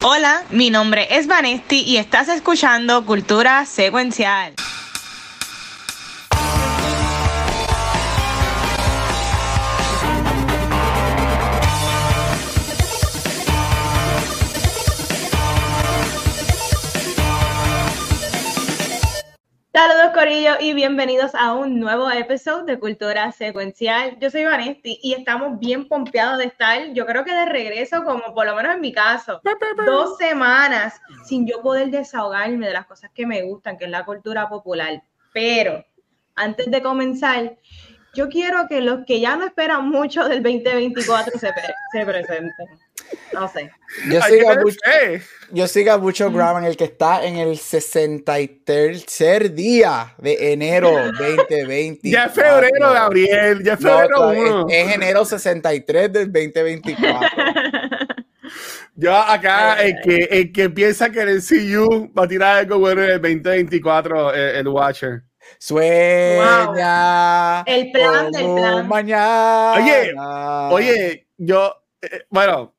Hola, mi nombre es Vanesti y estás escuchando Cultura Secuencial. Corillo y bienvenidos a un nuevo episodio de Cultura Secuencial. Yo soy Vanesti y estamos bien pompeados de estar, yo creo que de regreso, como por lo menos en mi caso, dos semanas sin yo poder desahogarme de las cosas que me gustan, que es la cultura popular. Pero antes de comenzar, yo quiero que los que ya no esperan mucho del 2024 se, se presenten. No sé. Yo sigo, mucho, yo sigo a mucho Graham, el que está en el 63 día de enero 2020. Ya es febrero, Gabriel. Ya es febrero no, Es, enero 63 del 2024. Yo acá, el que, el que piensa que el CU va a tirar algo bueno en el 2024, el, Watcher. Sueña. El plan del plan. Mañana. Oye, oye, yo, eh, bueno,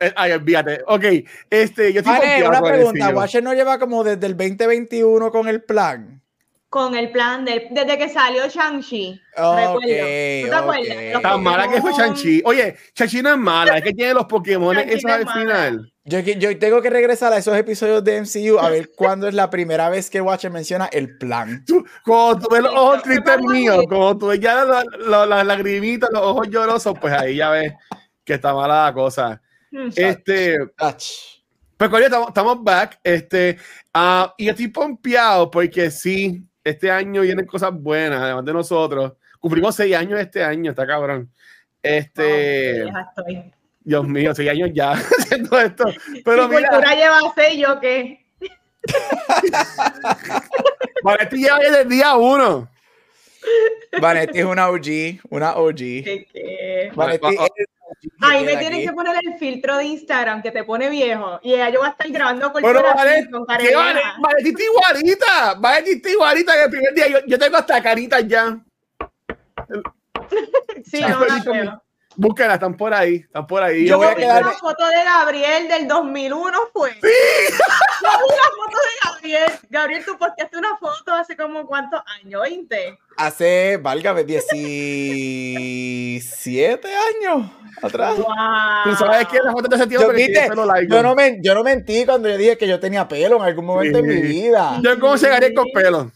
eh, ay, olvídate. Ok, este, yo estoy una pregunta. ¿Watcher no lleva como desde el 2021 con el plan? Con el plan de, desde que salió Shang-Chi. Okay, ¿Tú te acuerdas? Tan mala que fue Shang-Chi. Oye, Shang-Chi no es mala, es que tiene los Pokémon esos al final. Yo, yo, tengo que regresar a esos episodios de MCU a ver cuándo es la primera vez que Watcher menciona el plan. Tú, cuando tú ves los ojos tristes míos, cuando tú ves ya las la, lagrimitas, los ojos llorosos, pues ahí ya ves que está mala la cosa. Este. Pues coño, estamos, estamos, back. Este. Uh, y estoy pompeado porque sí, este año vienen cosas buenas, además de nosotros. Cumplimos seis años este año, está cabrón. Este. Dios mío, seis años ya haciendo esto. Pero mira. Cultura lleva seis, ¿yo qué? Vanetti lleva desde el día uno. Vanetti es una OG, una OG. ¿Qué, qué? Vanetti es Ahí me tienen que poner el filtro de Instagram que te pone viejo. Y ella yo voy a estar grabando con Pero vale, con vale, vale, está igualita. Vale, está igualita que el primer día. Yo, yo tengo hasta caritas ya. sí, no, no, Búsquenla, están por ahí, están por ahí. Yo, voy a quedar... una foto de Gabriel del 2001, fue. Sí. Yo vi una foto de Gabriel. Gabriel, tú posteaste una foto hace como cuántos años, 20. Hace, válgame, 17 años atrás. Tú sabes que la foto de ese tiempo yo, yo, no me, yo no mentí cuando yo dije que yo tenía pelo en algún momento de mi vida. Yo cómo se con pelo.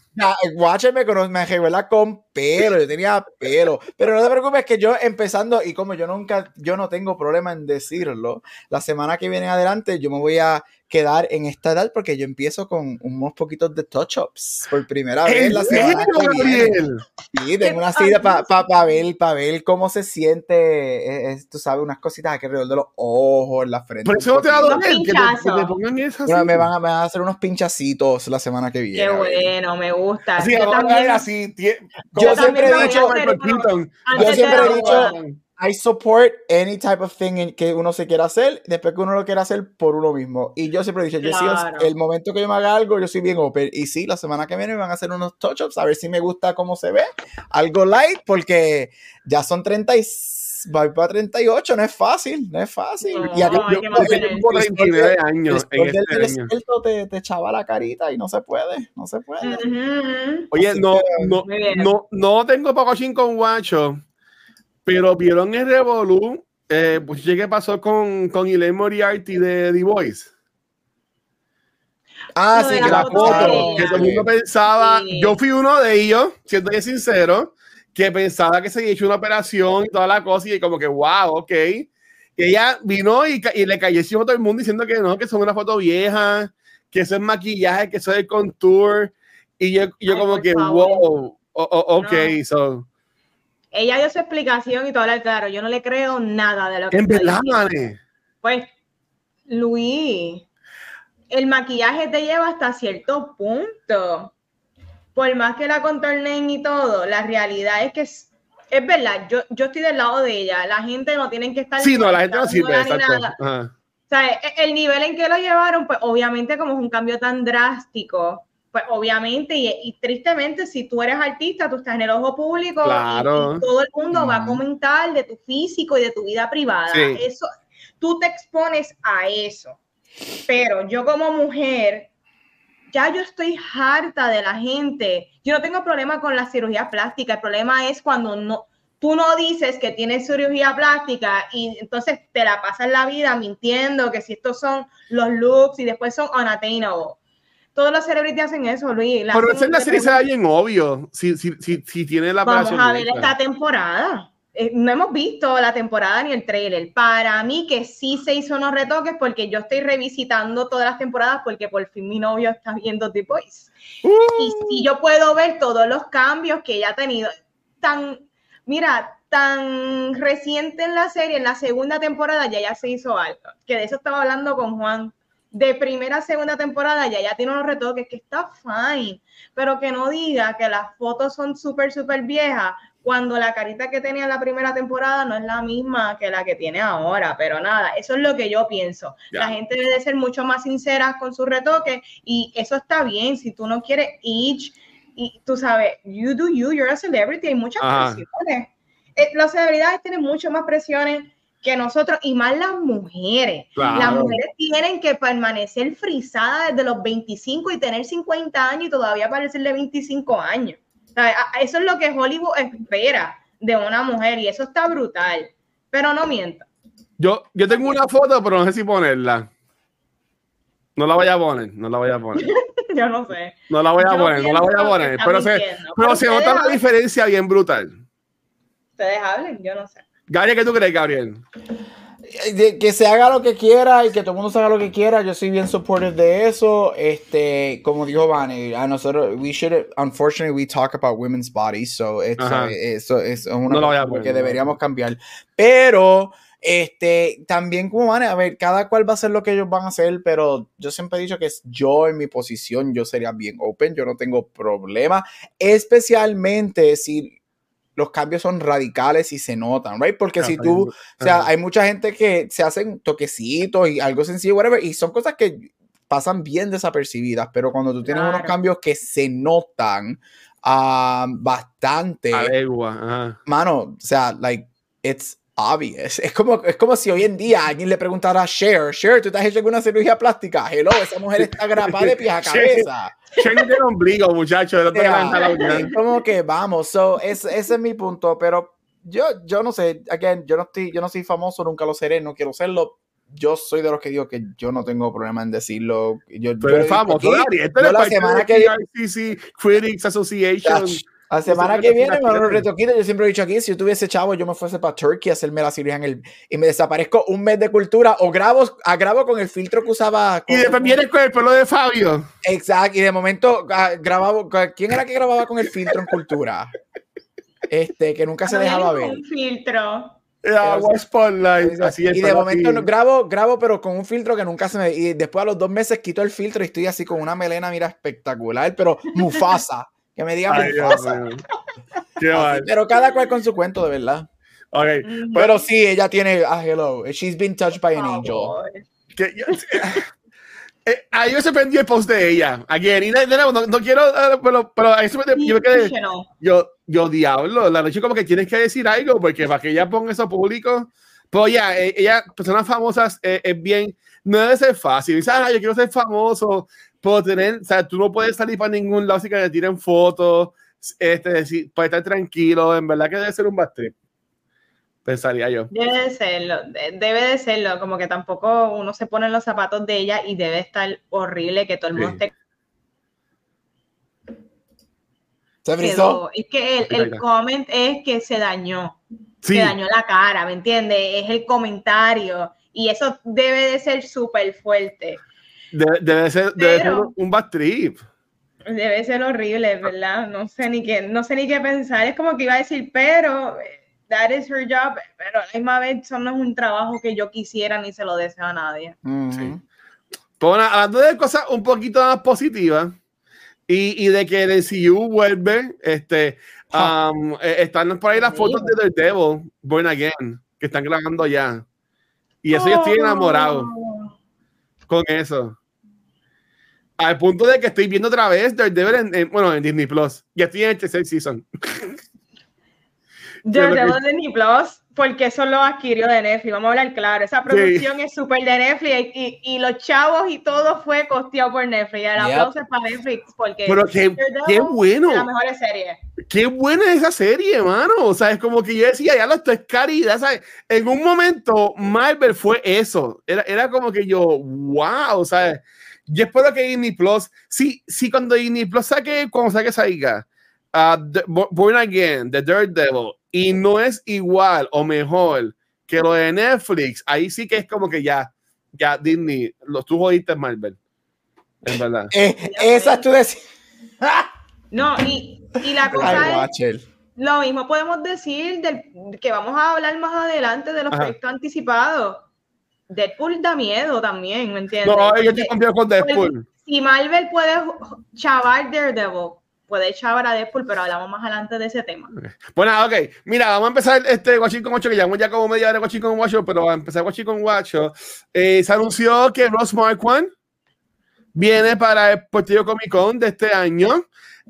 Watcher me, conoce, me con pelo, yo tenía pelo. Pero no te preocupes que yo empezando, y como yo nunca, yo no tengo problema en decirlo, la semana que viene adelante yo me voy a quedar en esta edad porque yo empiezo con unos poquitos de touch-ups por primera vez la semana que viene. Sí, tengo una cita para ver, ver cómo se siente, tú sabes, unas cositas aquí alrededor de los ojos, en la frente. Por eso te va a que, te, pongan esas. me, van a, me, van a, hacer unos pinchacitos la semana que viene. Qué bueno, me gusta. Así, yo, también, así, yo, siempre he dicho, yo siempre he dicho I support any type of thing que uno se quiera hacer, después que uno lo quiera hacer por uno mismo. Y yo siempre he dicho, yo sí, el momento que yo me haga algo, yo soy bien open. Y sí, la semana que viene me van a hacer unos touch-ups, a ver si me gusta cómo se ve. Algo light, porque ya son 30 y va para 38, no es fácil, no es fácil. y acá, yo, tengo 29 años. En este año. Te, te, echaba la carita y no se puede, no se puede. Oye, no, no, no, no tengo poco chin con guacho pero vieron el Revolu, eh, pues ¿qué pasó con, con Elaine Moriarty de The Voice? Ah, sí, que la foto. Que todo el mundo pensaba, yo fui uno de ellos, siendo sincero, que pensaba que se había hecho una operación y toda la cosa, y como que, wow, ok. Y ella vino y, y le cayó a todo el mundo diciendo que no, que son una foto vieja, que eso es maquillaje, que eso es el contour. Y yo, yo como que, wow, ok, so ella dio su explicación y todo era claro. Yo no le creo nada de lo que. En verdad, Pues, Luis, el maquillaje te lleva hasta cierto punto. Por más que la contornen y todo, la realidad es que es, es verdad. Yo, yo estoy del lado de ella. La gente no tiene que estar. Sí, no, la gente no sirve. O sea, e, el nivel en que lo llevaron, pues obviamente, como es un cambio tan drástico, pues obviamente y, tristemente si tú eres artista, tú estás en el ojo público y, todo el mundo va a comentar de tu físico y de tu vida privada. Eso, tú te expones a eso. Pero yo como mujer, ya yo estoy harta de la gente. Yo no tengo problema con la cirugía plástica. El problema es cuando no, tú no dices que tienes cirugía plástica y entonces te la pasas la vida mintiendo que si estos son los looks y después son unattainable. Todos los celebrities hacen eso, Luis. Pero es en la serie se bien obvio si, si, si, si tiene la Vamos a ver esta temporada. Eh, no hemos visto la temporada ni el trailer. Para mí que sí se hizo unos retoques porque yo estoy revisitando todas las temporadas porque por fin mi novio está viendo The Boys. Y si yo puedo ver todos los cambios que ella ha tenido. Tan, mira, tan reciente en la serie, en la segunda temporada ya ya se hizo algo. Que de eso estaba hablando con Juan. De primera a segunda temporada ya ya tiene unos retoques que está fine, pero que no diga que las fotos son súper, súper viejas cuando la carita que tenía en la primera temporada no es la misma que la que tiene ahora, pero nada, eso es lo que yo pienso. La gente debe ser mucho más sincera con su retoque y eso está bien, si tú no quieres each y tú sabes, you do you, you're a celebrity, hay muchas presiones. Eh, las celebridades tienen mucho más presiones que nosotros y más las mujeres. Las mujeres tienen que permanecer frisadas desde los 25 y tener 50 años y todavía parecerle 25 años. Eso es lo que Hollywood espera de una mujer y eso está brutal. Pero no mienta. Yo, yo tengo una foto, pero no sé si ponerla. No la voy a poner, no la voy a poner. yo no sé. No la voy a poner, no la voy a poner. Pero se, pero se nota la diferencia bien brutal. Ustedes hablen, yo no sé. Gabriel, ¿qué tú crees, Gabriel? que se haga lo que quiera y que todo el mundo se haga lo que quiera. Yo soy bien supportive de eso. Este, como dijo Vani, a nosotros, we should, unfortunately, we talk about women's bodies, so eso es una cosa que deberíamos cambiar. Pero, este, también como Vani, a ver, cada cual va a hacer lo que ellos van a hacer, pero yo siempre he dicho que yo en mi posición, yo sería bien open, yo no tengo problema, especialmente si los cambios son radicales y se notan, right? Porque si tú, o sea, hay mucha gente que se hacen toquecitos y algo sencillo, whatever, y son cosas que pasan bien desapercibidas, pero cuando tú tienes unos cambios que se notan uh, bastante, mano, o sea, like, it's obvious. Es como, es como si hoy en día alguien le preguntara a Cher, Cher, ¿tú te has hecho alguna cirugía plástica? Hello, esa mujer está grabada de pies a cabeza. Cher no tiene ombligo, muchacho. como que vamos, so, ese es mi punto, pero yo, yo no sé, again, yo no estoy, yo no soy famoso, nunca lo seré, no quiero serlo. Yo soy de los que digo que yo no tengo problema en decirlo. Yo, pero famoso, Yo la semana que Critics Association. La semana que viene me lo retoquito. Yo siempre he dicho aquí: si yo tuviese chavo, yo me fuese para Turkey a hacerme la cirugía en el, y me desaparezco un mes de cultura o grabo, a grabo con el filtro que usaba. y después viene con el pelo de Fabio. Exacto. Y de momento ah, grababa. ¿Quién era que grababa con el filtro en cultura? Este, que nunca se dejaba ver. Un filtro. Agua Spotlight. Así y de momento grabo, grabo, pero con un filtro que nunca se me. Y después a los dos meses quito el filtro y estoy así con una melena, mira, espectacular, pero Mufasa. Que me diga Pero cada cual con su cuento, de verdad. Okay. Pero sí, ella tiene. Ah, hello. She's been touched by an angel. eh, ahí me sorprendió el post de ella. Again, y no, no, no quiero, uh, pero, pero ahí se me, yo me quedé, yo, yo diablo, la noche como que tienes que decir algo, porque para que ella ponga eso público, pues ya, e, ella, personas famosas, eh, es bien, no debe ser fácil. Dice, ah, yo quiero ser famoso, puedo tener, o sea, tú no puedes salir para ningún lado si que te tiren fotos, este, decir, puedes estar tranquilo, en verdad que debe ser un bad trip. Pensaría yo. Debe de serlo, debe de serlo, como que tampoco uno se pone en los zapatos de ella y debe estar horrible que todo el mundo esté. Se brisó. Es que el, el comment es que se dañó. Se dañó la cara, ¿me entiendes? Es el comentario. Y eso debe de ser súper fuerte. Debe, ser, debe ser, un bad trip. Debe ser horrible, ¿verdad? No sé ni qué, no sé ni qué pensar. Es como que iba a decir, pero that is her job, pero a la misma vez eso no es un trabajo que yo quisiera ni se lo deseo a nadie. Pues hablando de cosas un poquito más positivas y, y de que el CU vuelve, este, um, eh, están por ahí las fotos de The Devil, Born Again, que están grabando ya. Y eso yo estoy enamorado con eso. Al punto de que estoy viendo otra vez Daredevil en, bueno, en Disney Plus. Ya estoy en el tercer season. Daredevil de Disney Plus, porque eso lo adquirió de Netflix, vamos a hablar claro, esa producción es súper de Netflix y, y, los chavos y todo fue costeado por Netflix, el aplauso es para Netflix porque Pero qué, qué bueno. la mejor serie. Qué buena esa serie, hermano. O sea, es como que yo decía, ya lo estoy caridad, ¿sabes? En un momento, Marvel fue eso. Era, era como que yo, wow, ¿sabes? Yo espero que Disney Plus, sí, sí, cuando Disney Plus saque, cuando saque esa hija, uh, Born Again, The Daredevil, y no es igual o mejor que lo de Netflix, ahí sí que es como que ya, ya Disney, lo, tú jodiste Marvel. En verdad. Eh, esa tú decís. no, y, y la cosa es. Lo mismo podemos decir del, que vamos a hablar más adelante de los proyectos anticipados. Deadpool da miedo también, ¿me entiendes? No, yo estoy confiado con Deadpool. Si Marvel puede chavar Daredevil, puede chavar a Deadpool, pero hablamos más adelante de ese tema. Bueno, ok. Mira, vamos a empezar este Watching con 8, que llevamos ya como media hora de Watching con 8, pero vamos a empezar Watching con 8. Eh, se anunció que Ross Marquand viene para el Portillo Comic Con de este año.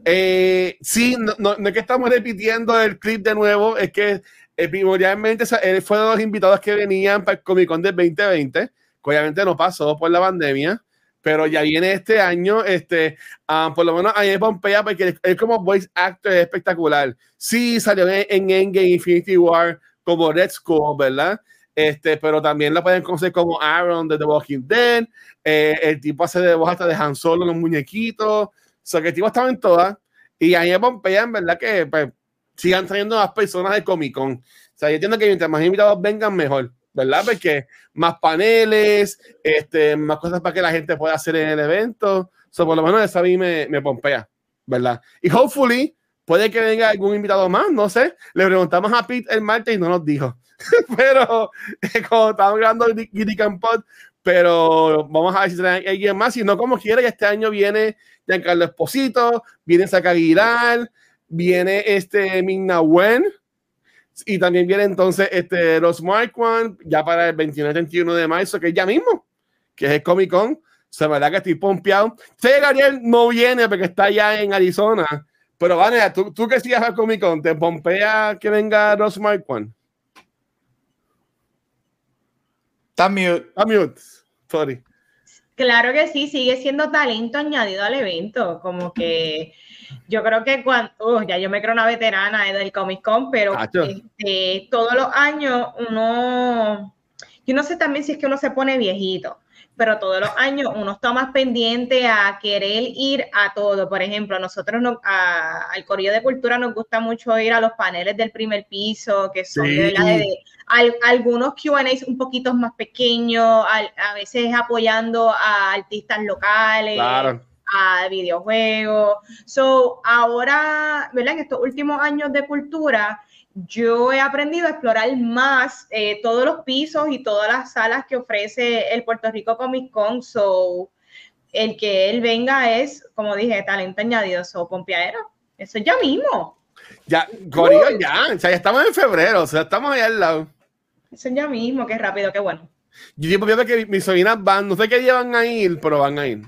Eh, sí, no, no, no, es que estamos repitiendo el clip de nuevo, es que eh, primordialmente él fue de los invitados que venían para el Comic Con del 2020, que obviamente no pasó por la pandemia, pero ya viene este año, este, um, por lo menos a mí me pompea porque él, como voice actor es espectacular. Sí, salió en, en Endgame Infinity War como Red Skull, ¿verdad? Este, pero también la pueden conocer como Aaron de The Walking Dead. Eh, el tipo hace de voz hasta de Han Solo, los muñequitos. O sea, que el tipo estaba en todas. Y ahí me pompea, en verdad, que pues, sigan trayendo más personas de Comic Con. O sea, yo entiendo que mientras más invitados vengan, mejor, ¿verdad? Porque más paneles, este, más cosas para que la gente pueda hacer en el evento. O sea, por lo menos esa a mí me, me pompea, ¿verdad? Y hopefully puede que venga algún invitado más, no sé. Le preguntamos a Pete el martes y no nos dijo. pero como estamos grabando Giddy Campot, pero vamos a ver si traen alguien más. Si no, como quiera, que este año viene Giancarlo Esposito, viene Saka viene este Minna Wen y también viene entonces este los Marquand ya para el 29 31 de marzo, que es ya mismo, que es el Comic Con. Se me verdad que estoy pompeado. Sé Gabriel no viene porque está allá en Arizona, pero Vane, tú, tú que sigas al Comic Con, ¿te pompea que venga los Marquand? Está mute. Está mute. Sorry. Claro que sí, sigue siendo talento añadido al evento, como que yo creo que cuando, uh, ya yo me creo una veterana del Comic Con, pero este, todos los años uno, yo no sé también si es que uno se pone viejito, pero todos los años uno está más pendiente a querer ir a todo. Por ejemplo, nosotros no, al Corillo de Cultura nos gusta mucho ir a los paneles del primer piso, que son de, de, algunos QA un poquito más pequeños, a, veces apoyando a artistas locales. A videojuegos. So, ahora, ¿verdad? En estos últimos años de cultura, yo he aprendido a explorar más eh, todos los pisos y todas las salas que ofrece el Puerto Rico Comic Con. So, el que él venga es, como dije, talento añadido. So, pompeadero. Eso ya mismo. Ya, Corillo, ya. O sea, ya estamos en febrero. O sea, estamos ahí al lado. Eso ya mismo. Qué rápido, qué bueno. Yo digo que mis sobrinas van, no sé qué día van a ir, pero van a ir.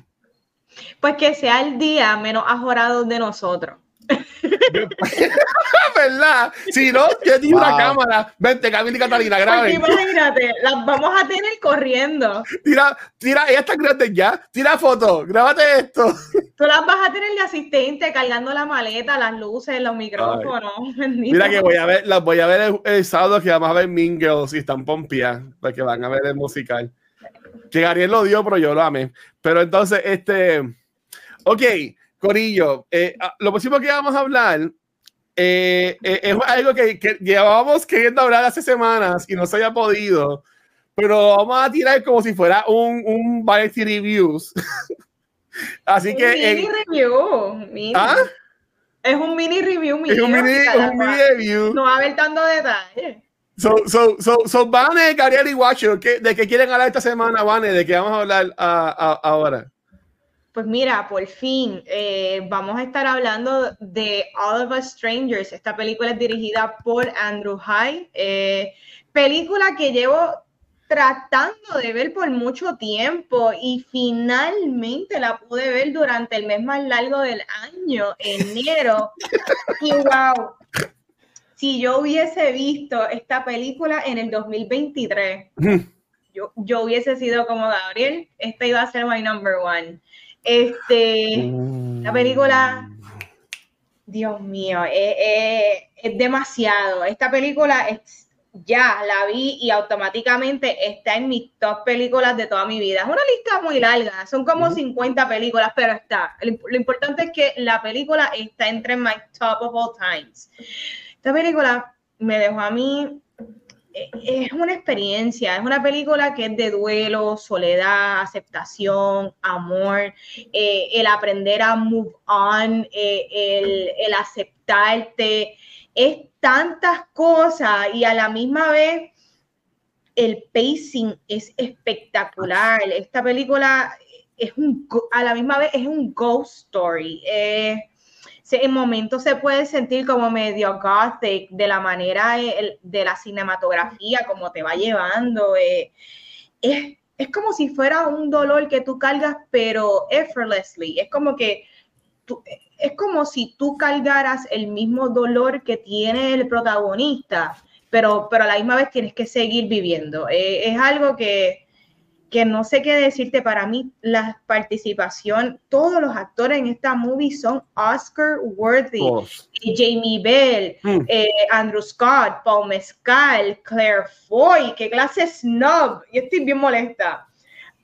Pues que sea el día menos ajorado de nosotros. ¿Verdad? Si no, yo tengo una cámara. Vente, Camila y Catalina, grabe. imagínate, las vamos a tener corriendo. Tira, tira, ella está grande ya. Tira foto, grábate esto. Tú las vas a tener de asistente cargando la maleta, las luces, los micrófonos. Mira que voy a ver, las voy a ver el, sábado que vamos a ver Mean Girls y están pompias, porque van a ver el musical. Que Ariel lo dio, pero yo lo amé. Pero entonces, este. Ok, Corillo, eh, ah, lo próximo que vamos a hablar eh, eh, es algo que, que, llevábamos queriendo hablar hace semanas y no se había podido, pero vamos a tirar como si fuera un, un Variety Reviews. Así que. Mini review. ¿Ah? Es un mini review mío. Es un mini, un mini review. No va a haber tanto detalle. So, so, so, so Vane, Gabriel y Watcher, ¿de qué quieren hablar esta semana, Vane? ¿De qué vamos a hablar ahora? Pues mira, por fin eh, vamos a estar hablando de All of Us Strangers. Esta película es dirigida por Andrew High. Eh, película que llevo tratando de ver por mucho tiempo y finalmente la pude ver durante el mes más largo del año, enero. y wow, si yo hubiese visto esta película en el 2023, yo, yo hubiese sido como Gabriel, esta iba a ser my number one. Este, la película, Dios mío, eh, eh, es demasiado. Esta película es ya la vi y automáticamente está en mis top películas de toda mi vida. Es una lista muy larga, son como 50 películas, pero está. Lo importante es que la película está entre my top of all times. Esta película me dejó a mí, eh, es una experiencia, es una película que es de duelo, soledad, aceptación, amor, eh, el aprender a move on, eh, el, el aceptarte. Es tantas cosas y a la misma vez el pacing es espectacular. Esta película es un, a la misma vez es un ghost story. Eh, en momentos se puede sentir como medio gothic de la manera de, la cinematografía, como te va llevando. Eh, es, es como si fuera un dolor que tú cargas, pero effortlessly. Es como que es como si tú cargaras el mismo dolor que tiene el protagonista, pero, pero a la misma vez tienes que seguir viviendo. Eh, es algo que, que no sé qué decirte. Para mí, la participación, todos los actores en esta movie son Oscar worthy. Jamie Bell, hmm. eh, Andrew Scott, Paul Mescal, Claire Foy, qué clase snob. Yo estoy bien molesta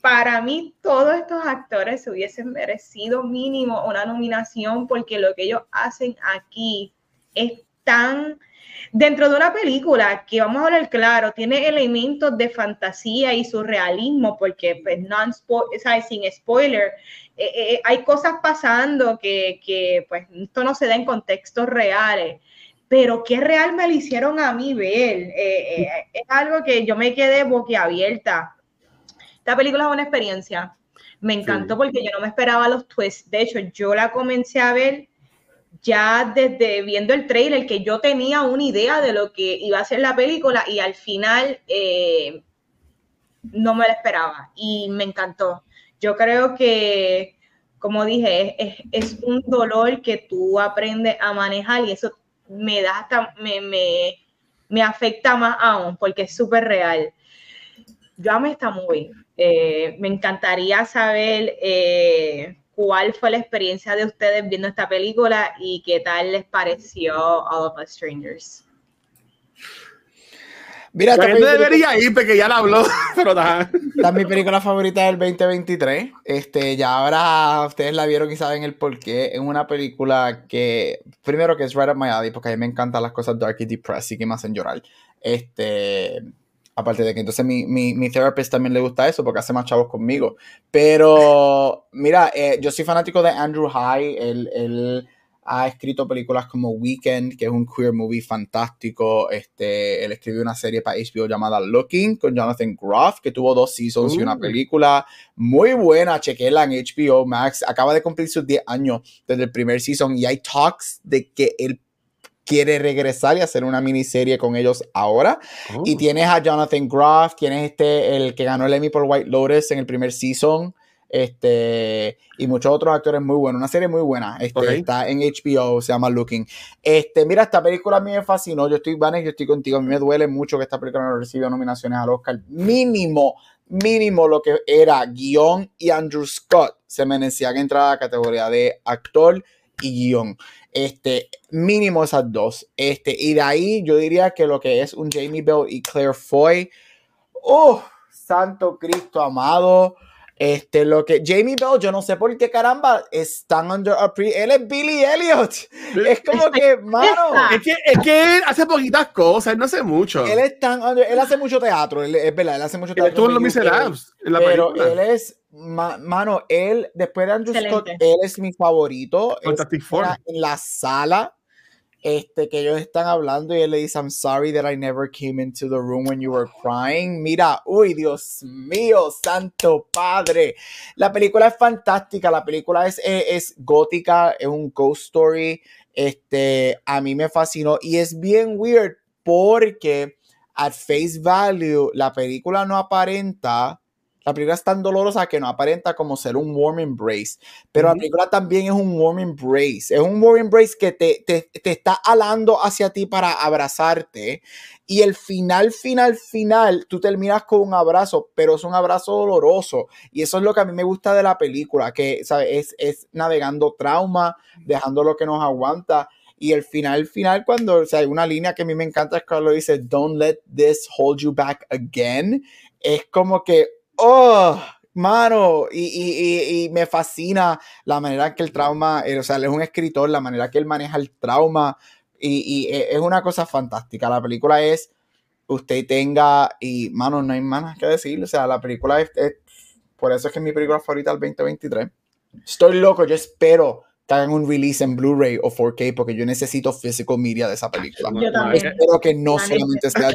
para mí todos estos actores se hubiesen merecido mínimo una nominación porque lo que ellos hacen aquí es tan dentro de una película que vamos a hablar claro, tiene elementos de fantasía y surrealismo porque pues non sin spoiler, eh, eh, eh, hay cosas pasando que, que, pues esto no se da en contextos reales. Pero qué real me lo hicieron a mí ver. es algo que yo me quedé boquiabierta esta película es una experiencia. Me encantó porque yo no me esperaba los twists. De hecho, yo la comencé a ver ya desde viendo el trailer, que yo tenía una idea de lo que iba a ser la película y al final eh, no me la esperaba y me encantó. Yo creo que, como dije, es, un dolor que tú aprendes a manejar y eso me da hasta, me, me, me afecta más aún porque es súper real. Yo amé esta movie. Eh, me encantaría saber eh, cuál fue la experiencia de ustedes viendo esta película y qué tal les pareció All of Us Strangers. Mira, esta debería ir porque ya la habló, pero Esta es mi película favorita del 2023. Este, ya ahora ustedes la vieron y saben el por qué. Es una película que, primero que es right up my alley, porque a mí me encantan las cosas dark y depressed y que me hacen llorar. Este, Aparte de que entonces mi, mi, mi therapist también le gusta eso porque hace más chavos conmigo. Pero mira, eh, yo soy fanático de Andrew High. Él, él, ha escrito películas como Weekend, que es un queer movie fantástico. Este, él escribió una serie para HBO llamada Looking con Jonathan Groff, que tuvo dos seasons y una película muy buena. Chequéla en HBO Max. Acaba de cumplir sus 10 años desde el primer season y hay talks de que el quiere regresar y hacer una miniserie con ellos ahora. Y oh. tienes a Jonathan Groff, tienes este, el que ganó el Emmy por White Lotus en el primer season. Este, y muchos otros actores muy buenos, una serie muy buena. Este, Está en HBO, se llama Looking. Este, mira, esta película a mí me fascinó. Yo estoy, Vanes, yo estoy contigo. A mí me duele mucho que esta película no reciba nominaciones al Oscar. Mínimo, mínimo lo que era guion y Andrew Scott se merecían entrar a la categoría de actor y guion. Este, mínimo esas dos. Este, y de ahí yo diría que lo que es un Jamie Bell y Claire Foy. ¡Oh! Santo Cristo amado. Este, lo que Jamie Bell, yo no sé por qué caramba están under a pre. Él es Billy Elliot. Es como que, mano. Es que, es que él hace poquitas cosas, él no hace mucho. Él, es tan él hace mucho teatro, es verdad, él hace mucho teatro. Estuvo en Los Miserables. Pero él es mano, él, después de Andrew Scott, él es mi favorito. en la sala este, que ellos están hablando y él le dice, I'm sorry that I never came into the room when you were crying. Mira, uy, Dios mío, santo padre. La película es fantástica, la película es, es, gótica, es un ghost story. Este, a mí me fascinó y es bien weird porque at face value la película no aparenta la película es tan dolorosa que no aparenta como ser un warm embrace, pero la película también es un warm embrace, es un warm embrace que te, te, te está alando hacia ti para abrazarte y el final, final, final, tú terminas con un abrazo, pero es un abrazo doloroso. Y eso es lo que a mí me gusta de la película, que ¿sabes? Es, es navegando trauma, dejando lo que nos aguanta. Y el final, final, cuando o sea, hay una línea que a mí me encanta es cuando dice, Don't let this hold you back again. Es como que, oh, mano, y, y, y, me fascina la manera en que el trauma, eh, o sea, él es un escritor, la manera que él maneja el trauma, y, e, es una cosa fantástica. La película es, usted tenga, y mano, no hay más que decir. O sea, la película es, por eso es que es mi película favorita del 2023. Estoy loco, yo espero que hagan un release en Blu-ray o 4K porque yo necesito physical media de esa película. Yo también. Espero que no solamente sea...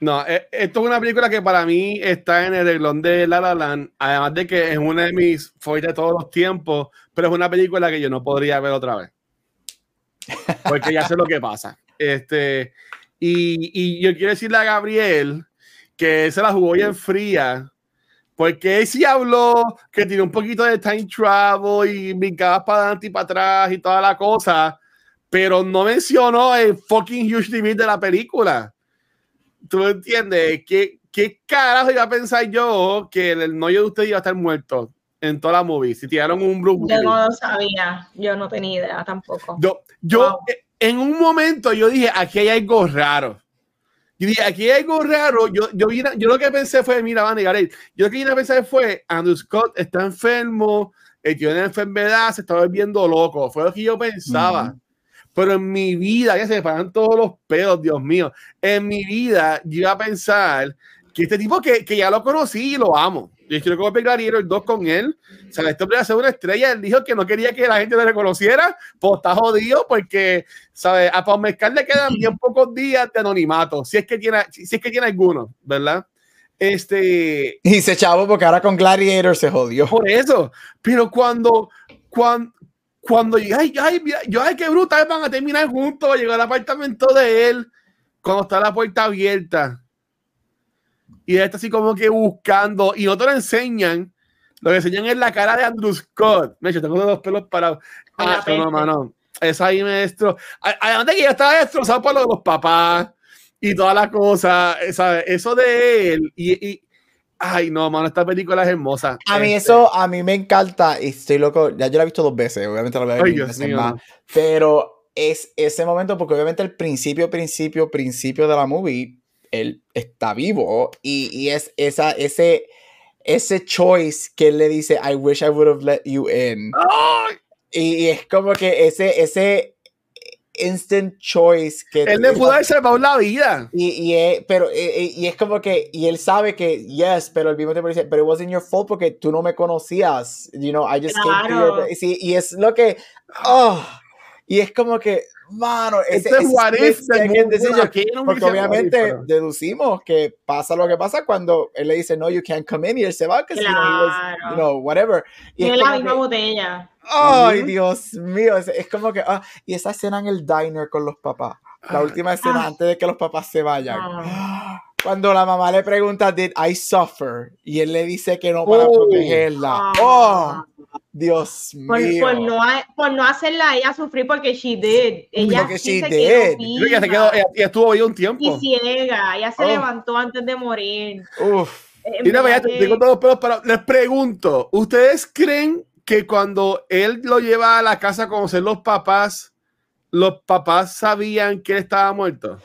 No, e, esto es una película que para mí está en el reglón de La La Land, además de que es una de mis favoritas de todos los tiempos, pero es una película que yo no podría ver otra vez porque ya sé lo que pasa. Este, y, y, yo quiero decirle a Gabriel que se la jugó bien fría, porque él sí habló que tiene un poquito de time travel y brincaba para adelante y para atrás y toda la cosa, pero no mencionó el fucking huge limit de la película. ¿Tú entiendes? ¿Qué, ¿Qué carajo iba a pensar yo que el novio de usted iba a estar muerto? en toda la movie. Si tiraron un Bruce Yo no lo sabía, yo no tenía idea tampoco. Yo, yo eh, en un momento yo dije, aquí hay algo raro. Yo dije, aquí hay algo raro. Yo, yo, yo lo que pensé fue, mira, Van Gareth, yo lo que vine a pensar fue, Andrew Scott está enfermo, tío tiene enfermedad, se está volviendo loco. Fue lo que yo pensaba. Pero en mi vida, ya se me paran todos los pedos, Dios mío. En mi vida, yo iba a pensar que este tipo que, que ya lo conocí y lo amo yo quiero que pegar el 2 con él. O sea, este hombre una estrella. Él dijo que no quería que la gente le reconociera. Pues está jodido porque, ¿sabes? A Paul Mezcal le quedan bien pocos días de anonimato. Si es que tiene, si es que tiene alguno, ¿verdad? Este. Y se chavo porque ahora con Gladiator se jodió. Por eso. Pero cuando, cuando, cuando ay, ay, mira, yo, ay, qué brutal, van a terminar juntos, llegó al apartamento de él, cuando está la puerta abierta y está así como que buscando y no te lo enseñan. Lo que enseñan es la cara de Andrew Scott. Me tengo los pelos parados. Ah, no, mano. Es ahí, maestro. Además de que ya estaba destrozado por los papás y toda la cosa. ¿sabes? Eso de él. Y, ay, no, mano, esta película es hermosa. A mí este eso, a mí me encanta. Y estoy loco. Ya yo la he visto dos veces. Obviamente la voy a ver veces más. Pero es ese momento, porque obviamente el principio, principio, principio de la movie él está vivo y, y es esa, ese, ese choice que él le dice, I wish I would have let you in. Y, es como que ese, ese instant choice que... Él le pudo haber salvado la vida. Y, y, es, pero, y, es como que, y él sabe que, yes, pero al mismo tiempo dice, pero it wasn't your fault porque tú no me conocías, you know, I just came to your... Sí, y es lo que, oh, y es como que, mano, ese, este es what if porque obviamente deducimos que pasa lo que pasa cuando él le dice, no, you can't come in, y él se va, que si no, you know, whatever. Y, es la misma botella. Ay, Dios mío, es, como que, ah, y esa escena en el diner con los papás, la última escena ah. antes de que los papás se vayan. Ah. Cuando la mamá le pregunta, did I suffer? Y él le dice que no para oh. protegerla. Oh, Dios mío. Por, no, por no hacerla a ella sufrir porque she did. Ella porque sí she se did. Quedó ella, se quedó, ella, estuvo ahí un tiempo. Y ciega. Ella se oh. levantó antes de morir. Uf. Mira, vaya, te, tengo todos los pelos, les pregunto, ¿ustedes creen que cuando él lo lleva a la casa a conocer los papás, los papás sabían que él estaba muerto?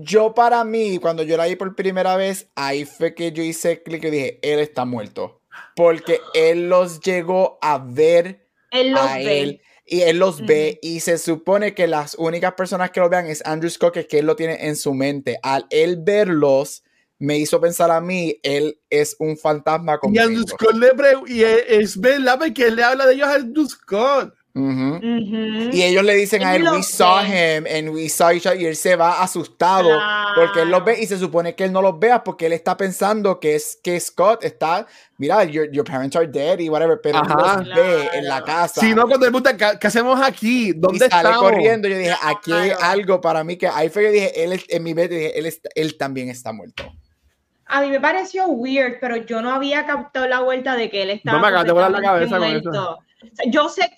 Yo para mí, cuando yo la vi por primera vez, ahí fue que yo hice clic y dije, él está muerto porque él los llegó a ver él los ve. él y él los ve y se supone que las únicas personas que lo vean es Andrew Scott que, él lo tiene en su mente. Al él verlos me hizo pensar a mí, él es un fantasma Y Andrew Scott le y es verdad que él le habla de ellos a Andrew Scott. Y ellos le dicen a él, we saw him and we saw each other, y él se va asustado porque él los ve y se supone que él no los vea porque él está pensando que es que Scott está, mira, your, your parents are dead y whatever, pero él los ve en la casa. Si no, cuando él pregunta, ¿qué, hacemos aquí? ¿Dónde y sale corriendo, yo dije, aquí hay algo para mí que ahí fue yo dije, él en mi mente dije, él, él también está muerto. A mí me pareció weird, pero yo no había captado la vuelta de que él estaba. No me acabas de volar la cabeza con eso. yo sé,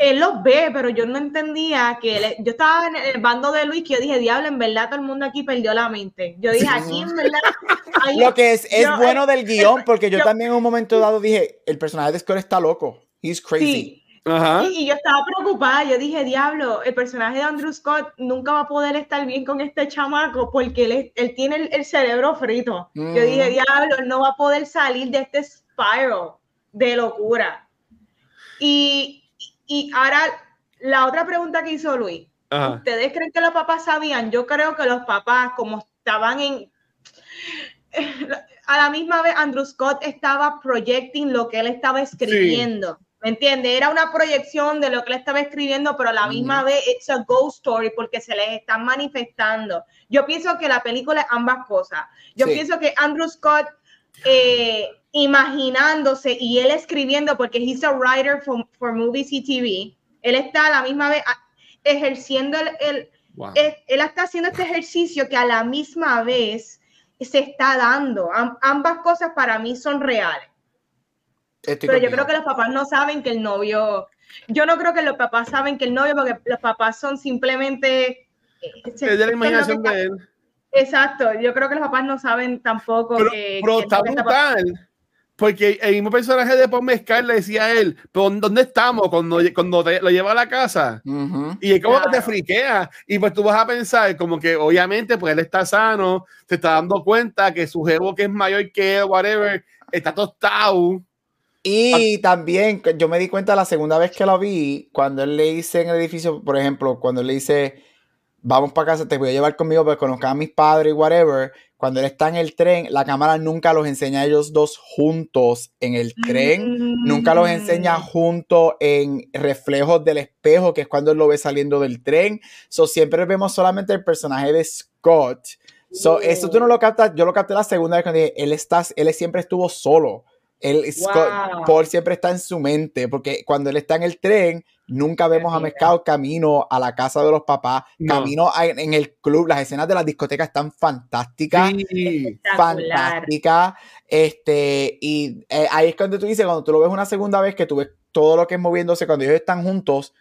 él los ve, pero yo no entendía que él, yo estaba en el bando de Luis que yo dije, diablo, en verdad todo el mundo aquí perdió la mente. Yo dije, aquí en verdad... Lo que es, es bueno del guion, porque yo, también en un momento dado dije, el personaje de Scott está loco, he's crazy. Y, yo estaba preocupada, yo dije, diablo, el personaje de Andrew Scott nunca va a poder estar bien con este chamaco porque él, tiene el, cerebro frito. Yo dije, diablo, él no va a poder salir de este spiral de locura. Y, y ahora, la otra pregunta que hizo Luis, ¿ustedes creen que los papás sabían? Yo creo que los papás, como estaban en... A la misma vez, Andrew Scott estaba projecting lo que él estaba escribiendo. ¿Me entiende? Era una proyección de lo que él estaba escribiendo, pero a la misma vez it's a ghost story porque se les están manifestando. Yo pienso que la película es ambas cosas. Yo pienso que Andrew Scott eh, imaginándose y él escribiendo, porque he's a writer for, for movies y TV, él está a la misma vez ejerciendo el, el él, está haciendo este ejercicio que a la misma vez se está dando. ambas cosas para mí son reales. Pero yo creo que los papás no saben que el novio, yo no creo que los papás saben que el novio, porque los papás son simplemente... Eh, es de la imaginación de él. Exacto, yo creo que los papás no saben tampoco pero, que... Pero está brutal, porque el mismo personaje de Paul Mezcal le decía a él, pero ¿dónde estamos cuando, cuando te, lo lleva a la casa? Y es como que te friquea. Y pues tú vas a pensar como que obviamente pues él está sano, te está dando cuenta que su jevo que es mayor que él, whatever, está tostado y también yo me di cuenta la segunda vez que lo vi, cuando él le dice en el edificio, por ejemplo, cuando él le dice, vamos para casa, te voy a llevar conmigo para conozca a mis padres y whatever, cuando él está en el tren, la cámara nunca los enseña a ellos dos juntos en el tren, nunca los enseña mm. juntos en reflejos del espejo, que es cuando él lo ve saliendo del tren. So, siempre vemos solamente el personaje de Scott. So, eso tú no lo captas, yo lo capté la segunda vez cuando dije, él, está, él siempre estuvo solo. Paul siempre está en su mente, porque cuando él está en el tren, nunca vemos a Mezcal camino a la casa de los papás, camino en el club. Las escenas de la discoteca están fantásticas. Fantásticas. Este, y eh, ahí es cuando tú dices, cuando tú lo ves una segunda vez, que tú ves todo lo que es moviéndose, cuando ellos están juntos,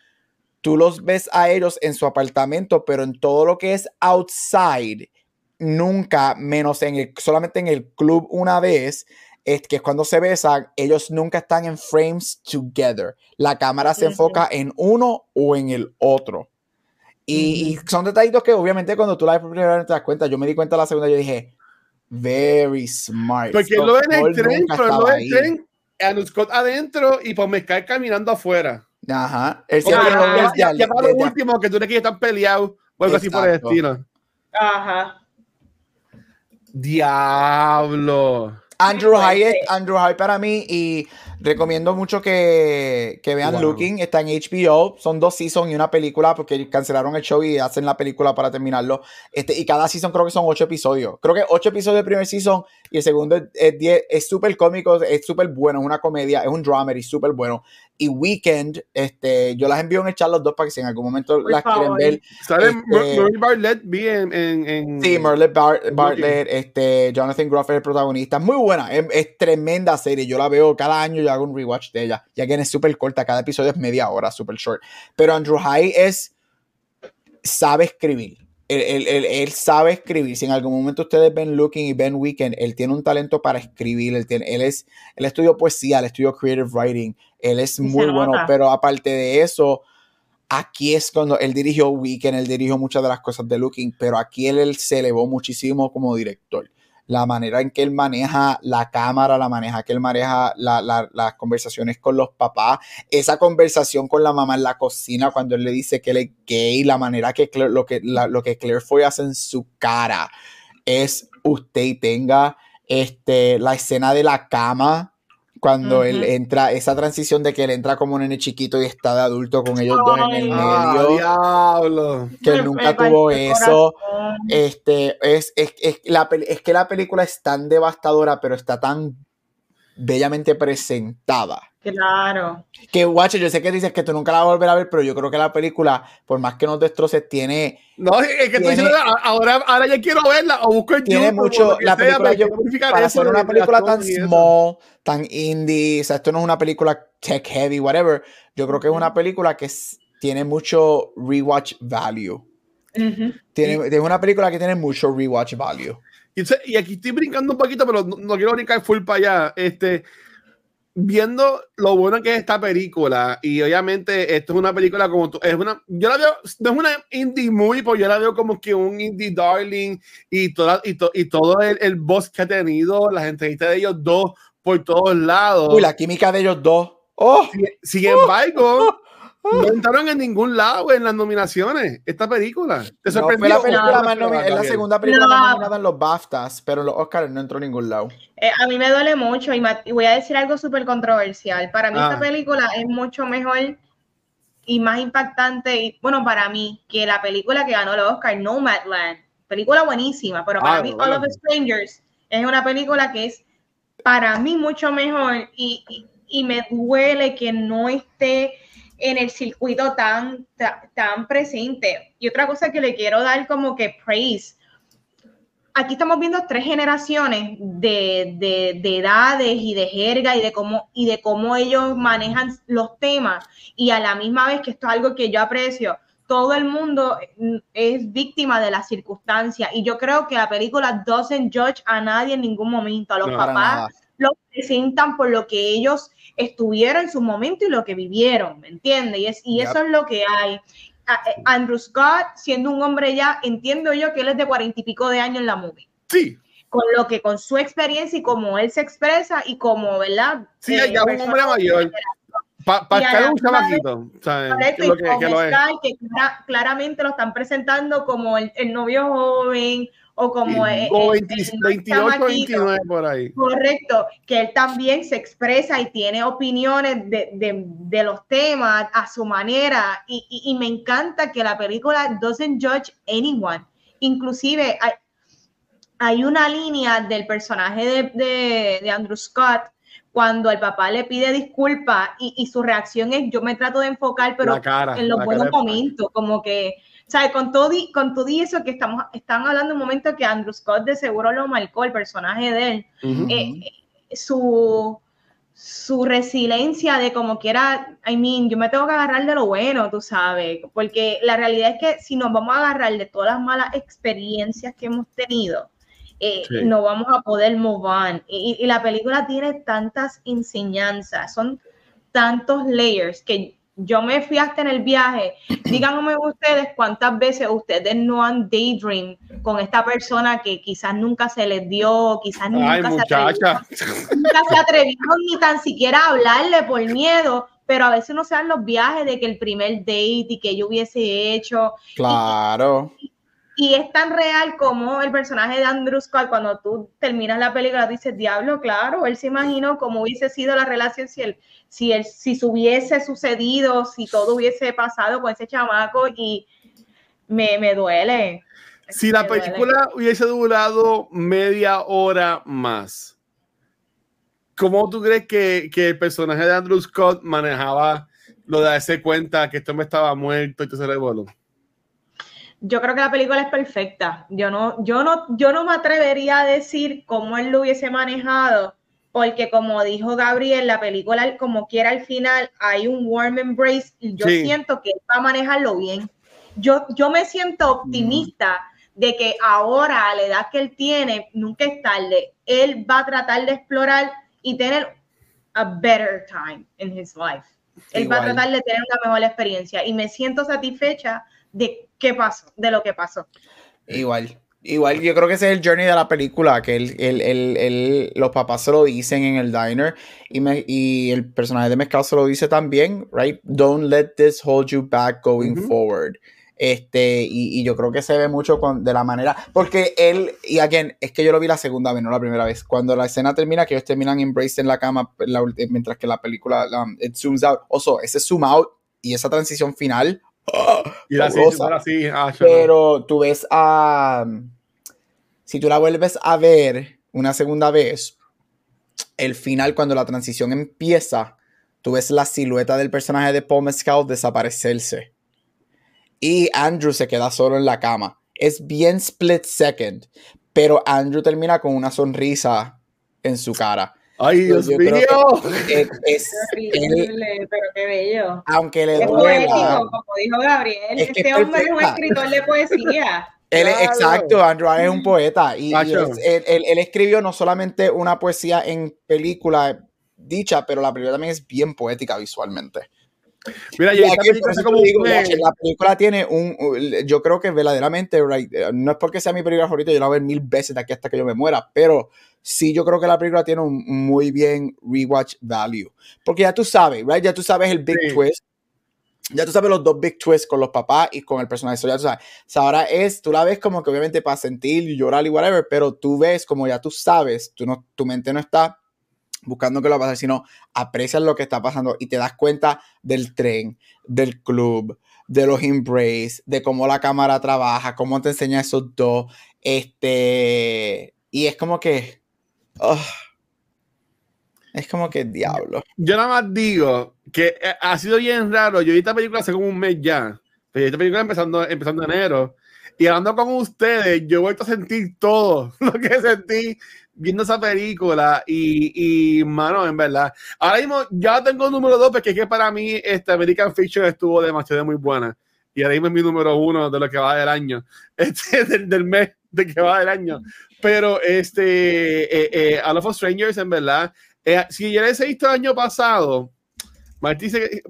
tú los ves a ellos en su apartamento, pero en todo lo que es outside, nunca, menos en el, solamente en el club una vez es que cuando se besan, ellos nunca están en frames together. La cámara se enfoca en uno o en el otro. Y, son detallitos que obviamente cuando tú la ves por primera vez te das cuenta. Yo me di cuenta la segunda, yo dije, very smart. Porque lo ven en el tren, pero lo ven en tren, Scott adentro y pues me cae caminando afuera. Ajá. El ya, ya, ya, para lo último que tú crees que están peleados o algo así por el estilo. Ajá. Diablo. Andrew Hyatt, Andrew Hyatt para mí y recomiendo mucho que, que vean Looking, está en HBO, son dos seasons y una película porque cancelaron el show y hacen la película para terminarlo. Este, y cada season creo que son ocho episodios. Creo que ocho episodios del primer season y el segundo es diez. Es súper cómico, es súper bueno, es una comedia, es un drama y súper bueno y Weekend, este, yo las envío en el chat los dos para que si en algún momento las quieren ver. ¿Sale este, Bartlett bien en, Sí, Merle Bartlett, este, Jonathan Groff es el protagonista. Muy buena, es, tremenda serie. Yo la veo cada año, yo hago un rewatch de ella. Ya que es súper corta, cada episodio es media hora, súper short. Pero Andrew High es. sabe escribir. Él, sabe escribir. Si en algún momento ustedes ven Looking y ven Weekend, él tiene un talento para escribir. Él, tiene, él, es, él estudió poesía, él estudió creative writing. Él es muy bueno, pero aparte de eso, aquí es cuando él dirigió Weekend, él dirigió muchas de las cosas de Looking, pero aquí él, él se elevó muchísimo como director la manera en que él maneja la cámara, la maneja que él maneja las conversaciones con los papás, esa conversación con la mamá en la cocina cuando él le dice que él es gay, la manera que lo, que, lo que Claire Foy hace en su cara es usted tenga este, la escena de la cama cuando él entra, esa transición de que él entra como un nene chiquito y está de adulto con ellos dos en el medio. diablo. Que él nunca tuvo eso. Este, es, es, es, la, es que la película es tan devastadora, pero está tan bellamente presentada. Claro. Que, guacho, yo sé que dices que tú nunca la vas a volver a ver, pero yo creo que la película, por más que nos destroces, tiene. No, es que tiene, ahora, ahora ya quiero verla o busco el Tiene mucho. La película, yo, para hacer una película tan small, tan indie, o sea, esto no es una película tech heavy, whatever. Yo creo que es una película que tiene mucho rewatch value. tiene, es una película que tiene mucho rewatch value. Y, aquí estoy brincando un poquito, pero no, no quiero brincar full para allá. Este viendo lo bueno que es esta película, y obviamente esto es una película como tú, es una, yo la veo, no es una indie movie, pues yo la veo como que un indie darling y, toda, y, y todo el, el boss que ha tenido, las entrevistas de ellos dos por todos lados. Uy, la química de ellos dos. Oh, sin, embargo, no entraron en ningún lado en las nominaciones. Esta película. ¿Te sorprendió? la, película más es la segunda película más nominada en los BAFTAs, pero en los Oscars no entró en ningún lado. Eh, a mí me duele mucho y, voy a decir algo súper controversial. Para mí esta ah. película es mucho mejor y más impactante, y, bueno, para mí, que la película que ganó el Oscar, Nomadland. Película buenísima, pero para ah, mí All of the Strangers es una película que es para mí mucho mejor y, y me duele que no esté en el circuito tan, tan, presente. Y otra cosa que le quiero dar como que praise. Aquí estamos viendo tres generaciones de, de, edades y de jerga y de cómo y de cómo ellos manejan los temas y a la misma vez que esto es algo que yo aprecio, todo el mundo es víctima de las circunstancias y yo creo que la película doesn't judge a nadie en ningún momento, a los papás los presentan por lo que ellos estuvieron en su momento y lo que vivieron, ¿me entiendes? Y, es, y eso es lo que hay. Eh, Andrew Scott, siendo un hombre ya, entiendo yo que él es de cuarenta y pico de años en la movie. Sí. Con lo que, con su experiencia y como él se expresa y como, ¿verdad? Sí, eh, ya un hombre mayor. Para es un chamaquito. Que, claramente lo están presentando como el, el novio joven o como el, 28, 29 por ahí. Correcto, que él también se expresa y tiene opiniones de, de, de los temas a su manera y, y, me encanta que la película doesn't judge anyone. Inclusive hay, hay una línea del personaje de, de, Andrew Scott cuando el papá le pide disculpas y, y, su reacción es yo me trato de enfocar pero en los buenos momentos, como que sea, con todo, y, con todo eso que estamos, están hablando un momento que Andrew Scott de seguro lo marcó, el personaje de él, eh, eh, su, su resiliencia de como quiera, I mean, yo me tengo que agarrar de lo bueno, tú sabes, porque la realidad es que si nos vamos a agarrar de todas las malas experiencias que hemos tenido, eh, no vamos a poder move on. Y, y, la película tiene tantas enseñanzas, son tantos layers que yo me fui hasta en el viaje. Díganme ustedes cuántas veces ustedes no han daydream con esta persona que quizás nunca se les dio, quizás nunca, se atrevieron, nunca se atrevieron ni tan siquiera a hablarle por miedo, pero a veces no se dan los viajes de que el primer date y que yo hubiese hecho. Claro. Y, es tan real como el personaje de Andrew Scott, cuando tú terminas la película, dices, diablo, claro, él se imaginó cómo hubiese sido la relación si él si, él, si se hubiese sucedido, si todo hubiese pasado con ese chamaco y me, me duele. Si la película hubiese durado media hora más, ¿cómo tú crees que, que, el personaje de Andrew Scott manejaba lo de darse cuenta que esto me estaba muerto y todo ese revuelo? Yo creo que la película es perfecta. Yo no, yo no, yo no me atrevería a decir cómo él lo hubiese manejado, porque como dijo Gabriel, la película como quiera al final hay un warm embrace y yo siento que él va a manejarlo bien. Yo, yo me siento optimista de que ahora a la edad que él tiene, nunca es tarde, él va a tratar de explorar y tener a better time in his life. Él va a tratar de tener una mejor experiencia y me siento satisfecha de qué pasó, de lo que pasó. Igual, Igual yo creo que ese es el journey de la película, que el, el, el, los papás se lo dicen en el diner y, me, y el personaje de Mezcal se lo dice también, right? Don't let this hold you back going forward. Este, y, y, yo creo que se ve mucho con, de la manera, porque él, y again, es que yo lo vi la segunda vez, no la primera vez, cuando la escena termina, que ellos terminan embrace en la cama, mientras que la película, it zooms out, oso, ese zoom out y esa transición final, y así, ah, pero tú ves a. Si tú la vuelves a ver una segunda vez, el final, cuando la transición empieza, tú ves la silueta del personaje de Paul Mescal desaparecerse. Y Andrew se queda solo en la cama. Es bien split second, pero Andrew termina con una sonrisa en su cara. ¡Ay, Dios mío! Es, increíble, pero qué bello. Aunque le es Poético, como dijo Gabriel. este hombre es un escritor de poesía. Él, Exacto, Andrew es un poeta y, él, escribió no solamente una poesía en película dicha, pero la película también es bien poética visualmente. Mira, la película tiene un, yo creo que verdaderamente, no es porque sea mi película favorita, yo la voy a ver mil veces de aquí hasta que yo me muera, pero sí yo creo que la película tiene un muy bien rewatch value, porque ya tú sabes, right, ya tú sabes el big twist, ya tú sabes los dos big twists con los papás y con el personaje, ya tú sabes, ahora es, tú la ves como que obviamente para sentir y llorar y whatever, pero tú ves como ya tú sabes, tú no, tu mente no está buscando que lo pasar, sino aprecias lo que está pasando y te das cuenta del tren, del club, de los embrace, de cómo la cámara trabaja, cómo te enseña esos dos. Este, y es como que. es como que diablo. Yo nada más digo que eh, ha sido bien raro. Yo vi esta película hace como un mes ya. Pero esta película empezando, empezando enero. Y hablando con ustedes, yo he vuelto a sentir todo lo que sentí viendo esa película y, y, mano, en verdad. Ahora mismo ya tengo el número dos porque es que para mí este American Fiction estuvo demasiado muy buena. Y ahora mismo es mi número uno de lo que va del año, este, del, mes de que va del año. Pero este, eh, eh, A Love of Strangers, en verdad, eh, si ya les he visto el año pasado, Martí dice que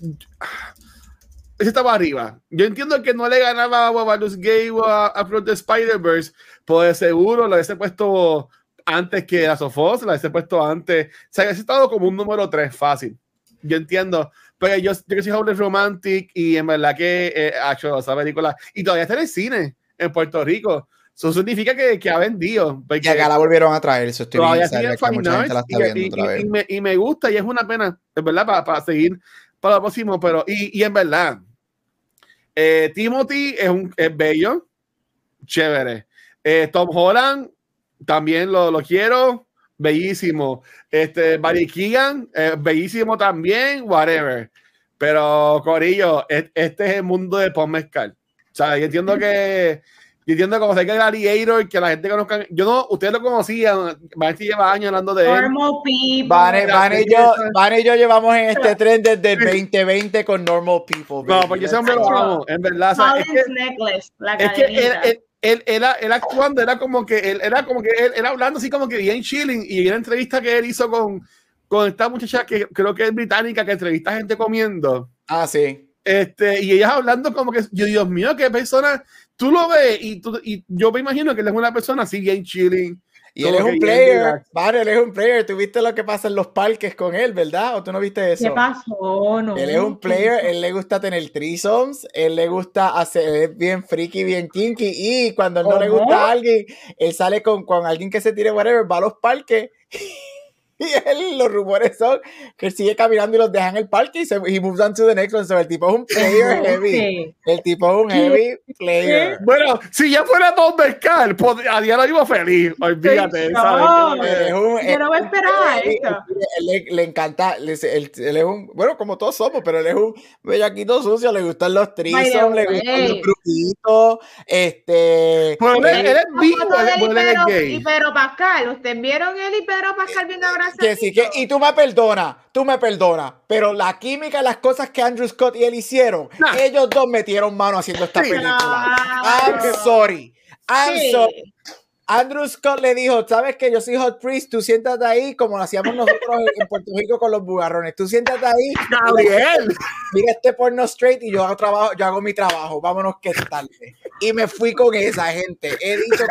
ese estaba arriba. Yo entiendo que no le ganaba a Baldur's Gate o a, a the Spider-Verse, pues seguro lo hubiese puesto antes que a Sofos, la hubiese puesto antes. O sea, hubiese estado como un número 3 fácil. Yo entiendo. Pero yo, yo que soy Howler Romantic y en verdad que eh, ha hecho esa película. Y todavía está en el cine en Puerto Rico. Eso significa que, que ha vendido. Y acá la volvieron a traer. Eso estoy todavía sigue y, y, me, y, me, gusta y es una pena, en verdad, para, para seguir para lo próximo. Pero, y, y en verdad, eh, Timothy es, un, es bello, chévere. Eh, Tom Holland también lo, lo quiero, bellísimo. Este, Barry Keegan, eh, bellísimo también, whatever. Pero, Corillo, este es el mundo de Paul Mezcal. O sea, yo entiendo que yo entiendo como sé que Gladiator, que la gente conozca. Yo no, ustedes lo conocían, Vanessa lleva años hablando de él. Van, Van, y yo, Van y yo llevamos en este tren desde el 2020 con Normal People. No, porque ese hombre lo amo, en verdad. es que, es que él, él, él, él, actuando era como que él era como que él era hablando así como que bien chilling y una entrevista que él hizo con, con esta muchacha que creo que es británica que entrevista a gente comiendo. Ah, sí. Este, y ellas hablando como que, yo, Dios mío, qué persona, tú lo ves y, tú, y yo me imagino que él es una persona así bien chilling. Y él es un player, vale, él es un player. Tú viste lo que pasa en los parques con él, ¿verdad? ¿O tú no viste eso? ¿Qué pasó? No. Él es un player, él le gusta tener threesomes, él le gusta hacer, él es bien freaky, bien kinky. Y cuando no le gusta a alguien, él sale con, con alguien que se tire whatever, va a los parques y los rumores son que él sigue caminando y los deja en el parque y se y moves on to the next one. So, el tipo es un player heavy. El tipo es un heavy player. Bueno, si ya fuera Don Mezcal, a día lo iba feliz. Olvídate. No, yo no voy a esperar esto. Él, le, encanta, él, él, es un, bueno, como todos somos, pero él es un bellaquito sucio, le gustan los trisom, le gustan los grupitos, este... Bueno, él, es vivo, él es gay. Y Pedro Pascal, ¿ustedes vieron él y Pedro Pascal viendo ahora sí, que, y tú me perdonas, tú me perdonas, pero la química, las cosas que Andrew Scott y él hicieron, ellos dos metieron mano haciendo esta película. I'm sorry. I'm sorry. Andrew Scott le dijo, sabes que yo soy Hot Priest, tú siéntate ahí como lo hacíamos nosotros en Puerto Rico con los bugarrones, tú siéntate ahí. Gabriel. Mira este porno straight y yo hago trabajo, yo hago mi trabajo, vámonos que tarde. Y me fui con esa gente. He dicho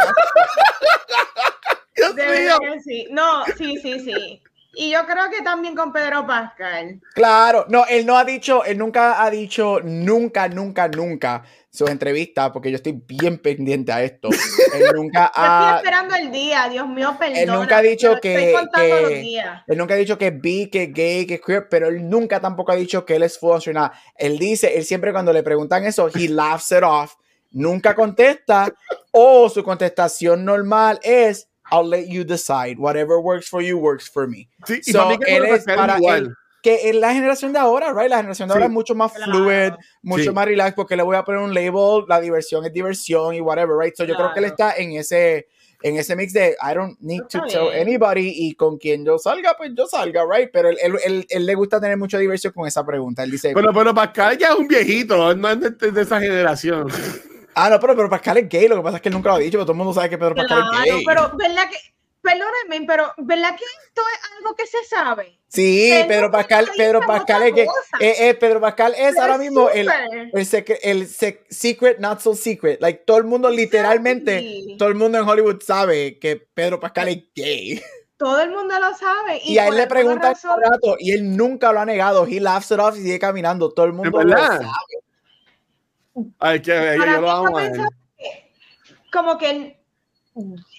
sí. No, sí, sí, sí. Y yo creo que también con Pedro Pascal. Claro, no, él no ha dicho, él nunca ha dicho, nunca, nunca, nunca su entrevista, porque yo estoy bien pendiente a esto. Él nunca ha. estoy esperando el día, Dios mío, perdón. Él nunca ha dicho que. él nunca ha dicho que es bi, que es gay, que es queer, pero él nunca tampoco ha dicho que él es funcional. Él dice, él siempre cuando le preguntan eso, he laughs it off, nunca contesta, o su contestación normal es I'll let you decide. Whatever works for you works for me. Sí, y que él es para igual que es la generación de ahora, right? La generación de ahora es mucho más fluid, mucho más relax, porque le voy a poner un label, la diversión es diversión y whatever, right? So yo creo que él está en ese, en ese mix de I don't need to tell anybody y con quien yo salga, pues yo salga, right? Pero él, él, él, le gusta tener mucha diversión con esa pregunta. Él dice. Pero, pero Pascal ya es un viejito, no es de, esa generación. Ah, no, pero, pero Pascal es gay, lo que pasa es que él nunca lo ha dicho, pero todo el mundo sabe que Pedro Pascal es gay. Pero, ¿verdad que? Perdónenme, pero ¿verdad que esto es algo que se sabe? Sí, Pedro Pascal, Pedro Pascal es que eh, eh, Pedro Pascal es ahora mismo el, el, el, secret, not so secret. Like todo el mundo literalmente, todo el mundo en Hollywood sabe que Pedro Pascal es gay. Todo el mundo lo sabe. Y, a él le preguntan rato y él nunca lo ha negado. He laughs it off y sigue caminando. Todo el mundo lo sabe. Ay, qué bello, yo lo amo. Como que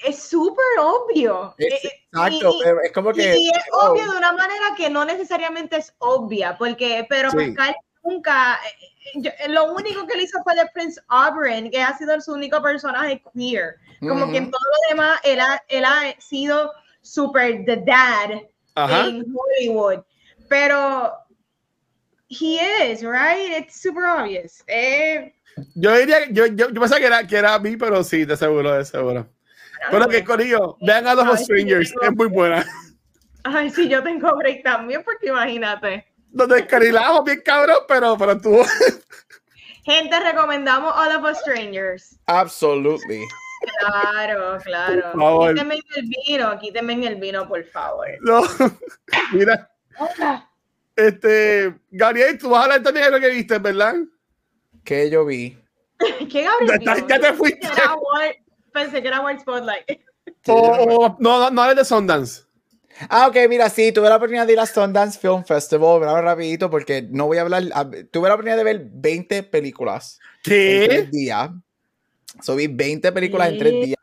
es súper obvio. Eh, eh, exacto, es como que... Y es obvio de una manera que no necesariamente es obvia, porque pero Pascal nunca... Eh, lo único que le hizo fue de Prince Aubrey, que ha sido su único personaje queer. Como que en todo lo demás, él ha, él ha sido súper the dad en Hollywood. Pero he is, right? It's super obvious. Yo diría, yo, yo, yo pensaba que era, que era a mí, pero sí, de seguro, de seguro. Bueno, que Corillo, vean a los Strangers, es muy buena. Ay, sí, yo tengo break también, porque imagínate. Nos descarilamos bien cabrón, pero, pero tú. Gente, recomendamos All of Us Strangers. Absolutely. Claro, claro. Quítenme en el vino, quítenme en el vino, por favor. No, mira. Este, Gabriel, tú vas a hablar también de lo que viste, ¿verdad? Que yo vi. ¿Qué Gabriel? Ya, ya te fuiste. Pensé que era White Spotlight. no, no, no es de Sundance. Ah, ok, mira, sí, tuve la oportunidad de ir a Sundance Film Festival, bravo, rapidito, porque no voy a hablar, tuve la oportunidad de ver 20 películas ¿Qué? en tres días. So, vi 20 películas en tres días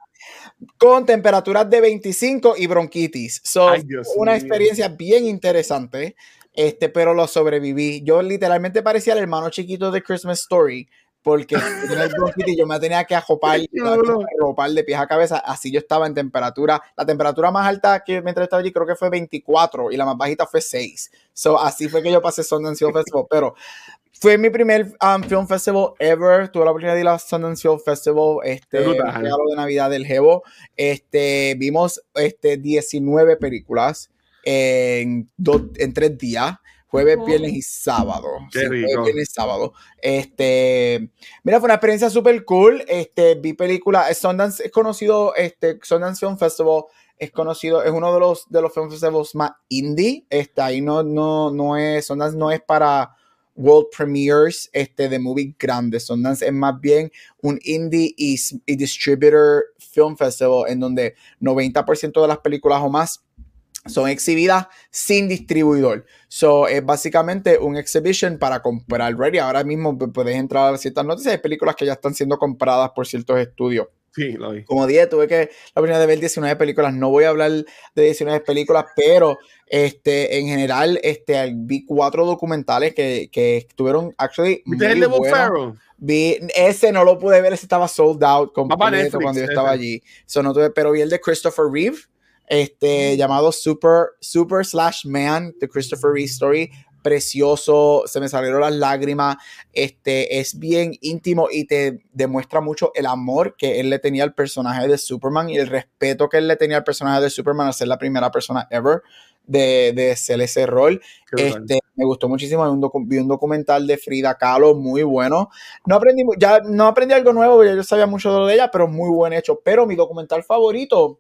con temperaturas de 25 y bronquitis. So, una experiencia bien interesante, este, pero lo sobreviví. Yo literalmente parecía el hermano chiquito de Christmas Story porque yo me tenía que ajopar, arropar de pies a cabeza, así yo estaba en temperatura, la temperatura más alta que mientras estaba allí creo que fue 24 y la más bajita fue 6, so, así fue que yo pasé Sundance Film Festival, pero fue mi primer um, film festival ever. Tuve la oportunidad de ir a Sundance Film Festival, este, regalo de Navidad del Jevo. Este, vimos este, 19 películas en, en tres días jueves, viernes y sábado. Qué Jueves, viernes y sábado. Este, mira, fue una experiencia súper cool. Este, vi película, Sundance es conocido, este, Sundance Film Festival es conocido, es uno de los, de los film festivals más indie. Este, ahí no, no, no es, Sundance no es para world premieres este, de movies grandes. Sundance es más bien un indie y, y distributor film festival en donde 90% de las películas o más son exhibidas sin distribuidor. So, es básicamente un exhibition para comprar. Ready, ahora mismo puedes entrar a ciertas noticias. Hay películas que ya están siendo compradas por ciertos estudios. Sí, lo vi. Como dije, tuve que la primera de ver 19 películas. No voy a hablar de 19 películas, pero este, en general este, vi cuatro documentales que, que estuvieron actually. Muy el de Vi, ese no lo pude ver, ese estaba sold out completo cuando yo estaba allí. So, no tuve, pero vi el de Christopher Reeve este, llamado Super, Super Slash Man, The Christopher Reeve Story. Precioso, se me salieron las lágrimas. Este es bien íntimo y te demuestra mucho el amor que él le tenía al personaje de Superman y el respeto que él le tenía al personaje de Superman al ser la primera persona ever de, de hacer ese rol. Este, me gustó muchísimo. Un vi un documental de Frida Kahlo muy bueno. No aprendí, ya no aprendí algo nuevo, ya yo sabía mucho de ella, pero muy buen hecho. Pero mi documental favorito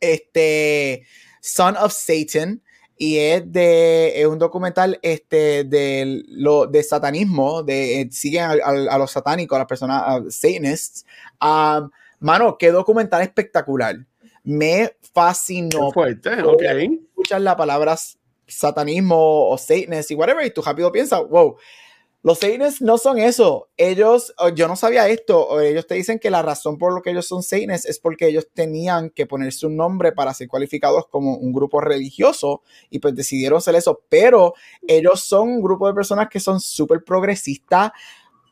este, Son of Satan, y es de es un documental este de lo de satanismo de eh, siguen a, los satánicos a las personas a satanists. Um, mano qué documental espectacular. Me fascinó. Fuerte, okay. escuchar la palabra satanismo o satanist y whatever y tú rápido piensas wow los Satanists no son eso. Ellos, yo no sabía esto, ellos te dicen que la razón por lo que ellos son Satanists es porque ellos tenían que poner su nombre para ser cualificados como un grupo religioso y pues decidieron ser eso. Pero ellos son un grupo de personas que son súper progresistas,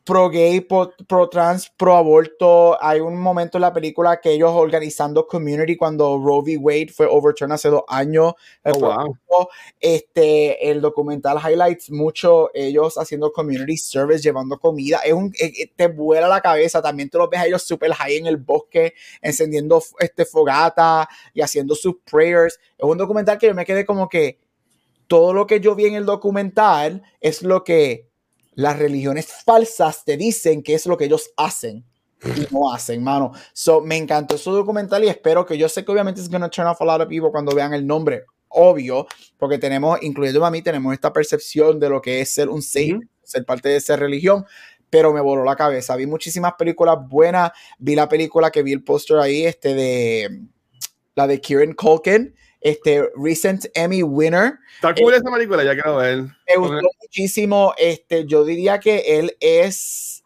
pro gay, pro, trans, pro aborto. Hay un momento en la película que ellos organizando community cuando Roe v. Wade fue overturned hace dos años. Oh, este, el documental highlights mucho ellos haciendo community service, llevando comida. Es un, eh, eh, te vuela la cabeza. También te los ves a ellos super high en el bosque, encendiendo este fogata y haciendo sus prayers. Es un documental que yo me quedé como que todo lo que yo vi en el documental es lo que las religiones falsas te dicen que es lo que ellos hacen y no hacen, mano. So, me encantó su documental y espero que yo sé que obviamente es gonna turn off a lot of people cuando vean el nombre, obvio, porque tenemos, incluyendo a mí, tenemos esta percepción de lo que es ser un saint, ser parte de esa religión, pero me voló la cabeza. Vi muchísimas películas buenas, vi la película que vi el póster ahí, este de la de Kieran Culkin, este recent Emmy winner. Está cool esa película, ya quiero ver. Me gustó muchísimo. Este, yo diría que él es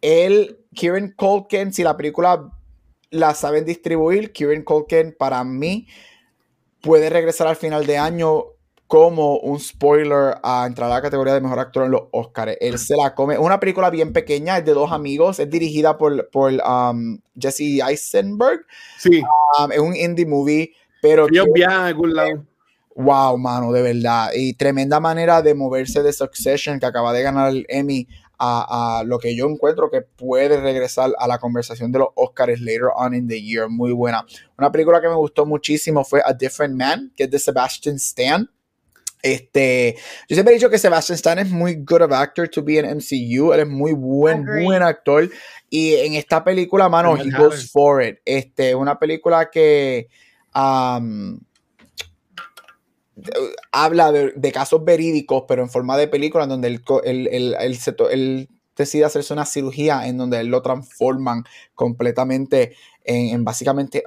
él, Kieran Culkin, si la película la saben distribuir, Kieran Culkin para mí puede regresar al final de año como un spoiler a entrar a la categoría de mejor actor en los Oscars. Él se la come. Es una película bien pequeña, es de dos amigos, es dirigida por, por um, Jesse Eisenberg. Sí. Um, es un indie movie pero ellos viajan a algún lado. Wow, mano, de verdad. Y tremenda manera de moverse de Succession, que acaba de ganar el Emmy, a, lo que yo encuentro que puede regresar a la conversación de los Oscars later on in the year. Muy buena. Una película que me gustó muchísimo fue A Different Man, que es de Sebastian Stan. Este, yo siempre he dicho que Sebastian Stan es muy good of actor to be in MCU. Él es muy buen, buen actor. Y en esta película, mano, he goes for it. Este, una película que habla de, casos verídicos, pero en forma de película, en donde él, decide hacerse una cirugía en donde él lo transforman completamente en, básicamente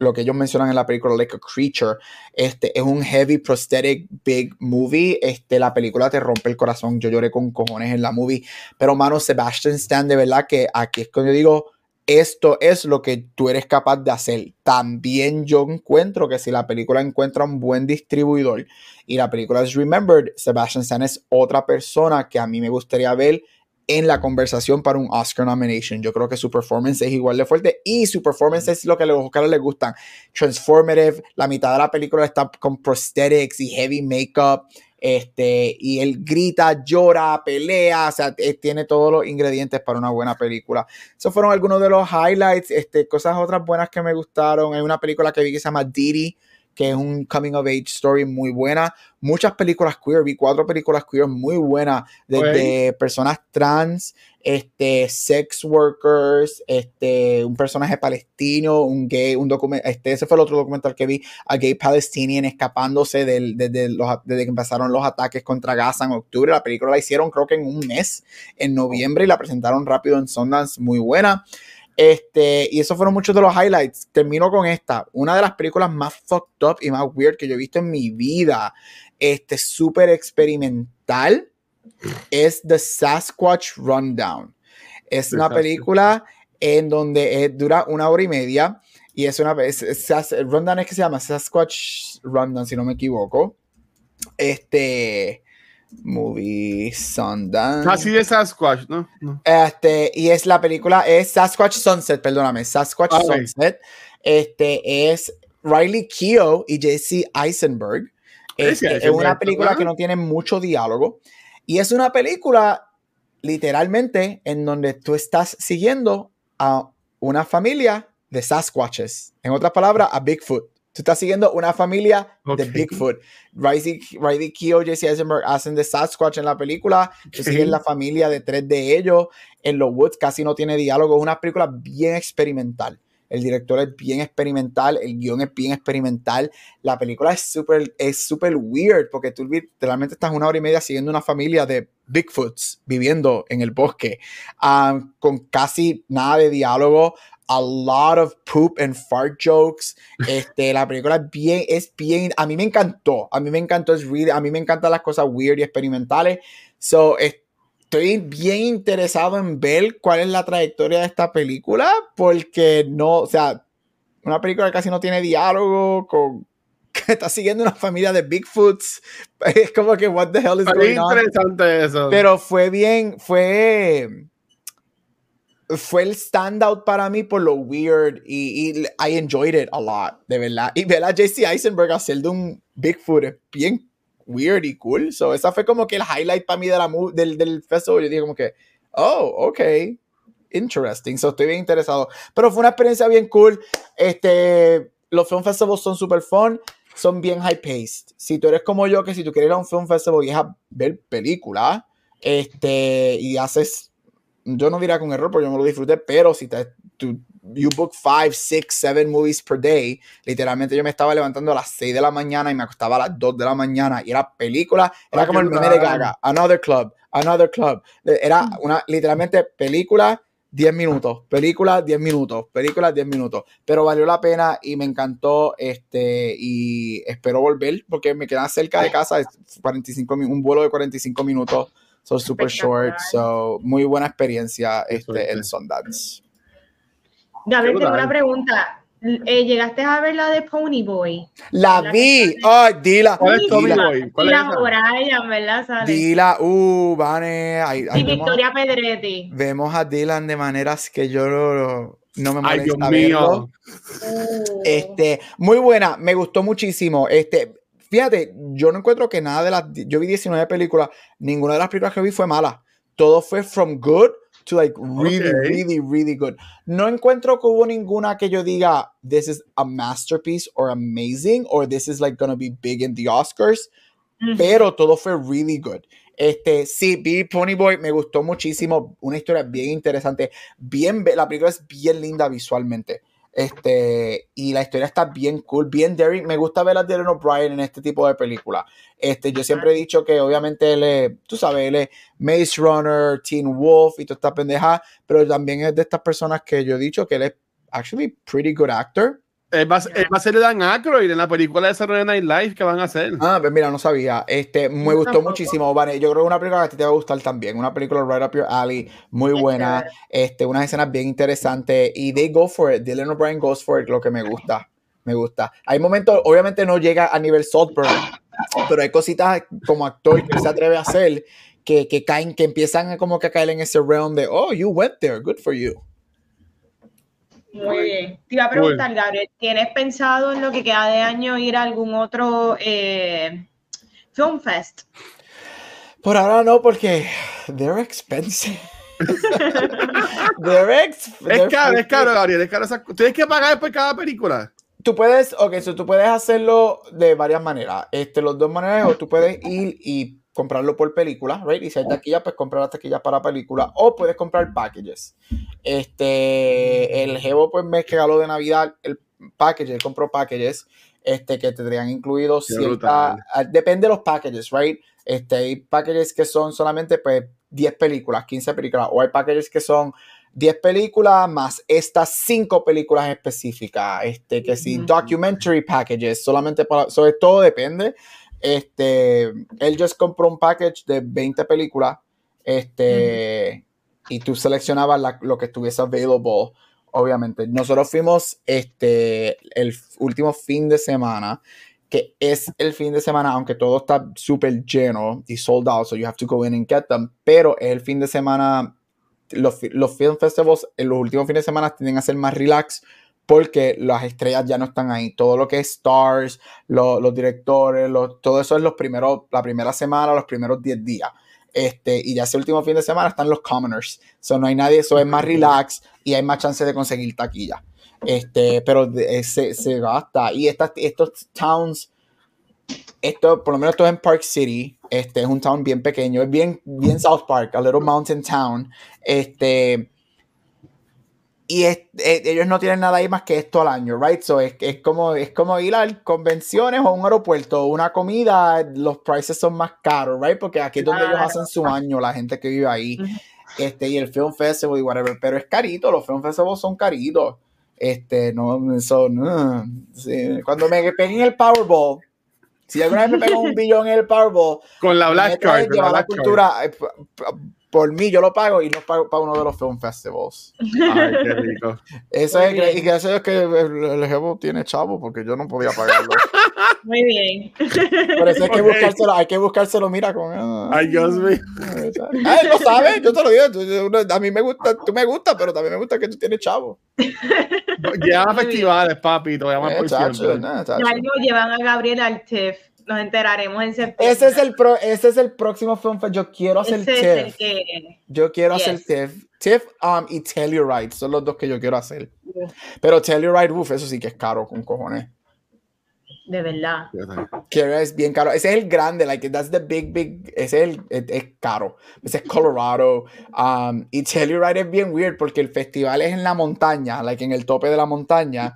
lo que ellos mencionan en la película, like a creature. Este es un heavy prosthetic big movie. Este, la película te rompe el corazón. Yo lloré con cojones en la movie. Pero, mano, Sebastian Stan, de verdad que aquí es cuando yo digo esto es lo que tú eres capaz de hacer. También yo encuentro que si la película encuentra un buen distribuidor y la película es Remembered, Sebastian Stan es otra persona que a mí me gustaría ver en la conversación para un Oscar nomination. Yo creo que su performance es igual de fuerte y su performance es lo que a los Oscars les gustan. Transformative, la mitad de la película está con prosthetics y heavy makeup. Este, y él grita, llora, pelea, o sea, eh, tiene todos los ingredientes para una buena película. Esos fueron algunos de los highlights, este, cosas otras buenas que me gustaron. Hay una película que vi que se llama Diddy, que es un coming of age story muy buena. Muchas películas queer, vi cuatro películas queer muy buenas, desde personas trans, este, sex workers, este, un personaje palestino, un gay, un documento, este, ese fue el otro documental que vi, a gay palestinian escapándose del, desde, los, desde que empezaron los ataques contra Gaza en octubre. La película la hicieron creo que en un mes, en noviembre, y la presentaron rápido en Sundance, muy buena. Este, y esos fueron muchos de los highlights. Termino con esta. Una de las películas más fucked up y más weird que yo he visto en mi vida. Este, súper experimental. Es The Sasquatch Rundown. Es una película en donde dura una hora y media. Y es una. Es, rundown es que se llama Sasquatch Rundown, si no me equivoco. Este. Movie Sundance. Así de Sasquatch, ¿no? Este, y es la película, es Sasquatch Sunset, perdóname, Sasquatch Sunset. Este es Riley Keough y Jesse Eisenberg. Este, es una película que no tiene mucho diálogo. Y es una película, literalmente, en donde tú estás siguiendo a una familia de Sasquatches. En otras palabras, a Bigfoot. Tú estás siguiendo una familia de Bigfoot. Riley Keough, Jesse Eisenberg hacen de Sasquatch en la película. Tú sigues la familia de tres de ellos. En los Woods casi no tiene diálogo. Es una película bien experimental. El director es bien experimental, el guion es bien experimental. La película es súper es super weird porque tú literalmente estás una hora y media siguiendo una familia de Bigfoots viviendo en el bosque ah, con casi nada de diálogo a lot of poop and fart jokes. Este, la película es bien, es bien, a mí me encantó, a mí me encantó, es really, a mí me encantan las cosas weird y experimentales. So, estoy bien interesado en ver cuál es la trayectoria de esta película, porque no, o sea, una película que casi no tiene diálogo, con, que está siguiendo una familia de Bigfoots. Es como que, what the hell is going on? interesante eso. Pero fue bien, fue fue el standout para mí por lo weird y, y, I enjoyed it a lot, de verdad. Y ver a JC Eisenberg hacer de un Bigfoot es bien weird y cool. So, esa fue como que el highlight para mí de la, del, del festival. Yo dije como que, oh, ok, interesting. So, estoy bien interesado. Pero fue una experiencia bien cool. Este, los film festivals son super fun, son bien high paced. Si tú eres como yo, que si tú quieres ir a un film festival y es a ver películas, este, y haces yo no diría con error porque yo me lo disfruté, pero si te, tú, you book 5, 6, 7 movies per day, literalmente yo me estaba levantando a las 6 de la mañana y me acostaba a las 2 de la mañana y era película, era como el meme de Gaga, Another Club, Another Club, era mm. una literalmente película 10 minutos, película 10 minutos, película 10 minutos, pero valió la pena y me encantó este y espero volver porque me queda cerca de casa, 45 un vuelo de 45 minutos So super short. So muy buena experiencia este, en Sundance. Gabriel, tengo una pregunta. Eh, ¿Llegaste a ver la de Pony Boy? La, vi. Ay, dila. ¿Cuál es Pony Boy? ¿Cuál dila es Brian, ¿verdad? Sale. Dila, uh, Vane. y Victoria Pedretti. Vemos a Dylan de maneras que yo no, no me molesta Ay, Dios mío. Este, muy buena, me gustó muchísimo. Este, fíjate, yo no encuentro que nada de las. Yo vi 19 películas, ninguna de las películas que vi fue mala. Todo fue from good to like really, really, really good. No encuentro que hubo ninguna que yo diga, this is a masterpiece or amazing, or this is like gonna be big in the Oscars. Pero todo fue really good. Este, sí, vi Pony Boy, me gustó muchísimo. Una historia bien interesante. Bien, la película es bien linda visualmente. Este, y la historia está bien cool, bien Derry. Me gusta ver a Dylan O'Brien en este tipo de película. Este, yo siempre he dicho que obviamente él es, tú sabes, él es Maze Runner, Teen Wolf y toda esta pendeja, pero también es de estas personas que yo he dicho que él es actually pretty good actor. Él va, a ser Dan Aykroyd en la película de Saturday Night Live que van a hacer. Ah, pues mira, no sabía. Este, me gustó muchísimo, Vane. Yo creo que una película que a ti te va a gustar también. Una película right up your alley, muy buena. Este, unas escenas bien interesantes. Y they go for it. Dylan O'Brien goes for it, lo que me gusta. Me gusta. Hay momentos, obviamente no llega a nivel Saltburn, pero hay cositas como actor que se atreve a hacer que, que caen, que empiezan como que a caer en ese realm de, oh, you went there, good for you. Muy bien. Te iba a preguntar, Gabriel, ¿tienes pensado en lo que queda de año ir a algún otro eh, Film Fest? Por ahora no, porque they're expensive. they're ex es caro, es caro, Gabriel, es caro. Tienes que pagar por cada película. Tú puedes, ok, so tú puedes hacerlo de varias maneras. Este, los dos maneras, o tú puedes ir y comprarlo por película, right? Y si hay taquilla, pues comprar las taquillas para película. O puedes comprar packages. Este, el Jevo, pues me regaló de Navidad el package, él compró packages, este, que tendrían incluidos cierta, ah, depende de los packages, right? Este, hay packages que son solamente, pues, 10 películas, 15 películas, o hay packages que son 10 películas más estas 5 películas específicas, este, que si documentary packages, solamente para, sobre todo depende, este, él just compró un package de 20 películas. Este, y tú seleccionabas lo que estuviese available. Obviamente, nosotros fuimos este, el último fin de semana, que es el fin de semana, aunque todo está súper lleno y sold out, so you have to go in and get them. Pero es el fin de semana, los, los film festivals en los últimos fines de semana tienden a ser más relax porque las estrellas ya no están ahí. Todo lo que es stars, los directores, todo eso es los primeros, la primera semana, los primeros 10 días. Este, y ya ese último fin de semana están los commoners. So, no hay nadie, eso es más relax y hay más chance de conseguir taquilla. Este, pero se, se, gasta. Y estas, estos towns, esto, por lo menos esto es en Park City. Este es un town bien pequeño, es bien, bien South Park, a little mountain town. Este, y eh, ellos no tienen nada ahí más que esto al año, right? So es, es, como, es como ir a convenciones o a un aeropuerto, una comida, los prices son más caros, right? Porque aquí es donde ellos hacen su año, la gente que vive ahí. Este, y el Film Festival y whatever, pero es carito, los Film Festivals son caritos. Este, no, son, cuando me peguen el Powerball, si alguna vez me pego un billón en el Powerball, con la Black Card, la cultura, eh, por mí yo lo pago y no pago para uno de los film festivals. Ay, qué rico. Eso es, y gracias a Dios que el, jefe tiene chavo porque yo no podía pagarlo. Muy bien. Por eso hay que buscárselo, hay que buscárselo, mira, con... Ah, Ay, Dios mío. Ay, lo sabes, yo te lo digo, a mí me gusta, tú me gustas, pero también me gusta que tú tienes chavo. Llevan a festivales, papi, te llaman por siempre. llevan a Gabriel al TIFF nos enteraremos en septiembre. Ese es el, pro, ese es el próximo film Yo quiero hacer TIFF. Yo quiero hacer TIFF. TIFF um, y Telluride son los dos que yo quiero hacer. Pero Telluride, uff, eso sí que es caro con cojones. De verdad. Que es bien caro. Ese es el grande, like, that's the big, big. Ese es, el, es, caro. Ese es Colorado. Um, y Telluride es bien weird porque el festival es en la montaña, like en el tope de la montaña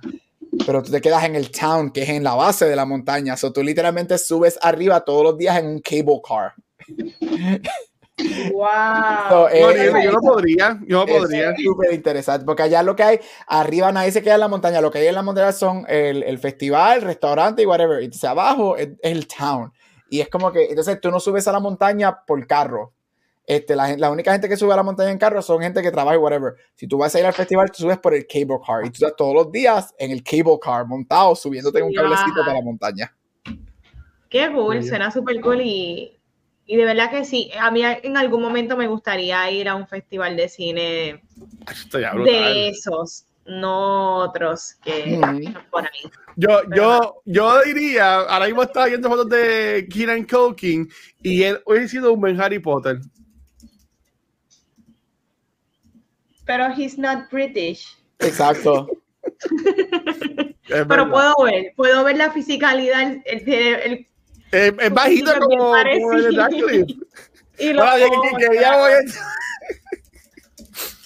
pero tú te quedas en el town, que es en la base de la montaña. O so, tú literalmente subes arriba todos los días en un cable car. Wow. yo no podría, yo no podría. Es súper interesante, porque allá lo que hay, arriba nadie se queda en la montaña, lo que hay en la montaña son el, el festival, el restaurante y whatever. Y entonces abajo es, el town. Y es como que, entonces tú no subes a la montaña por carro, este, la, la, única gente que sube a la montaña en carro son gente que trabaja y whatever. Si tú vas a ir al festival, tú subes por el cable car y tú estás todos los días en el cable car montado, subiéndote en un cablecito para la montaña. Qué cool, suena súper cool y, y, de verdad que sí. A mí en algún momento me gustaría ir a un festival de cine de esos, no otros que por ahí. Yo, yo, yo diría, ahora mismo estaba viendo fotos de Kieran Culkin y él hubiese sido un buen Harry Potter. Pero he's not British. Exacto. pero puedo ver, puedo ver la fisicalidad, el, el, es bajito como, como el Radcliffe. y lo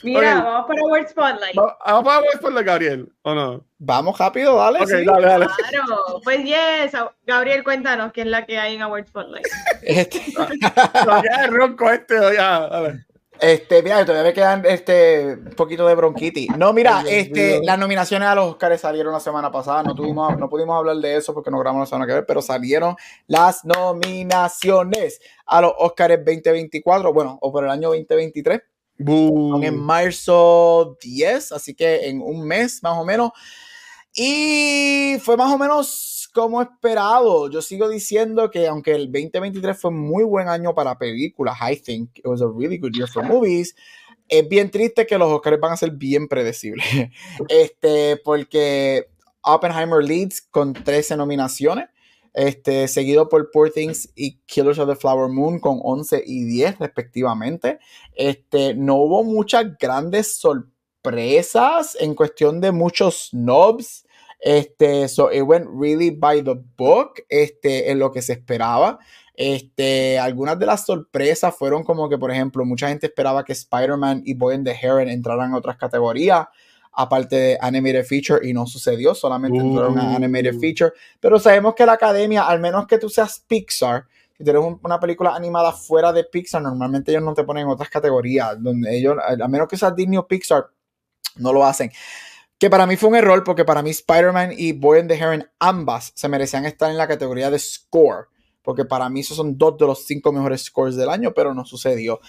Mira, vamos para World Spotlight. Vamos para World Spotlight, Gabriel, ¿o no? Vamos rápido, dale. Okay, dale, dale. Claro, pues yes. Gabriel, cuéntanos qué es la que hay en World Spotlight. Este. ya es ronco este, ya, dale. Este, mira, todavía me quedan este un poquito de bronquitis. No, mira, este, las nominaciones a los Oscars salieron la semana pasada. No tuvimos, no pudimos hablar de eso porque no grabamos la semana que ver, pero salieron las nominaciones a los Oscars 2024, bueno, o por el año 2023. Son en marzo 10, así que en un mes más o menos. Y fue más o menos como esperado. Yo sigo diciendo que aunque el 2023 fue muy buen año para películas, I think it was a really good year for movies. Es bien triste que los Oscars van a ser bien predecibles. Este, porque Oppenheimer leads con 13 nominaciones. Este, seguido por Poor Things y Killers of the Flower Moon con 11 y 10 respectivamente. Este, no hubo muchas grandes sorpresas en cuestión de muchos snobs. Este, so it went really by the book, este, en lo que se esperaba. Este, algunas de las sorpresas fueron como que, por ejemplo, mucha gente esperaba que Spider-Man y Boy and the Heron entraran a otras categorías, aparte de Animated Feature, y no sucedió, solamente entraron a Animated uh. Feature. Pero sabemos que la academia, al menos que tú seas Pixar, si tienes una película animada fuera de Pixar, normalmente ellos no te ponen en otras categorías, donde ellos, a menos que seas Disney o Pixar, no lo hacen. Que para mí fue un error porque para mí Spider-Man y Boy and the Heron ambas se merecían estar en la categoría de score. Porque para mí esos son dos de los cinco mejores scores del año, pero no sucedió.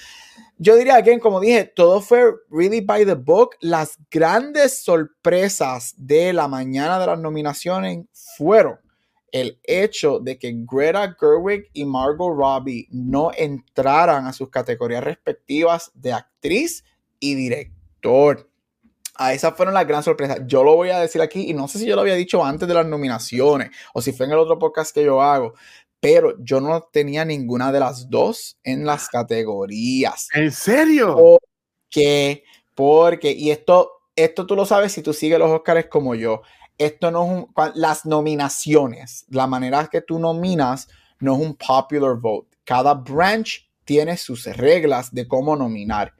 Yo diría que, como dije, todo fue really by the book. Las grandes sorpresas de la mañana de las nominaciones fueron el hecho de que Greta Gerwig y Margot Robbie no entraran a sus categorías respectivas de actriz y director a esas fueron las gran sorpresas. Yo lo voy a decir aquí y no sé si yo lo había dicho antes de las nominaciones o si fue en el otro podcast que yo hago, pero yo no tenía ninguna de las dos en las categorías. ¿En serio? ¿Por qué? Porque, y esto, esto tú lo sabes si tú sigues los Oscars como yo. Esto no es un, las nominaciones, la manera que tú nominas no es un popular vote. Cada branch tiene sus reglas de cómo nominar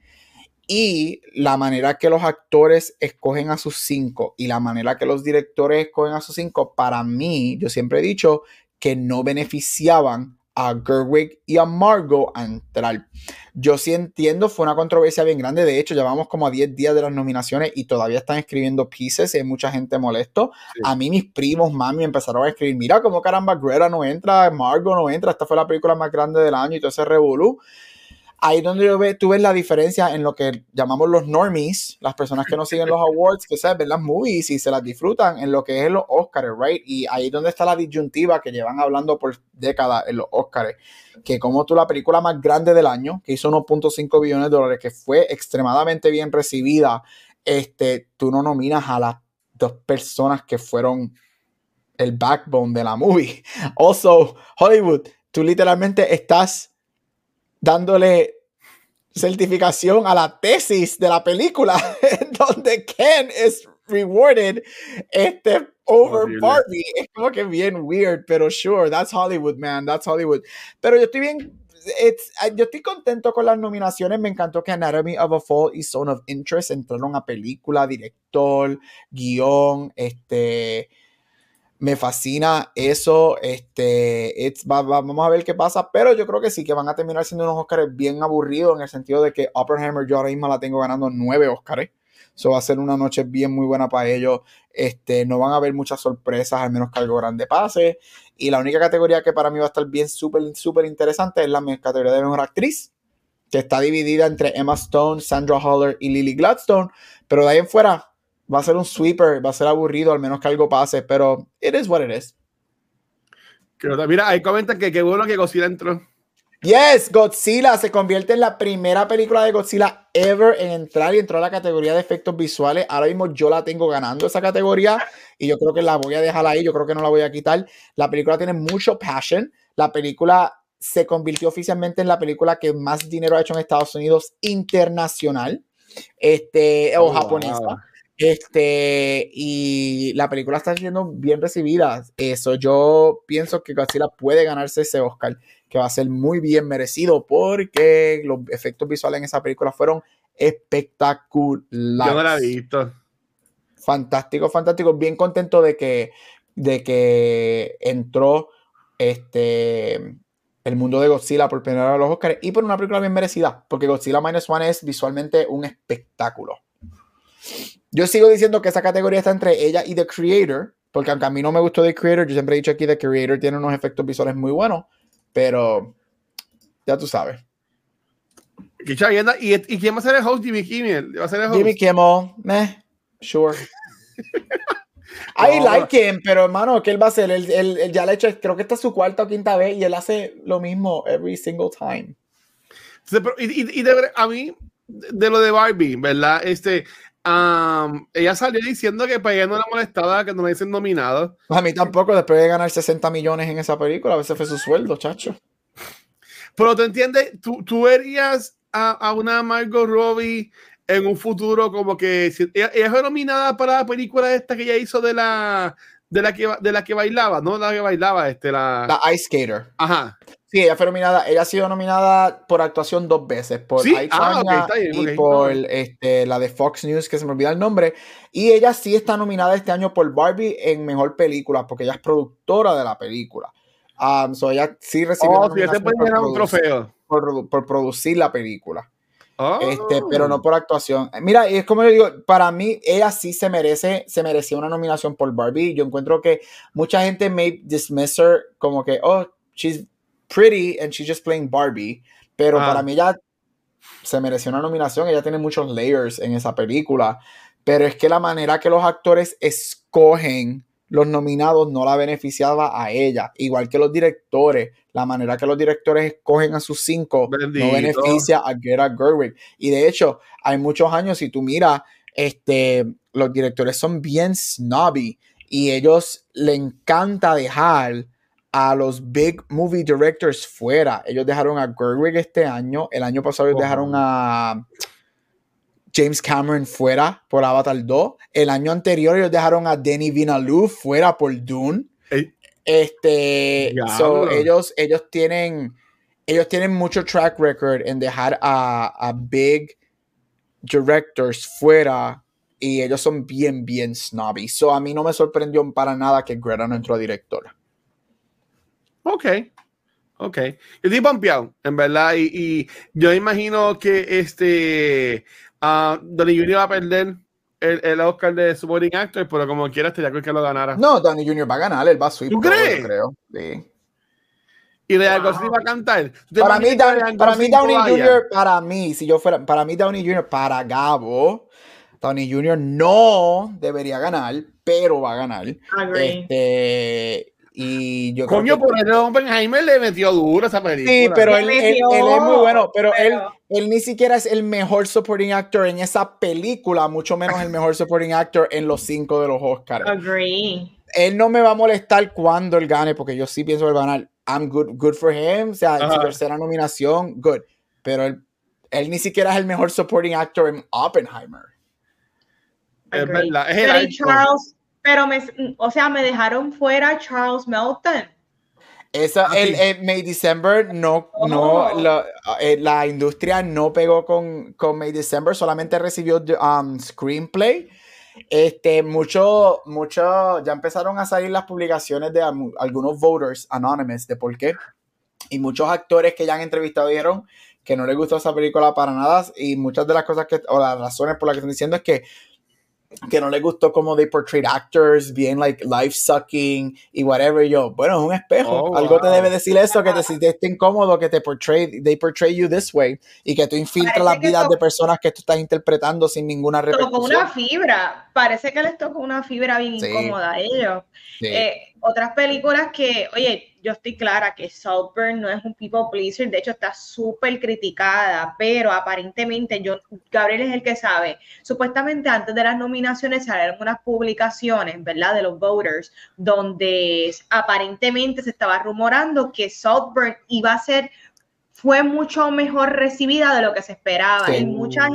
y la manera que los actores escogen a sus cinco y la manera que los directores escogen a sus cinco, para mí, yo siempre he dicho que no beneficiaban a Gerwig y a Margot a entrar. Yo sí entiendo, fue una controversia bien grande. De hecho, llevamos como a 10 días de las nominaciones y todavía están escribiendo pieces y hay mucha gente molesto. A mí, mis primos, mami, empezaron a escribir: Mira, cómo caramba, Greta no entra, Margot no entra. Esta fue la película más grande del año y todo ese revolú ahí donde yo ve, tú ves la diferencia en lo que llamamos los normies, las personas que no siguen los awards, que saben, ven las movies y se las disfrutan en lo que es los Oscars, right? Y ahí donde está la disyuntiva que llevan hablando por décadas en los Oscars, que como tú la película más grande del año, que hizo 1.5 billones de dólares, que fue extremadamente bien recibida, este, tú no nominas a las dos personas que fueron el backbone de la movie. Also, Hollywood, tú literalmente estás dándole certificación a la tesis de la película, donde Ken es rewarded este, over Barbie. Es como que bien weird, pero sure, that's Hollywood, man, that's Hollywood. Pero yo estoy bien, yo estoy contento con las nominaciones. Me encantó que Anatomy of a Fall y Zone of Interest entraron a película, director, guion, este me fascina eso. Este, vamos a ver qué pasa, pero yo creo que sí, que van a terminar siendo unos Oscars bien aburridos en el sentido de que Oppenheimer yo ahora mismo la tengo ganando nueve Oscars. Eso va a ser una noche bien muy buena para ellos. Este, no van a haber muchas sorpresas, al menos que algo grande pase. Y la única categoría que para mí va a estar bien súper, súper interesante es la categoría de mejor actriz, que está dividida entre Emma Stone, Sandra Holler y Lily Gladstone. Pero de ahí en fuera, va a ser un sweeper, va a ser aburrido, al menos que algo pase, pero it is what it is. Mira, ahí comentan que qué bueno que Godzilla entró. Yes, Godzilla se convierte en la primera película de Godzilla ever en entrar y entró a la categoría de efectos visuales. Ahora mismo yo la tengo ganando esa categoría y yo creo que la voy a dejar ahí, yo creo que no la voy a quitar. La película tiene mucho passion. La película se convirtió oficialmente en la película que más dinero ha hecho en Estados Unidos internacional este, o oh, japonesa. Este, y la película está siendo bien recibida. Eso, yo pienso que Godzilla puede ganarse ese Oscar, que va a ser muy bien merecido porque los efectos visuales en esa película fueron espectaculares. Yo no la he visto. Fantástico, fantástico. Bien contento de que, de que entró este el mundo de Godzilla por primera vez a los Oscars y por una película bien merecida, porque Godzilla Minus One es visualmente un espectáculo. Yo sigo diciendo que esa categoría está entre ella y The Creator, porque aunque a mí no me gustó The Creator, yo siempre he dicho aquí The Creator tiene unos efectos visuales muy buenos, pero ya tú sabes. ¿Y, ¿Y, quién va a ser el host? Jimmy Kimmel. ¿Va a ser el host? Jimmy Kimmel, meh, sure. I like him, pero hermano, ¿qué él va a hacer? Él, ya le ha hecho, creo que esta es su cuarta o quinta vez y él hace lo mismo every single time. y, de, a mí, de lo de Barbie, ¿verdad? Este, ella salió diciendo que para ella no la molestaba que no le dicen nominado. a mí tampoco, después de ganar 60 millones en esa película, a veces fue su sueldo, chacho. Pero te entiendes, tú, tú verías a, una Margot Robbie en un futuro como que ella, fue nominada para la película esta que ella hizo de la de la que de la que bailaba, no la que bailaba, este la la Ice Skater. Ajá. Sí, ella fue nominada. Ella ha sido nominada por actuación dos veces, por ¿Sí? ah, y por este, la de Fox News, que se me olvida el nombre. Y ella sí está nominada este año por Barbie en Mejor Película, porque ella es productora de la película. Um, so ella sí recibió oh, por, un trofeo. Por, producir la película. Este, pero no por actuación. Mira, es como yo digo, para mí ella sí se merece, se merecía una nominación por Barbie. Yo encuentro que mucha gente may dismiss her como que, oh, she's pretty and she's just playing Barbie. Pero ah. para mí ella se mereció una nominación. Ella tiene muchos layers en esa película. Pero es que la manera que los actores escogen los nominados no la beneficiaba a ella. Igual que los directores. La manera que los directores escogen a sus cinco no beneficia a Greta Gerwig. Y de hecho, hay muchos años, si tú miras, este, los directores son bien snobby y ellos le encanta dejar a los big movie directors fuera. Ellos dejaron a Gerwig este año. El año pasado ellos dejaron a James Cameron fuera por Avatar 2. El año anterior ellos dejaron a Denis Villeneuve fuera por Dune. Este, ellos, ellos tienen, ellos tienen mucho track record en dejar a, big directors fuera y ellos son bien, bien snobby. So a mí no me sorprendió para nada que Greta no entró a directora. Ok, ok. Yo estoy pompeado, en verdad, y, yo imagino que este uh, Donnie Jr. va a perder el, el, Oscar de Supporting Actor, pero como quiera, estaría creo que lo ganara. No, Donnie Jr. va a ganar, él va a sweep. ¿Tú crees? creo, sí. y Ryan Gosling iba a cantar. Para mí, para mí, Downey Jr., para mí, si yo fuera, para mí, Downey Jr., para Gabo, Downey Jr. no debería ganar, pero va a ganar. Este, y yo Coño, creo que... por eso Oppenheimer le metió duro esa película. Sí, pero él, él, es muy bueno, pero, Él, él ni siquiera es el mejor supporting actor en esa película, mucho menos el mejor supporting actor en los cinco de los Oscars. Agree. Él no me va a molestar cuando él gane, porque yo sí pienso que va a ganar. I'm good, good for him. O sea, en su tercera nominación, good. Pero él, él, ni siquiera es el mejor supporting actor en Oppenheimer. Es verdad. Es el Charles, pero me, o sea, me dejaron fuera Charles Melton. Esa, ah, el, May December no, no la, eh, la, industria no pegó con, con May December, solamente recibió um, screenplay. Este, mucho, mucho, ya empezaron a salir las publicaciones de algunos voters anonymous de por qué. Y muchos actores que ya han entrevistado dijeron que no les gustó esa película para nada. Y muchas de las cosas que, o las razones por las que están diciendo es que que no le gustó cómo they portrayed actors, bien like life sucking y whatever. yo, bueno, es un espejo. Oh, Algo te debe decir eso, que te sientes incómodo, que te portray, they portray you this way y que tú infiltras las vidas de personas que tú estás interpretando sin ninguna repercusión. Tocó una fibra. Parece que les tocó una fibra bien incómoda a ellos. Eh, otras películas que, oye, yo estoy clara que Saltburn no es un people pleaser, de hecho está súper criticada, pero aparentemente yo, Gabriel es el que sabe, supuestamente antes de las nominaciones salieron unas publicaciones, ¿verdad? De los voters, donde aparentemente se estaba rumorando que Saltburn iba a ser fue mucho mejor recibida de lo que se esperaba. Y mucha,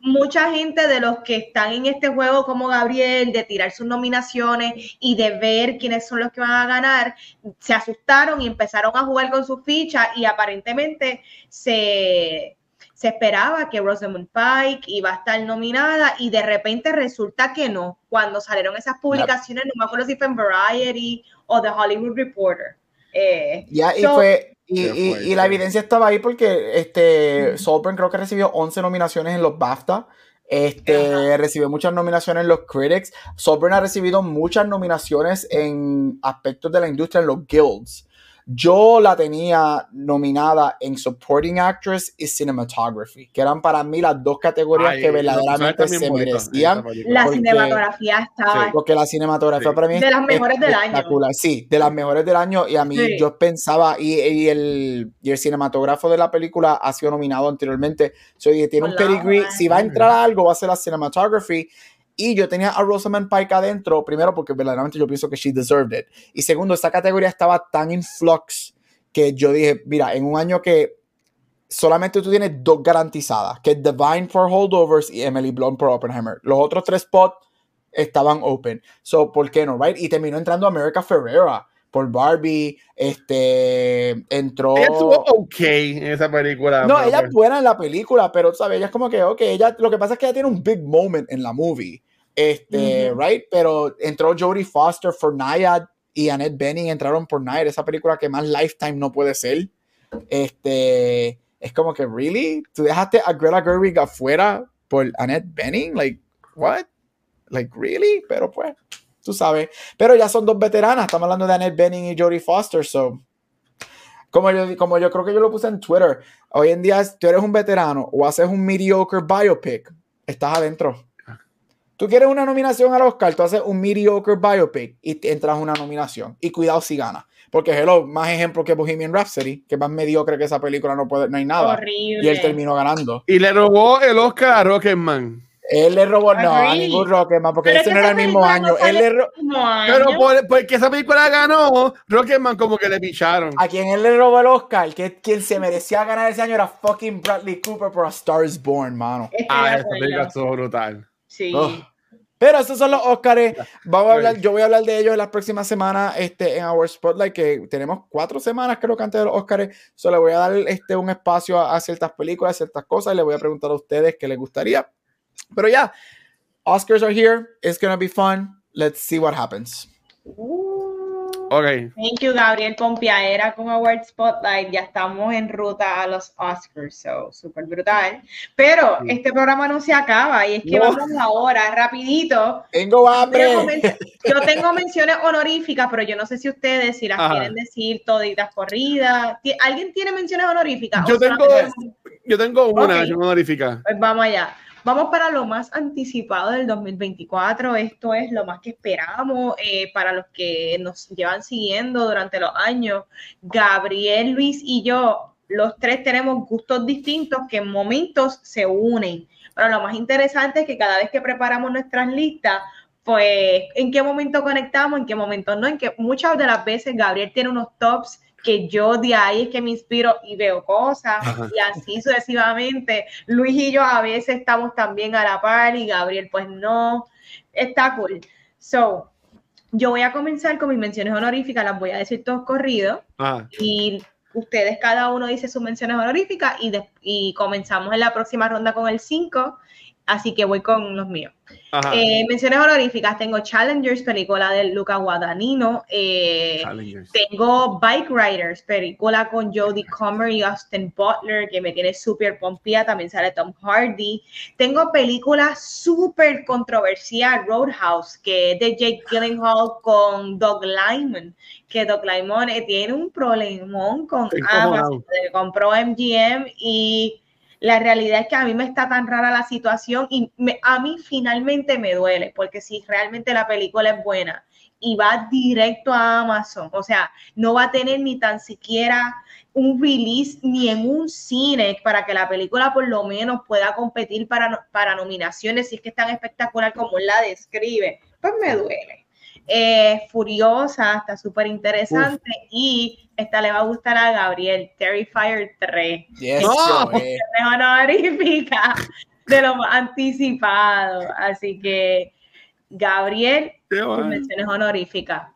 mucha gente de los que están en este juego como Gabriel, de tirar sus nominaciones y de ver quiénes son los que van a ganar, se asustaron y empezaron a jugar con sus fichas y aparentemente se, se esperaba que Rosamund Pike iba a estar nominada y de repente resulta que no. Cuando salieron esas publicaciones, no me acuerdo si fue en Variety o The Hollywood Reporter. Eh, ya, y fue y, la evidencia estaba ahí porque este, Solburn creo que recibió 11 nominaciones en los BAFTA. Este, recibió muchas nominaciones en los Critics. Solburn ha recibido muchas nominaciones en aspectos de la industria, en los guilds. Yo la tenía nominada en Supporting Actress y Cinematography, que eran para mí las dos categorías que verdaderamente se merecían. La cinematografía estaba. porque la cinematografía para mí de las mejores del año. Sí, de las mejores del año. Y a mí yo pensaba, y, el, y el cinematógrafo de la película ha sido nominado anteriormente. So, tiene un pedigree. Si va a entrar a algo, va a ser la cinematography. Y yo tenía a Rosamund Pike adentro, primero porque verdaderamente yo pienso que she deserved it. Y segundo, esta categoría estaba tan in flux que yo dije, mira, en un año que solamente tú tienes dos garantizadas, que es Divine for Holdovers y Emily Blunt por Oppenheimer. Los otros tres spots estaban open. So, ¿por qué no? Right? Y terminó entrando America Ferrera por Barbie, este, entró... Ella estuvo ok en esa película. No, ella es buena en la película, pero, ¿sabes? Ella es como que, ok, ella, lo que pasa es que ella tiene un big moment en la movie, este, right? Pero entró Jodie Foster for Nayad y Annette Bening entraron por Nayad, esa película que más Lifetime no puede ser. Este, es como que, ¿really? ¿Tú dejaste a Greta Gerwig afuera por Annette Bening? Like, what? Like, ¿really? Pero pues tú sabes. Pero ya son dos veteranas, estamos hablando de Annette Bening y Jodie Foster, so. Como yo, como yo creo que yo lo puse en Twitter, hoy en día tú eres un veterano o haces un mediocre biopic, estás adentro. Tú quieres una nominación al Oscar, tú haces un mediocre biopic y te entras una nominación. Y cuidado si gana. Porque hello, más ejemplo que Bohemian Rhapsody, que más mediocre que esa película no puede, no hay nada. Horrible. Y él terminó ganando. Y le robó el Oscar a Rocketman. Él le robó, no, a ningún Rocketman, porque ese no era el mismo año. Él le Pero por, porque esa película ganó, Rocketman como que le picharon. A quien él le robó el Oscar, que quien se merecía ganar ese año era fucking Bradley Cooper por A Star is Born, mano. ah, esa película estuvo brutal. Sí. Pero esos son los Oscars. Vamos a hablar, yo voy a hablar de ellos en las próximas semanas este, en Our Spotlight, que tenemos cuatro semanas, creo que antes de los Oscars. Solo le voy a dar este, un espacio a, a, ciertas películas, a ciertas cosas, y le voy a preguntar a ustedes qué les gustaría. Pero ya, Oscars are here. It's gonna be fun. Let's see what happens. Ok. Thank you, Gabriel Pompiaera con Award Spotlight. Ya estamos en ruta a los Oscars, so súper brutal. Pero este programa no se acaba y es que vamos ahora, rapidito. Tengo hambre. Yo tengo menciones honoríficas, pero yo no sé si ustedes, si las quieren decir toditas corridas. ¿Alguien tiene menciones honoríficas? Yo tengo, yo tengo una honorífica. Pues vamos allá. Vamos para lo más anticipado del 2024. Esto es lo más que esperamos eh, para los que nos llevan siguiendo durante los años. Gabriel, Luis y yo, los tres tenemos gustos distintos que en momentos se unen. Pero lo más interesante es que cada vez que preparamos nuestras listas, pues en qué momento conectamos, en qué momento no, en que muchas de las veces Gabriel tiene unos tops que yo de ahí es que me inspiro y veo cosas y así sucesivamente. Luis y yo a veces estamos también a la par y Gabriel pues no. Está cool. So, yo voy a comenzar con mis menciones honoríficas, las voy a decir todos corridos y ustedes cada uno dice sus menciones honoríficas y, y comenzamos en la próxima ronda con el 5 Así que voy con los míos. Eh, menciones honoríficas, tengo Challengers, película de Luca Guadagnino. Eh, tengo Bike Riders, película con Jodie Comer y Austin Butler, que me tiene súper pompía. También sale Tom Hardy. Tengo película súper controversial, Roadhouse, que es de Jake Gyllenhaal con Doug Lyman. Que Doug Lyman eh, tiene un problemón con Amazon. Compró MGM y la realidad es que a mí me está tan rara la situación y a mí finalmente me duele, porque si realmente la película es buena y va directo a Amazon, o sea, no va a tener ni tan siquiera un release ni en un cine para que la película por lo menos pueda competir para, para nominaciones, si es que es tan espectacular como la describe, pues me duele. Eh, furiosa, está súper interesante y esta le va a gustar a Gabriel, Terrifier 3. Yes, no, honorífica de lo anticipado. Así que, Gabriel, tus menciones honoríficas.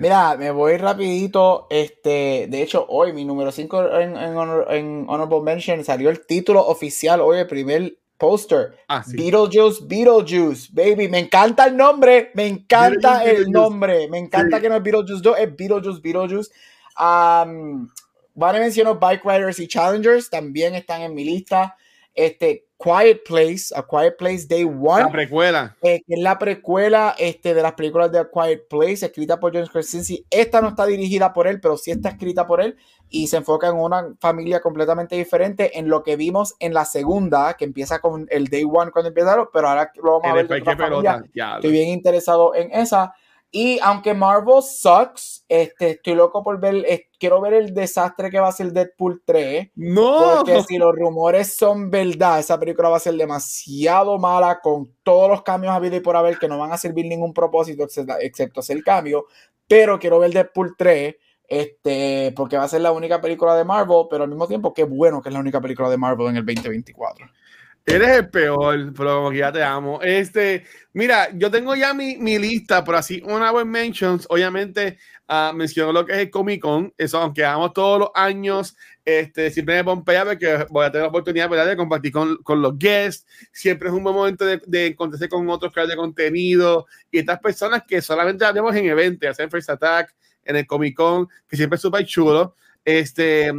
Mira, me voy rapidito. Este, de hecho, hoy mi número 5 en, en, en, Honorable Mention salió el título oficial, hoy el primer poster. Ah, Beetlejuice, Beetlejuice, baby. Me encanta el nombre, me encanta el nombre. Me encanta que no es Beetlejuice 2, es Beetlejuice, Beetlejuice. Um, Van mencionó Bike Riders y Challengers, también están en mi lista. Este, Quiet Place, A Quiet Place Day One. La precuela. Eh, que es la precuela este, de las películas de A Quiet Place, escrita por James Krasinski. Esta no está dirigida por él, pero sí está escrita por él y se enfoca en una familia completamente diferente en lo que vimos en la segunda, que empieza con el Day One cuando empezaron, pero ahora lo vamos a ver. Estoy bien interesado en esa. Y aunque Marvel sucks, este, estoy loco por ver, quiero ver el desastre que va a ser Deadpool 3. No. Porque si los rumores son verdad, esa película va a ser demasiado mala con todos los cambios habido y por haber que no van a servir ningún propósito excepto hacer cambio. Pero quiero ver Deadpool 3. Este, porque va a ser la única película de Marvel, pero al mismo tiempo, qué bueno que es la única película de Marvel en el 2024. Eres el peor, pero como que ya te amo. Este, mira, yo tengo ya mi, mi lista, pero así, una web mentions, obviamente uh, menciono lo que es el Comic Con, eso, aunque hagamos todos los años, este, siempre me pompea porque voy a tener la oportunidad ¿verdad? de compartir con, con, los guests, siempre es un buen momento de, de encontrarse con otros creadores de contenido y estas personas que solamente las vemos en eventos, hacen First Attack, en el Comic Con, que siempre es súper chulo. Este,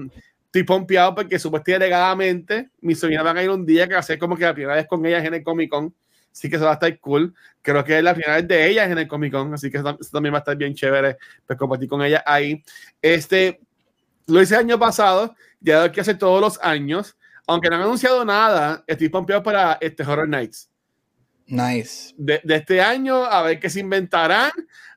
estoy pompeado porque supuestamente mis sobrinas van a ir un día que va a ser como que la primera vez con ellas en el Comic Con. Así que eso va a estar cool. Creo que es la primera vez de ellas en el Comic Con, así que eso, también va a estar bien chévere pues, compartir con ellas ahí. Este, lo hice el año pasado, ya lo que hace todos los años. Aunque no han anunciado nada, estoy pompeado para este Horror Nights. Nice. De, de, este año, a ver qué se inventarán.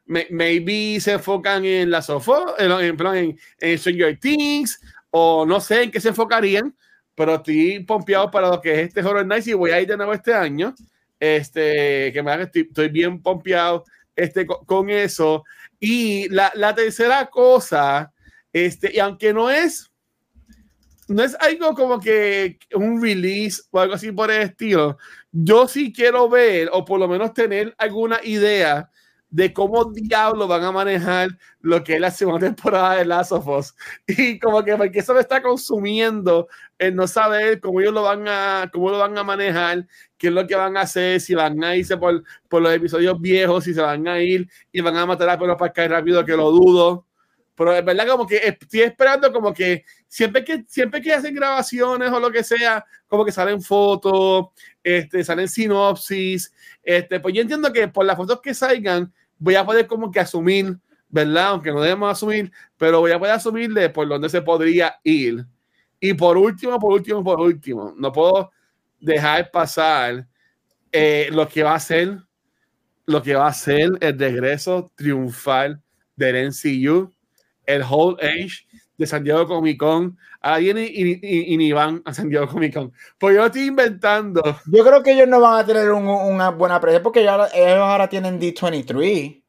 maybe se enfocan en la sofá, en, en, en, en Stranger Things, o no sé en qué se enfocarían, pero estoy pompeado para lo que es este Horror Nights y voy a ir de nuevo este año. Este, que me estoy, estoy bien pompeado este, con, eso. Y la, la, tercera cosa, este, y aunque no es, no es algo como que un release o algo así por el estilo, yo sí quiero ver, o por lo menos tener alguna idea de cómo diablos van a manejar lo que es la segunda temporada de Last of Us. Y como que porque eso me está consumiendo el no saber cómo ellos lo van a, cómo lo van a manejar, qué es lo que van a hacer, si van a irse por, por los episodios viejos, si se van a ir y van a matar a Pedro Pascal rápido, que lo dudo. Pero es verdad como que estoy esperando como que siempre que siempre que hacen grabaciones o lo que sea, como que salen fotos, este, salen sinopsis, este, pues yo entiendo que por las fotos que salgan voy a poder como que asumir, ¿verdad? Aunque no debemos asumir, pero voy a poder asumir de por dónde se podría ir. Y por último, por último, por último, no puedo dejar pasar eh, lo que va a ser lo que va a ser el regreso triunfal del NCU el Whole Age de San Diego Comic Con. Ahora viene y, y, van a San Diego Comic Con. Pues yo estoy inventando. Yo creo que ellos no van a tener un, una buena presencia porque ellos ahora tienen D23.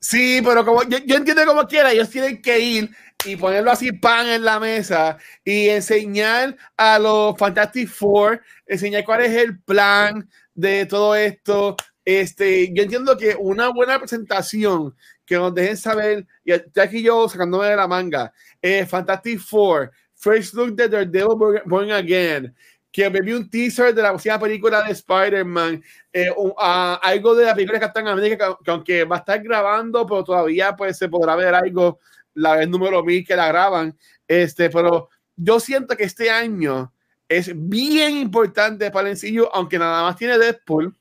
Sí, pero como yo, yo, entiendo como quiera, ellos tienen que ir y ponerlo así pan en la mesa y enseñar a los Fantastic Four, enseñar cuál es el plan de todo esto. Este, yo entiendo que una buena presentación que nos dejen saber, y aquí yo sacándome de la manga, eh, Fantastic Four, First Look de Daredevil Born Again, que me vi un teaser de la próxima película de Spider-Man, eh, uh, algo de la película de Captain America, que, aunque va a estar grabando, pero todavía pues se podrá ver algo la vez número mil que la graban, este, pero yo siento que este año es bien importante para el sencillo, aunque nada más tiene Deadpool,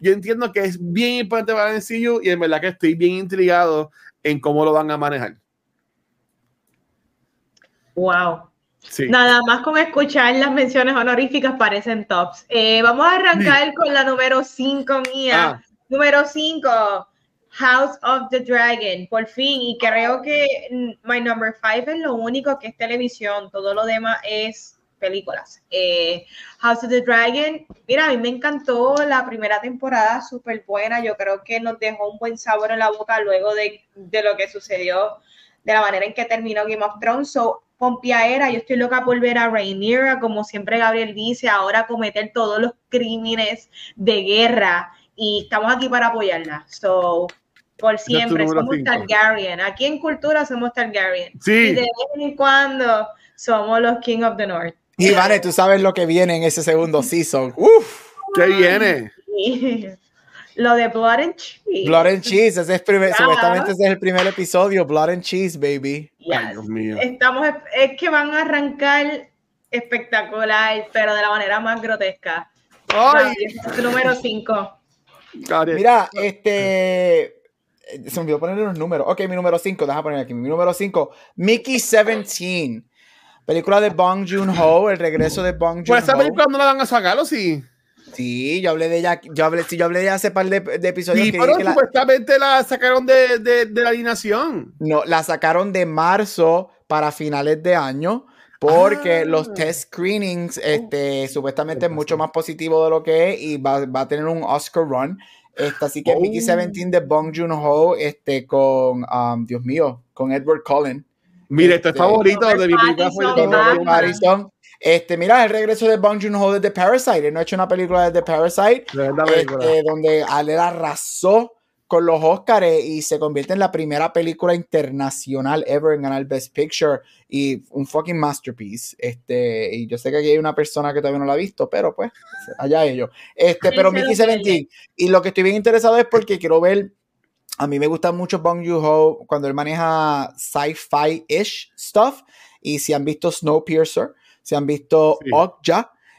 yo entiendo que es bien importante para el MCU y en verdad que estoy bien intrigado en cómo lo van a manejar. Wow. Nada más con escuchar las menciones honoríficas parecen tops. Eh, vamos a arrancar con la número 5 mía. Ah. Número 5, House of the Dragon, por fin. Y creo que my number 5 es lo único que es televisión. Todo lo demás es películas. Eh, House of the Dragon, mira, a mí me encantó la primera temporada, súper buena. Yo creo que nos dejó un buen sabor en la boca luego de, de, lo que sucedió, de la manera en que terminó Game of Thrones. So, Pompia era, yo estoy loca por ver a Rhaenyra, como siempre Gabriel dice, ahora cometer todos los crímenes de guerra y estamos aquí para apoyarla. So, por siempre, somos Targaryen. Aquí en cultura somos Targaryen. Sí. Y de vez en cuando somos los King of the North. Y vale, tú sabes lo que viene en ese segundo season. Uf, ¿qué viene? Lo de Blood and Cheese. Blood and Cheese, ese es primer, supuestamente ese es el primer episodio, Blood and Cheese, baby. Ay, Dios mío. Estamos, es que van a arrancar espectacular, pero de la manera más grotesca. Ay. número 5. Mira, este. Se me olvidó ponerle los números. Ok, mi número 5, deja poner aquí. Mi número 5, Mickey 17. Película de Bong Joon-ho, el regreso de Bong Joon-ho. Pues esa película no la van a sacar, ¿o sí? Sí, yo hablé de ella, yo hablé, sí, yo hablé de ella hace par de, de episodios. Sí, pero supuestamente la... sacaron de, de, de, la alineación. No, la sacaron de marzo para finales de año porque ah. los test screenings este, supuestamente es mucho más positivo de lo que es y va, va a tener un Oscar run. Este, así que Mickey 17 de Bong Joon-ho este, con, um, Dios mío, con Edward Cullen. Mire, esto es este, favorito de mi película favorita. Este, mira, el regreso de Bong Joon-ho de The Parasite. Él no ha hecho una película de The Parasite este, donde él arrasó con los Oscars y se convierte en la primera película internacional ever en ganar Best Picture y un fucking masterpiece. Este, y yo sé que aquí hay una persona que todavía no la ha visto, pero pues, allá ellos. Este, pero Mickey 17. Y lo que estoy bien interesado es porque quiero ver a mí me gusta mucho Bong Joon-ho cuando él maneja sci-fi-ish stuff. Y si han visto Snowpiercer, si han visto sí.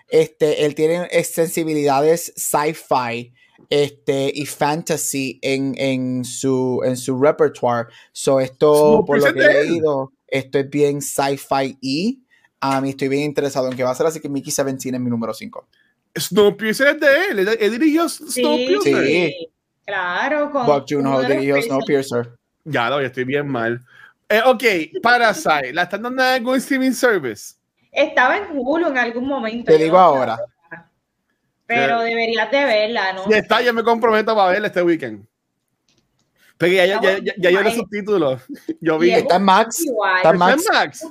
este, él tiene sensibilidades sci-fi este, y fantasy en, en, su, en su repertoire. So, esto, por lo que he leído, esto es bien sci-fi y a mí estoy bien interesado en que va a ser, así que Mickey 17 es mi número 5. Snowpiercer es de él, él dirigió Snowpiercer. Sí. Claro, con. Buck Juno dirigió Snowpiercer. Ya, no, ya estoy bien mal. Eh, ok, Parasite, ¿la están dando en algún streaming service? Estaba en Hulu en algún momento. Te digo ahora. Pero deberías de verla, ¿no? Si está, yo me comprometo para verla este weekend. Pero ya, ya, ya, ya yo los subtítulos. Yo vi. Está en Max. Está en Max. Max?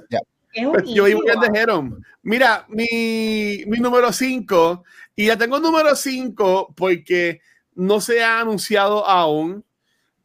Pues yo vi que dijeron. Mira, mi, mi número 5, y ya tengo número 5 porque no se ha anunciado aún.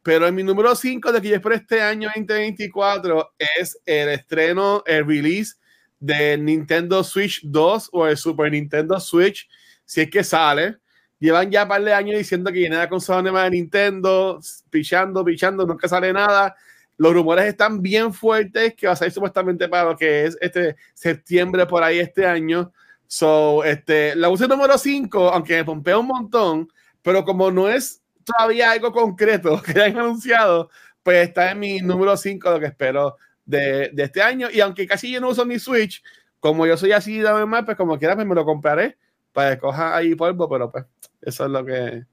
Pero en mi número 5 de que yo espero este año 2024 es el estreno, el release de Nintendo Switch 2 o el Super Nintendo Switch, si es que sale. Llevan ya un par de años diciendo que viene la consola nueva de Nintendo, pichando, pichando, nunca sale nada. Los rumores están bien fuertes que va a salir supuestamente para lo que es este septiembre por ahí este año. So, este, la uso número 5, aunque me pompea un montón, pero como no es todavía algo concreto que hayan anunciado, pues está en mi número 5 lo que espero de, de, este año. Y aunque casi yo no uso mi Switch, como yo soy así de más, pues como quiera, pues me lo compraré para que coja ahí polvo, pero pues eso es lo que,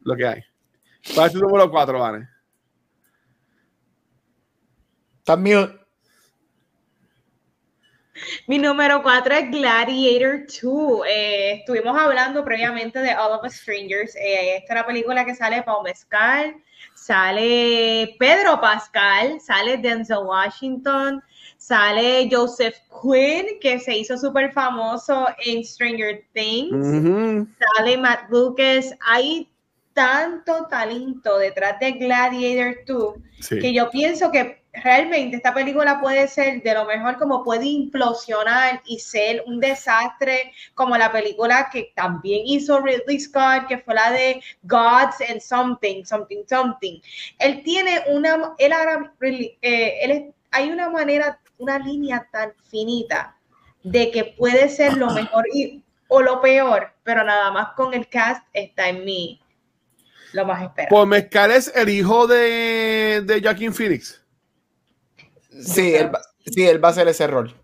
lo que hay. ¿Cuál es tu número 4, Vane? También. Mi número 4 es Gladiator 2. Eh, estuvimos hablando previamente de All of Us Strangers. Eh, esta es una película que sale Paul Mescal, sale Pedro Pascal, sale Denzel Washington, sale Joseph Quinn, que se hizo súper famoso en Stranger Things, sale Matt Lucas. Hay tanto talento detrás de Gladiator 2 que yo pienso que realmente esta película puede ser de lo mejor como puede implosionar y ser un desastre como la película que también hizo Ridley Scott, que fue la de Gods and Something, Something, Something. Él tiene una, él, eh, él hay una manera, una línea tan finita de que puede ser lo mejor o lo peor, pero nada más con el cast está en mí lo más esperado. Pues Mezcal es el hijo de, de Joaquin Phoenix. Sí, él, sí, él va a hacer ese rol.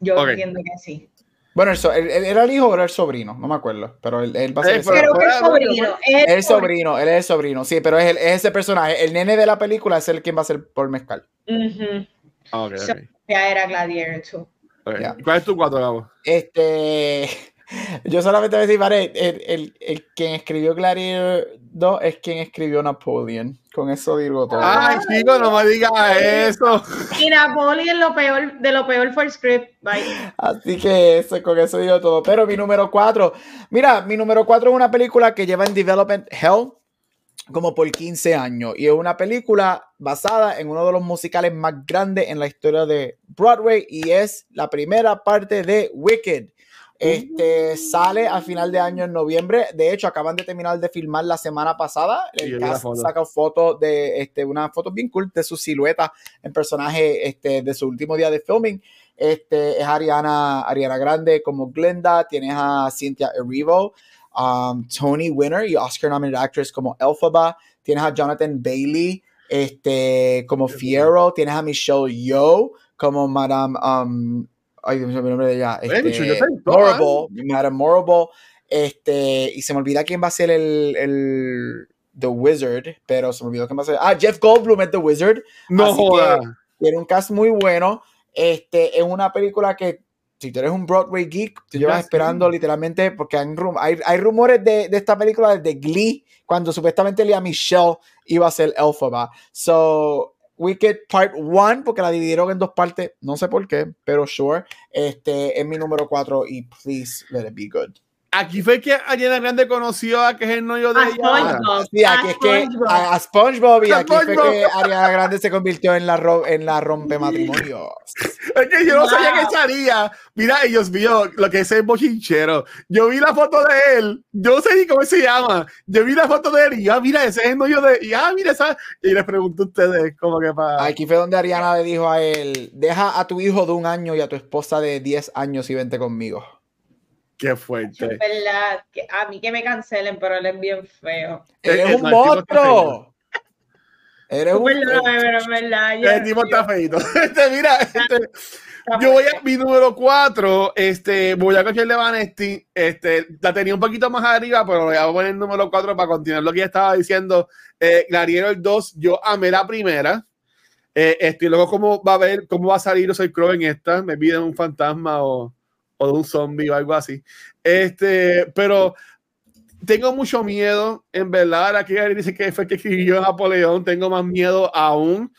Yo entiendo que sí. Bueno, él, era el hijo o era el sobrino, no me acuerdo, pero él, va a ser ese Creo que el sobrino. Es el sobrino, él es el sobrino, sí, pero es, ese personaje. El nene de la película es el quien va a ser por mezcal. ya era Gladiator 2. ¿Cuál es tu cuatro, Gabo? Este. Yo solamente voy a decir, vale, el, el, el, quien escribió Gladiator 2 es quien escribió Napoleon. Con eso digo todo. Ay, chico, no me digas eso. Y Napoleon lo peor, de lo peor fue el script. Bye. Así que eso, con eso digo todo. Pero mi número 4, mira, mi número 4 es una película que lleva en development hell como por 15 años. Y es una película basada en uno de los musicales más grandes en la historia de Broadway y es la primera parte de Wicked. Este sale a final de año en noviembre. De hecho, acaban de terminar de filmar la semana pasada. El cast saca fotos de este, una foto bien cool de su silueta en personaje este, de su último día de filming. Este es Ariana, Ariana Grande como Glenda. Tienes a Cynthia Erivo, um, Tony Winner y Oscar nominated actress como Elphaba. Tienes a Jonathan Bailey este, como Fiero. Tienes a Michelle Yeoh como Madame um, ay, Dios mío, mi nombre de ella. Este, Morrible, Madame Morrible. Este, y se me olvida quién va a ser el, el The Wizard, pero se me olvidó quién va a ser. Ah, Jeff Goldblum es The Wizard. No joda. Tiene un cast muy bueno. Este, es una película que si tú eres un Broadway geek, te llevas esperando literalmente, porque hay, hay, hay rumores de, de, esta película desde Glee, cuando supuestamente Lea Michelle iba a ser Elphaba. So, Wicked Part 1, porque la dividieron en dos partes, no sé por qué, pero sure. Este es mi número 4 y please let it be good. Aquí fue que Ariana Grande conoció a que es el novio de a ella. SpongeBob. Sí, aquí es que a, SpongeBob y aquí fue que Ariana Grande se convirtió en la, ro en la rompe matrimonio. Es que yo no sabía que salía. Mira, ellos vio lo que es el bochinchero. Yo vi la foto de él. Yo no sé ni cómo se llama. Yo vi la foto de él y ya, ah, mira, ese es el novio de. Y ah, mira esa. Y les pregunto a ustedes, como que para. Aquí fue donde Ariana le dijo a él: Deja a tu hijo de un año y a tu esposa de 10 años y vente conmigo. Qué fuerte. Es verdad, que a mí que me cancelen, pero él es bien feo. Eres un monstruo. Eres un monstruo. El tipo está feito. Este, mira, este, yo voy a mi número 4. Este, voy a coger de Vanesti. Este, la tenía un poquito más arriba, pero voy a poner el número 4 para continuar lo que ya estaba diciendo. Eh, el 2, yo amé la primera. Eh, este, y luego cómo va a ver, cómo va a salir Soy Crow en esta. Me piden un fantasma o de un zombie o algo así. Este, pero tengo mucho miedo, en verdad. Aquí dice que fue que escribió Napoleón. Tengo más miedo aún.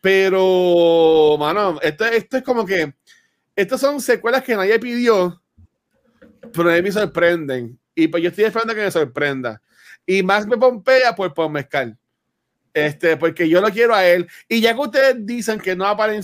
Pero, mano, esto, esto es como que. Estas son secuelas que nadie pidió, pero mí me sorprenden. Y pues yo estoy esperando que me sorprenda. Y más me pompea, pues por mezcal. Este, porque yo lo quiero a él. Y ya que ustedes dicen que no aparece en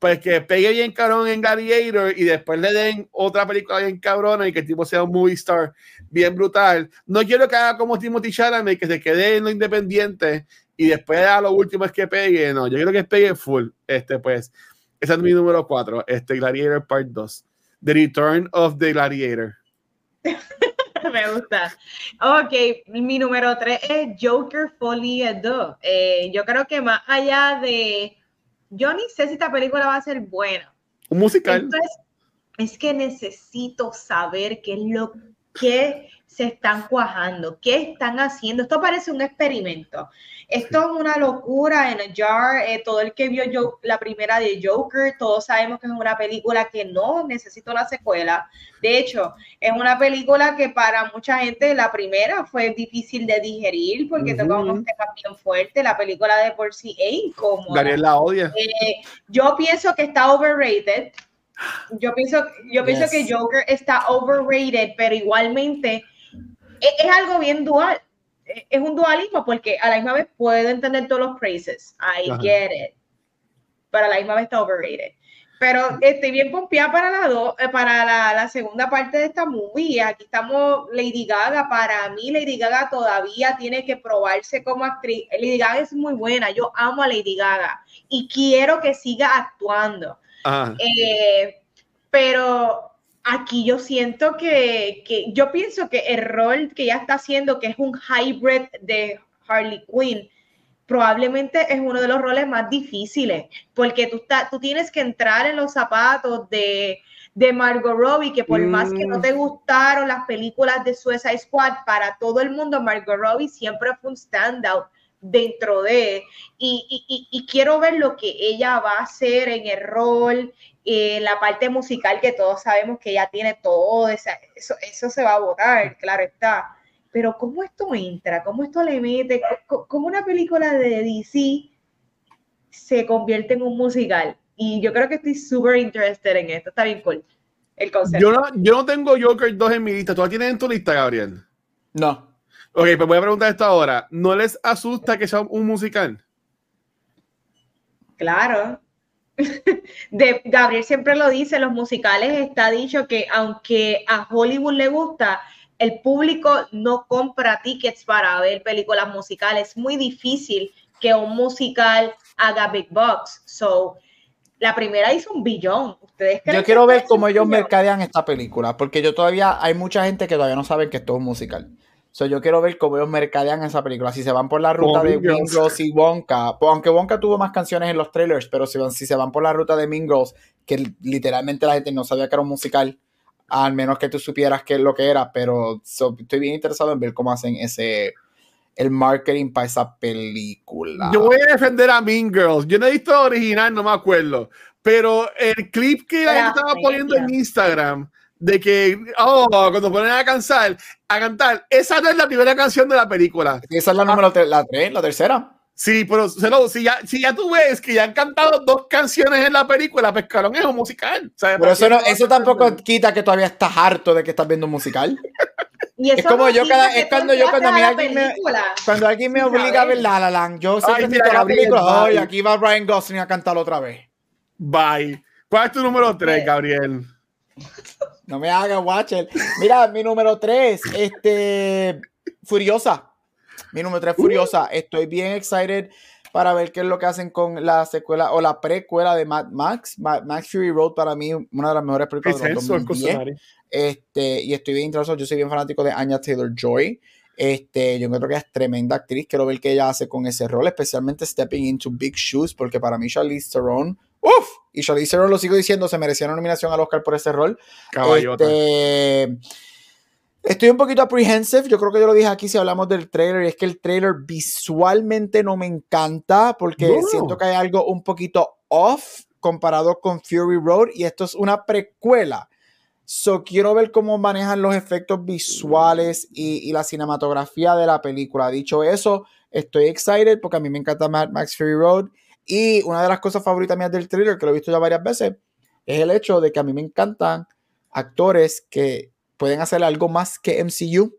pues que pegue bien cabrón en Gladiator y después le den otra película bien cabrona y que el tipo sea un movie star bien brutal. No quiero que haga como Timothy Chalamet, que se quede en lo independiente y después a lo último es que pegue. No, yo quiero que pegue full. Este, pues, ese es mi número 4, este Gladiator Part 2. The Return of the Gladiator. Me gusta. Ok, mi número 3 es Joker Folie 2. Eh, yo creo que más allá de yo ni sé si esta película va a ser buena. Un musical. Entonces, es que necesito saber qué es lo que se están cuajando, qué están haciendo. Esto parece un experimento. Esto es una locura en a jar. Eh, todo el que vio yo, la primera de Joker, todos sabemos que es una película que no necesita una secuela. De hecho, es una película que para mucha gente la primera fue difícil de digerir porque uh un tema bien fuerte. La película de por sí es incómoda. la odia. Eh, yo pienso que está overrated. Yo pienso, yo pienso que Joker está overrated, pero igualmente es, algo bien dual. Es un dualismo porque a la misma vez puedo entender todos los praises. I get it. Pero a la misma vez está overrated. Pero estoy bien confiada para la eh, para la, la, segunda parte de esta movie. Aquí estamos Lady Gaga. Para mí, Lady Gaga todavía tiene que probarse como actriz. Lady Gaga es muy buena. Yo amo a Lady Gaga y quiero que siga actuando. Eh, pero aquí yo siento que, yo pienso que el rol que ella está haciendo, que es un hybrid de Harley Quinn, probablemente es uno de los roles más difíciles, porque tú, tú tienes que entrar en los zapatos de, de Margot Robbie, que por más que no mm. te gustaron las películas de Suicide Squad, para todo el mundo Margot Robbie siempre fue un standout dentro de, y, y, quiero ver lo que ella va a hacer en el rol, en la parte musical que todos sabemos que ella tiene todo, eso, eso se va a votar, claro está. Pero ¿cómo esto entra? ¿Cómo esto le mete? ¿Cómo una película de DC se convierte en un musical? Y yo creo que estoy súper interested en esto. Está bien cool. El concepto. Yo no, yo no tengo Joker 2 en mi lista. ¿Tú la tienes en tu lista, Gabriel? No. Ok, pues voy a preguntar esto ahora. ¿No les asusta que sea un musical? Claro. De, Gabriel siempre lo dice, los musicales está dicho que aunque a Hollywood le gusta, el público no compra tickets para ver películas musicales. Es muy difícil que un musical haga big bucks. So, la primera hizo un billón. ¿Ustedes Yo quiero ver cómo ellos mercadean esta película, porque yo todavía hay mucha gente que todavía no sabe que esto es un musical. So, yo quiero ver cómo ellos mercadean esa película. Si se van por la ruta de Mingles y Wonka, pues, aunque Wonka tuvo más canciones en los trailers, pero si, van, si se van por la ruta de Mingles, que literalmente la gente no sabía que era un musical, al menos que tú supieras qué es lo que era, pero estoy bien interesado en ver cómo hacen ese el marketing para esa película. Yo voy a defender a Mean Girls. Yo no he visto original, no me acuerdo. Pero el clip que la estaba poniendo en Instagram de que, oh, cuando ponen a cantar, a cantar, esa no es la primera canción de la película. Esa es la número la, tres, la tercera. Sí, pero si ya, si ya tú ves que ya han cantado dos canciones en la película, Pescaron es un musical. Pero eso, no, eso tampoco quita que todavía estás harto de que estás viendo un musical. Y es como yo cada, es cuando yo cuando alguien me, cuando alguien me obliga a ver La La Land, yo siempre Ay, la película, ay, aquí va Brian Gosling a cantarlo otra vez. Bye. ¿Cuál es tu número 3, Gabriel? No me haga Watcher. Mira, mi número 3, este, Furiosa. Mi número 3, Furiosa. Estoy bien excited para ver qué es lo que hacen con la secuela o la precuela de Mad Max. Max Fury Road para mí una de las mejores películas de 2010. Este, y estoy bien interesado, yo soy bien fanático de Anya Taylor-Joy. Este, yo creo que es tremenda actriz, quiero ver qué ella hace con ese rol, especialmente Stepping into Big Shoes, porque para mí Charlize Theron Uf, y Charlize Theron lo sigo diciendo, se merecía una nominación al Oscar por ese rol. Este, estoy un poquito apprehensive, yo creo que yo lo dije aquí si hablamos del trailer, y es que el trailer visualmente no me encanta porque siento que hay algo un poquito off comparado con Fury Road y esto es una precuela. So quiero ver cómo manejan los efectos visuales y, y la cinematografía de la película. Dicho eso, estoy excited porque a mí me encanta Mad Max Fury Road y una de las cosas favoritas mías del thriller, que lo he visto ya varias veces, es el hecho de que a mí me encantan actores que pueden hacer algo más que MCU.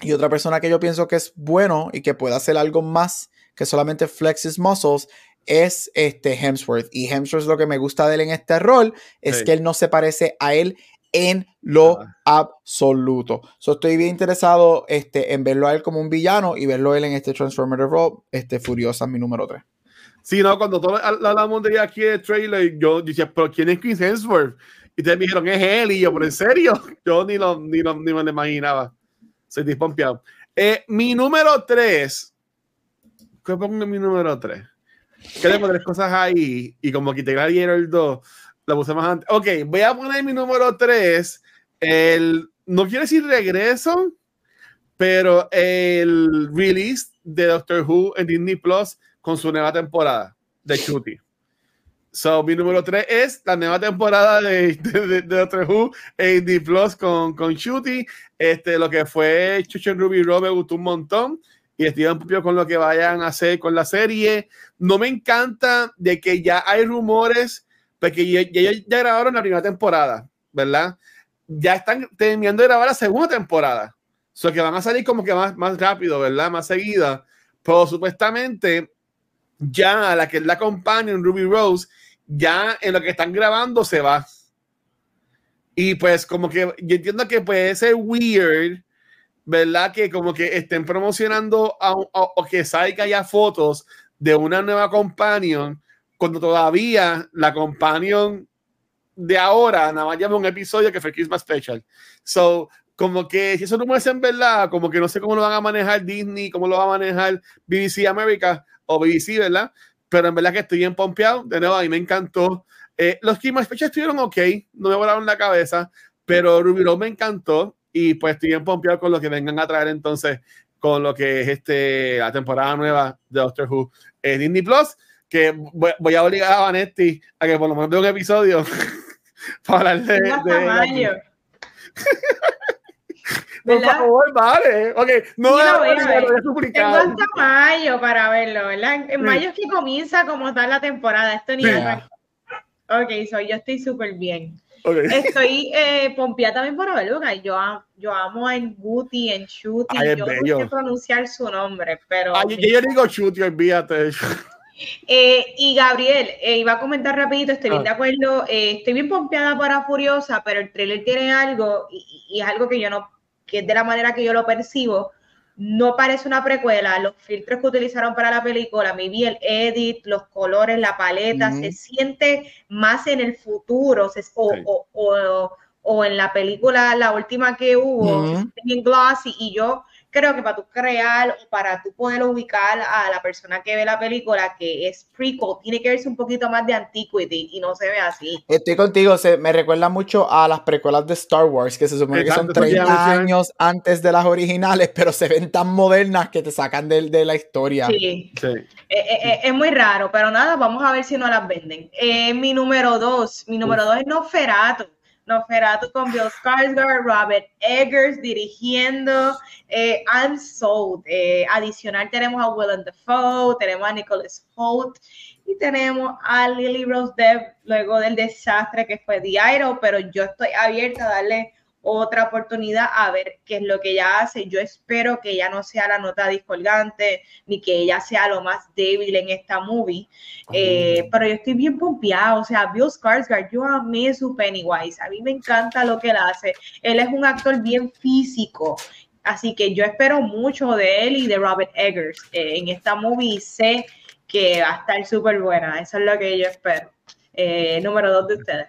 Y otra persona que yo pienso que es bueno y que puede hacer algo más que solamente flex his muscles es este Hemsworth. Y Hemsworth lo que me gusta de él en este rol es que él no se parece a él en lo absoluto. So, estoy bien interesado este, en verlo a él como un villano y verlo a él en este Transformative Role, este Furiosa, mi número 3. Sí, no, cuando todos hablamos de aquí de trailer, yo decía, pero ¿quién es Chris Hemsworth? Y ustedes me dijeron, es él, y yo, ¿pero en serio? Yo ni, lo, ni, lo, ni me lo imaginaba. Soy dispompeado. Eh, mi número 3, ¿qué pongo en mi número 3? Que le tres cosas ahí y como quité el 2 la puse más antes. Ok, voy a poner mi número 3. El, no quiero decir regreso, pero el release de Doctor Who en Disney Plus con su nueva temporada de Shooty. So, mi número 3 es la nueva temporada de, de, Doctor Who en Disney Plus con, con Shooty. Este, lo que fue Chucho Ruby Rob me gustó un montón y estoy un poco con lo que vayan a hacer con la serie. No me encanta de que ya hay rumores porque ya, ya, ya grabaron la primera temporada, ¿verdad? Ya están terminando de grabar la segunda temporada. O sea, que van a salir como que más, más rápido, ¿verdad? Más seguida. Pero supuestamente ya la que la acompaña Ruby Rose, ya en lo que están grabando se va. Y pues como que yo entiendo que puede ser weird, ¿verdad? Que como que estén promocionando o que salga ya fotos de una nueva companion cuando todavía la companion de ahora nada más lleva un episodio que fue Christmas Special. So, como que si eso no es en verdad, como que no sé cómo lo van a manejar Disney, cómo lo va a manejar BBC America o BBC, ¿verdad? Pero en verdad que estoy bien pompeado. De nuevo, a mí me encantó. Eh, los Special estuvieron ok, no me volaron la cabeza, pero Ruby Rose me encantó y pues estoy bien pompeado con lo que vengan a traer entonces con lo que es este la temporada nueva de Doctor Who en Disney Plus que voy, a obligar a Vanetti a que por lo menos dé un episodio para hablar de. de tamaño. por favor, vale. Ok, no voy a, ver, Tengo hasta mayo para verlo, ¿verdad? En mayo es que comienza como tal la temporada. Esto ni sí. Ok, so yo estoy súper bien. Estoy eh, pompeada también por verlo. Yo, yo amo en Guti, en Shuti. yo no sé pronunciar su nombre, pero. Ay, yo, digo Shuti, olvídate. Eh, y Gabriel, eh, iba a comentar rapidito, estoy bien ah. de acuerdo, eh, estoy bien pompeada para Furiosa, pero el trailer tiene algo, y, es algo que yo no, que es de la manera que yo lo percibo, no parece una precuela, los filtros que utilizaron para la película, mi vi el edit, los colores, la paleta, se siente más en el futuro, o, en la película, la última que hubo, en Glossy, y yo creo que para tú crear o para tú poder ubicar a la persona que ve la película que es prequel, tiene que verse un poquito más de antiquity y no se ve así. Estoy contigo, se, me recuerda mucho a las precuelas de Star Wars, que se supone que son 30 años antes de las originales, pero se ven tan modernas que te sacan de, de la historia. Sí, sí. Eh, eh, eh, es muy raro, pero nada, vamos a ver si no las venden. mi número dos, mi número dos es Nosferatu. Nosferatu con Bill Skarsgård, Robert Eggers dirigiendo. Eh, I'm sold. Eh, adicional tenemos a Willem Dafoe, tenemos a Nicholas Holt y tenemos a Lily Rose Depp luego del desastre que fue The Idol, pero yo estoy abierta a darle otra oportunidad a ver qué es lo que ella hace. Yo espero que ella no sea la nota discordante ni que ella sea lo más débil en esta movie. Eh, pero yo estoy bien pompeada. O sea, Bill Skarsgård, yo amé su Pennywise. A mí me encanta lo que él hace. Él es un actor bien físico. Así que yo espero mucho de él y de Robert Eggers eh, en esta movie. Sé que va a estar súper buena. Eso es lo que yo espero. Eh, número dos de ustedes.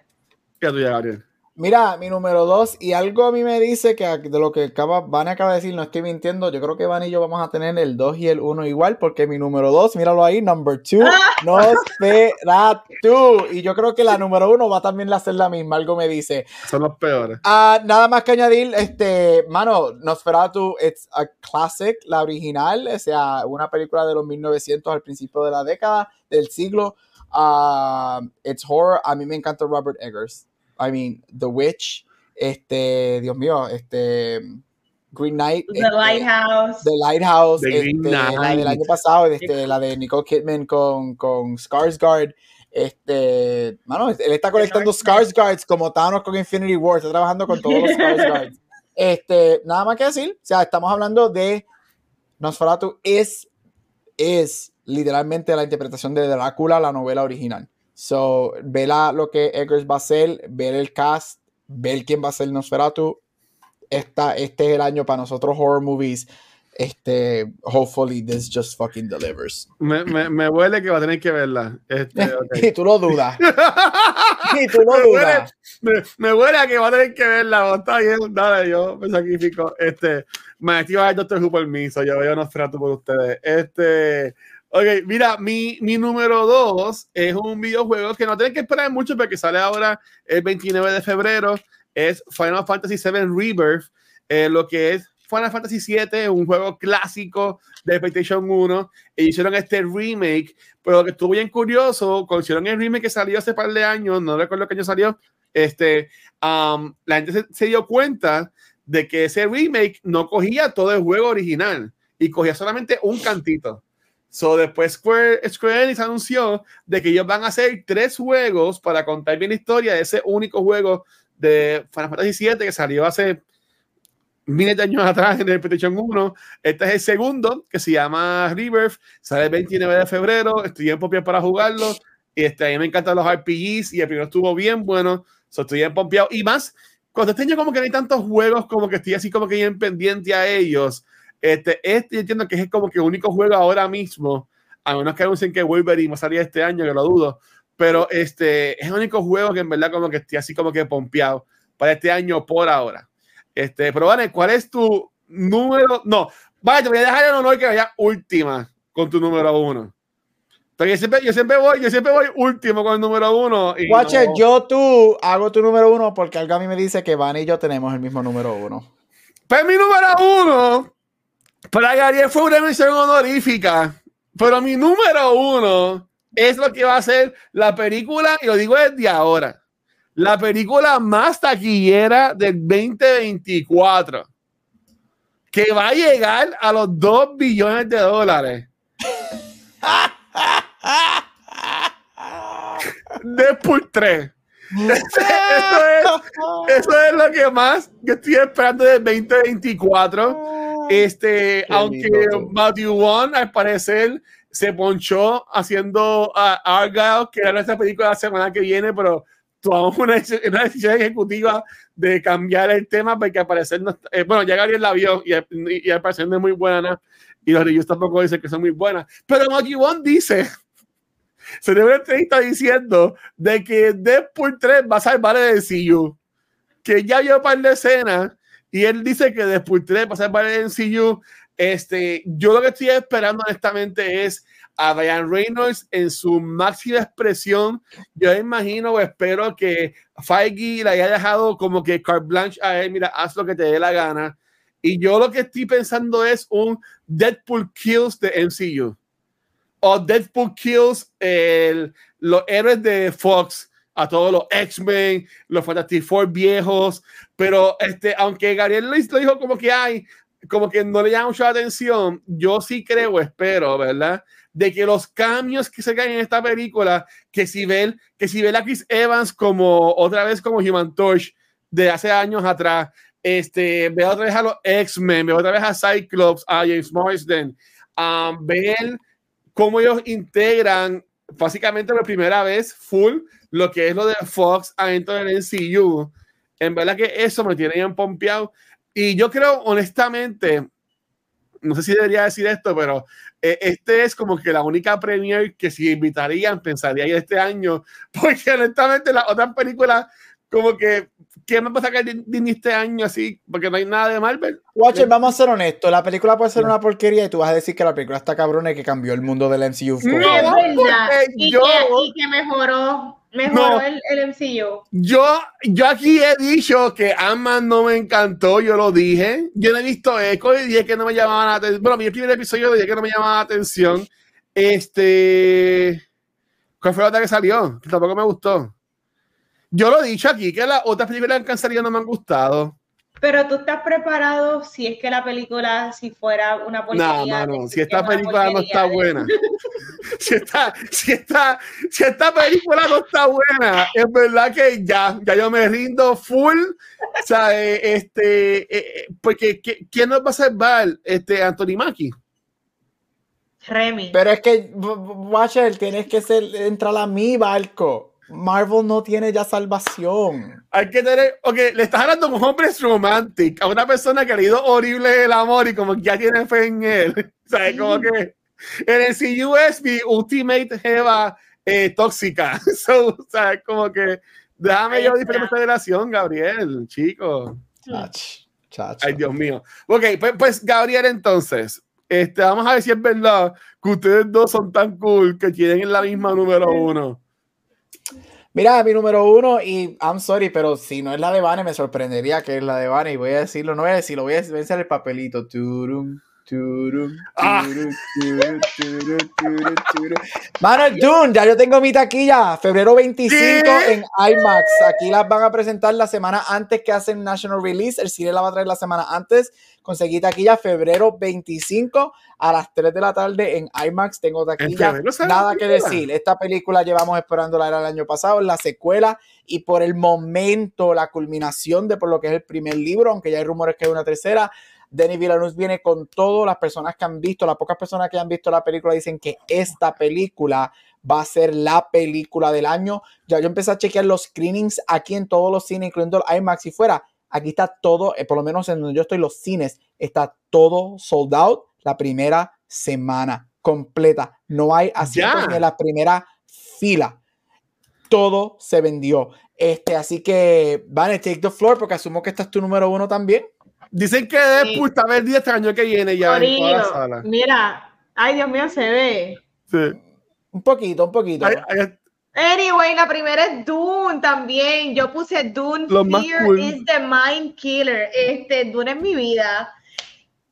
¿Qué tú ya, Gabriel? Mira, mi número dos, y algo a mí me dice que de lo que acaba, Vane acaba de decir, no estoy mintiendo, yo creo que Van y yo vamos a tener el 2 y el 1 igual, porque mi número dos, míralo ahí, number 2, Nosferatu. Y yo creo que la número 1 va también a ser la misma, algo me dice. Son los peores. Ah, nada más que añadir, este, mano, Nosferatu, it's a classic, la original, o sea, una película de los 1900 al principio de la década, del siglo. Uh, it's horror, a mí me encanta Robert Eggers. I mean, The Witch, este, Dios mío, este, Green Knight. The este, Lighthouse. The Lighthouse, este, la del año pasado, este, la de Nicole Kidman con, con Skarsgård. Este, mano, él está colectando Skarsgårds como Thanos con Infinity War, está trabajando con todos los Skarsgårds. Este, nada más que decir, o sea, estamos hablando de Nosferatu es, es literalmente la interpretación de Drácula, la novela original. So, ver lo que Eggers va a hacer, ver el cast, ver quién va a ser Nosferatu. Esta, este es el año para nosotros horror movies este, hopefully this just fucking delivers. Me, me, me huele que va a tener que verla. Este, y tú lo dudas. y tú lo dudas. Me, me, huele a que va a tener que verla. Está bien, dale, yo me sacrifico. Este, me estoy a Doctor Who por mí, so yo veo Nosferatu por ustedes. Este, ok, mira, mi, mi número dos es un videojuego que no tienen que esperar mucho porque sale ahora el 29 de febrero. Es Final Fantasy VII Rebirth, eh, lo que es Final Fantasy VII, un juego clásico de PlayStation 1, e hicieron este remake, pero lo que estuvo bien curioso, cuando hicieron el remake que salió hace par de años, no recuerdo qué año salió, este, um, la gente se, dio cuenta de que ese remake no cogía todo el juego original y cogía solamente un cantito. So, después Square, Square Enix anunció de que ellos van a hacer tres juegos para contar bien la historia de ese único juego de Final Fantasy VII que salió hace miles de años atrás en el PlayStation 1. Este es el segundo, que se llama Rebirth. Sale el 29 de febrero. Estoy en pompeado para jugarlo. Este, a mí me encantan los RPGs. Y el primero estuvo bien bueno. estoy en pompeado. Y más, cuando este año como que no hay tantos juegos, como que estoy así como que bien pendiente a ellos. Este, este yo entiendo que es como que el único juego ahora mismo. A menos que anuncien que Wolverine va a salir este año, que lo dudo. Pero este es el único juego que en verdad como que estoy así como que pompeado para este año por ahora. Este, pero vale, ¿cuál es tu número? No, vaya, te voy a dejar el honor que vaya última con tu número uno. Yo siempre, yo siempre voy, yo siempre voy último con el número uno. Y yo tú hago tu número uno porque algo a mí me dice que Van y yo tenemos el mismo número uno. Pues mi número uno, para Gary fue una mención honorífica, pero mi número uno es lo que va a ser la película, y lo digo desde ahora la película más taquillera del 2024, que va a llegar a los 2 billones de dólares. Deadpool 3. Eso es, eso es, lo que más que estoy esperando del 2024. Este, aunque Matthew One al parecer se ponchó haciendo a Argyle, que era nuestra película la semana que viene, pero tomamos una, una, decisión ejecutiva de cambiar el tema porque al parecer no, eh, bueno, ya Gabriel la vio y, y, al parecer no es muy buena y los reviews tampoco dicen que son muy buenas. Pero Monkey One dice, se debe entrevista diciendo de que Deadpool 3 va a salvar el MCU, que ya vio un par de escenas y él dice que Deadpool 3 va a salvar el MCU. Este, yo lo que estoy esperando honestamente es a Ryan Reynolds en su máxima expresión. Yo imagino o espero que Feige le haya dejado como que carte blanche a él, mira, haz lo que te dé la gana. Y yo lo que estoy pensando es un Deadpool Kills de MCU. O Deadpool Kills el, los héroes de Fox, a todos los X-Men, los Fantastic Four viejos. Pero este, aunque Gabriel lo dijo como que hay, como que no le llama mucha atención, yo sí creo, espero, ¿verdad? de que los cambios que se caen en esta película, que si ven, que si ven a Chris Evans como otra vez como Human Torch de hace años atrás, este, ve otra vez a los X-Men, ve otra vez a Cyclops, a James Marsden, a ver cómo ellos integran básicamente por primera vez full lo que es lo de Fox adentro del MCU. En verdad que eso me tiene bien pompeado. Y yo creo, honestamente, no sé si debería decir esto, pero eh, este es como que la única premier que si invitarían pensaría ir este año, porque honestamente las otras películas como que ¿qué me va a sacar Disney este año así? Porque no hay nada de Marvel. Watcher, vamos a ser honestos. La película puede ser una porquería y tú vas a decir que la película está cabrona y que cambió el mundo del MCU. No, Y, yo, que, y que mejoró Mejoró el, el, MCU. Yo, yo aquí he dicho que ant no me encantó, yo lo dije. Yo no he visto Echo y dije que no me llamaba la atención. Bueno, mi primer episodio dije que no me llamaba la atención. Este. ¿Cuál fue la otra que salió? Que tampoco me gustó. Yo lo he dicho aquí, que las otras películas que han salido no me han gustado. Pero tú estás preparado si es que la película, si fuera una porquería. No, no, no. Si esta película no está buena. si, esta, si, esta, si esta película no está buena, es verdad que ya, ya yo me rindo full. O sea, eh, este, eh, eh, porque ¿quién nos va a salvar? Este, Anthony Mackie. Remy. Pero es que, Watcher, tienes que ser, entrar a mi barco. Marvel no tiene ya salvación. Hay que tener, ok, le estás hablando a un hombre romántico, a una persona que ha leído horrible el amor y como que ya tiene fe en él. O sea, como que en el CUSB Ultimate Jeva eh, tóxica. o sea, como que déjame yo diferente federación, Gabriel, chico. Ay, Dios mío. Ok, pues, pues Gabriel, entonces, este, vamos a ver si es verdad que ustedes dos son tan cool que tienen la misma número uno. Mira, mi número uno, y I'm sorry, pero si no es la de Vane, me sorprendería que es la de Vane. Y voy a decirlo, no voy a decirlo, voy a decir el papelito. Turum, turum, ah. Mano, Dune, ya yo tengo mi taquilla. Febrero 25 en IMAX. Aquí las van a presentar la semana antes que hacen National Release. El cine la va a traer la semana antes. Conseguí taquilla febrero 25 a las 3 de la tarde en IMAX. Tengo taquilla. Nada que decir. Esta película llevamos esperándola era el año pasado, la secuela y por el momento la culminación de por lo que es el primer libro, aunque ya hay rumores que hay una tercera. Denis Villeneuve viene con todo. Las personas que han visto, las pocas personas que han visto la película dicen que esta película va a ser la película del año. Ya yo empecé a chequear los screenings aquí en todos los cines, incluyendo el IMAX y fuera. Aquí está todo, eh, por lo menos en donde yo estoy, los cines, está todo sold out la primera semana completa. No hay asientos en la primera fila. Todo se vendió. Este, así que, van, take the floor, porque asumo que esta es tu número uno también. Dicen que Deadpool está a ver 10 este año que viene ya en toda la sala. Mira, ay Dios mío, se ve. Sí. Un poquito, un poquito. Anyway, la primera es Dune también. Yo puse Dune Fear is the Mind Killer. Este, Dune es mi vida.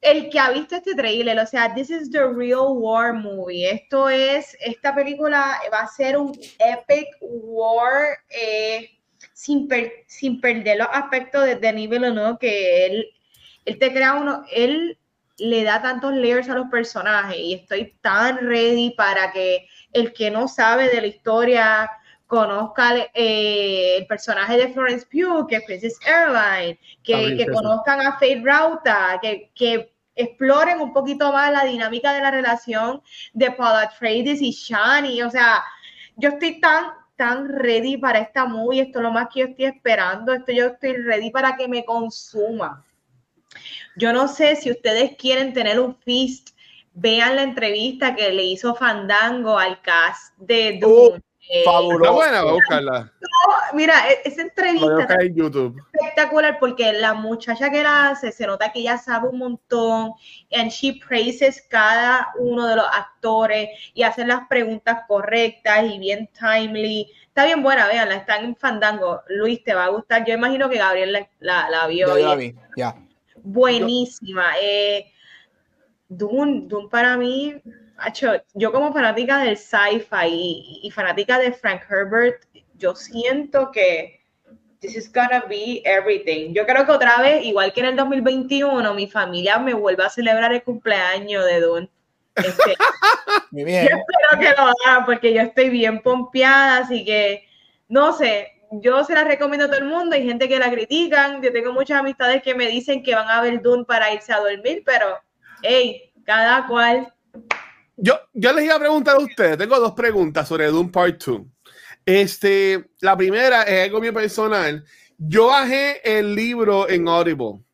El que ha visto este trailer, o sea, this is the real war movie. Esto es, esta película va a ser un epic war eh, sin, sin perder los aspectos de Denis Villeneuve que él, él te crea uno, él le da tantos layers a los personajes y estoy tan ready para que el que no sabe de la historia conozca eh, el personaje de Florence Pugh, que es Princess Airline, que, conozcan a Faith Rauta, que, que, exploren un poquito más la dinámica de la relación de Paula Atreides y Shani. O sea, yo estoy tan, tan ready para esta movie, esto es lo más que yo estoy esperando, esto yo estoy ready para que me consuma. Yo no sé si ustedes quieren tener un feast vean la entrevista que le hizo Fandango al cast de uh, Dune. fabulosa. buena, a buscarla. mira, e-, esa entrevista en YouTube. espectacular porque la muchacha que la hace se nota que ella sabe un montón and she praises cada uno de los actores y hace las preguntas correctas y bien timely. Está bien buena, veanla, está en Fandango. Luis, te va a gustar. Yo imagino que Gabriel la, la, vio. Ya, la vi, ya. Buenísima. Eh, Dune, Dune para mí, yo como fanática del sci-fi y, fanática de Frank Herbert, yo siento que this is gonna be everything. Yo creo que otra vez, igual que en el 2021, mi familia me vuelve a celebrar el cumpleaños de Dune. Este, Muy bien. Yo espero que lo hagan porque yo estoy bien pompeada, así que no sé, yo se la recomiendo a todo el mundo. Hay gente que la critican. Yo tengo muchas amistades que me dicen que van a ver Dune para irse a dormir, pero hey, cada cual. Yo, yo les iba a preguntar a ustedes, tengo dos preguntas sobre Doom Part 2. Este, la primera es algo bien personal. Yo bajé el libro en Audible,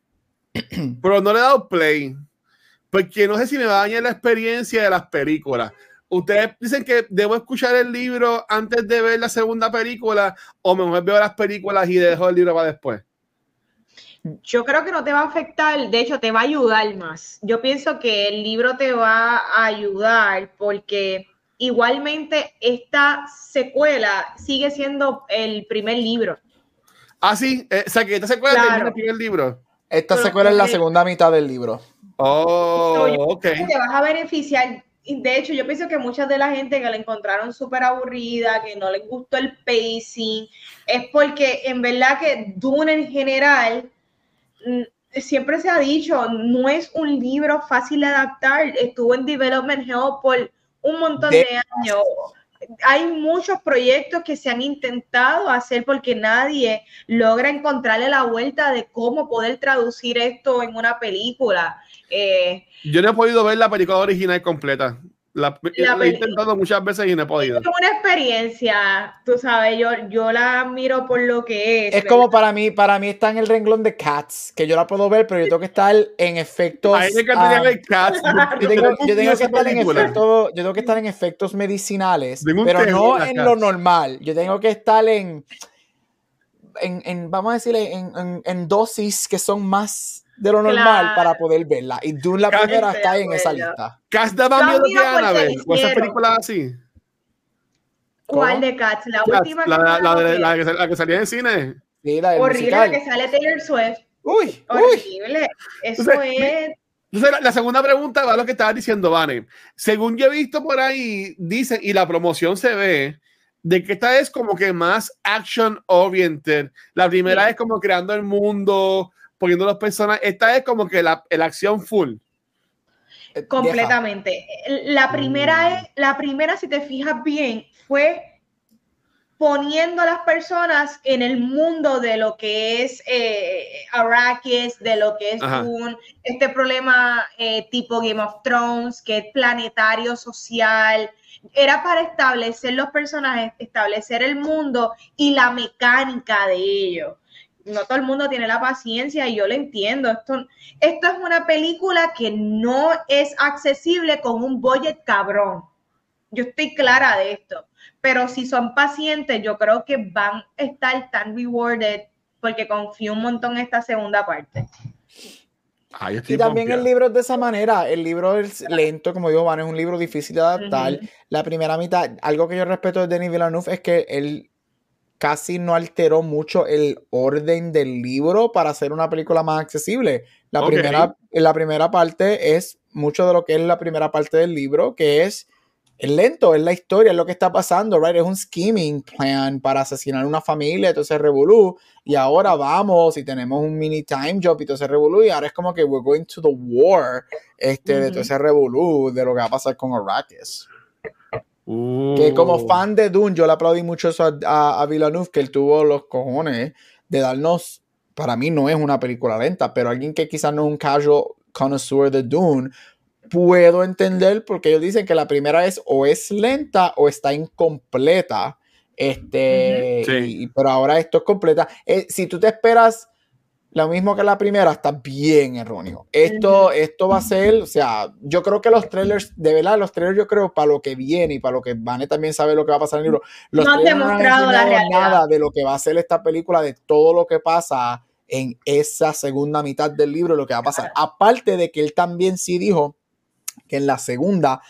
pero no le he dado play, porque no sé si me va a dañar la experiencia de las películas. Ustedes dicen que debo escuchar el libro antes de ver la segunda película, o mejor veo las películas y dejo el libro para después. Yo creo que no te va a afectar, de hecho te va a ayudar más. Yo pienso que el libro te va a ayudar porque igualmente esta secuela sigue siendo el primer libro. Ah, sí, eh, o sea que esta secuela es el primer libro. Esta secuela es la segunda mitad del libro. Oh, ok. Te vas a beneficiar. De hecho, yo pienso que mucha de la gente que la encontraron súper aburrida, que no les gustó el pacing, es porque en verdad que Dune en general siempre se ha dicho, no es un libro fácil de adaptar. Estuvo en Development Hell por un montón de, años. Hay muchos proyectos que se han intentado hacer porque nadie logra encontrarle la vuelta de cómo poder traducir esto en una película. Eh, Yo no he podido ver la película original completa. La, he intentado muchas veces y no he podido. Es una experiencia, tú sabes, yo, yo la miro por lo que es. Es como para mí, para mí está en el renglón de Cats, que yo la puedo ver, pero yo tengo que estar en efectos. Ahí que ah, Cats. Yo tengo, yo tengo que estar en efectos, yo tengo que estar en efectos medicinales, pero no en lo normal. Yo tengo que estar en, en, en vamos a decirle, en, en, en dosis que son más de lo normal para poder verla. Y Dune la primera está ahí en esa lista. Cats daba miedo que Annabelle. ¿O esa película así? ¿Cuál de Cats? La última. La, la, la, la, que, la que salía en cine. Sí, la Horrible, la que sale Taylor Swift. Uy, Horrible. Eso es. Entonces, la, segunda pregunta va a lo que estaba diciendo Vane. Según yo he visto por ahí, dicen, y la promoción se ve, de que esta es como que más action oriented. La primera es como creando el mundo, poniendo los personajes. Esta es como que la, acción full. Eh, Completamente. La primera, mm. es, la primera, si te fijas bien, fue poniendo a las personas en el mundo de lo que es eh, Arrakis, de lo que es un, este problema eh, tipo Game of Thrones, que es planetario, social. Era para establecer los personajes, establecer el mundo y la mecánica de ello no todo el mundo tiene la paciencia y yo lo entiendo. Esto, esto es una película que no es accesible con un budget cabrón. Yo estoy clara de esto. Pero si son pacientes, yo creo que van a estar tan rewarded porque confío un montón en esta segunda parte. y también el libro es de esa manera. El libro es lento, como digo, Van, es un libro difícil de adaptar. La primera mitad, algo que yo respeto de Denis Villeneuve es que él casi no alteró mucho el orden del libro para hacer una película más accesible. La, primera, la primera parte es mucho de lo que es la primera parte del libro, que es el lento, es la historia, es lo que está pasando, right? Es un scheming plan para asesinar una familia, entonces revolú, y ahora vamos y tenemos un mini time job y entonces revolú, y ahora es como que we're going to the war, este, de todo ese revolú, de lo que va a pasar con Arrakis. Que como uh. fan de Dune, yo le aplaudí mucho eso a, a, Villeneuve, que él tuvo los cojones de darnos, para mí no es una película lenta, pero alguien que quizás no es un casual connoisseur de Dune, puedo entender porque ellos dicen que la primera es o es lenta o está incompleta. Este, pero ahora esto es completa. Eh, si tú te esperas lo mismo que la primera, está bien erróneo. Esto, esto va a ser, o sea, yo creo que los trailers, de verdad, los trailers, yo creo, para lo que viene y para lo que Vane también sabe lo que va a pasar en el libro, los no han demostrado la nada de lo que va a ser esta película, de todo lo que pasa en esa segunda mitad del libro, lo que va a pasar. Aparte de que él también sí dijo que en la segunda,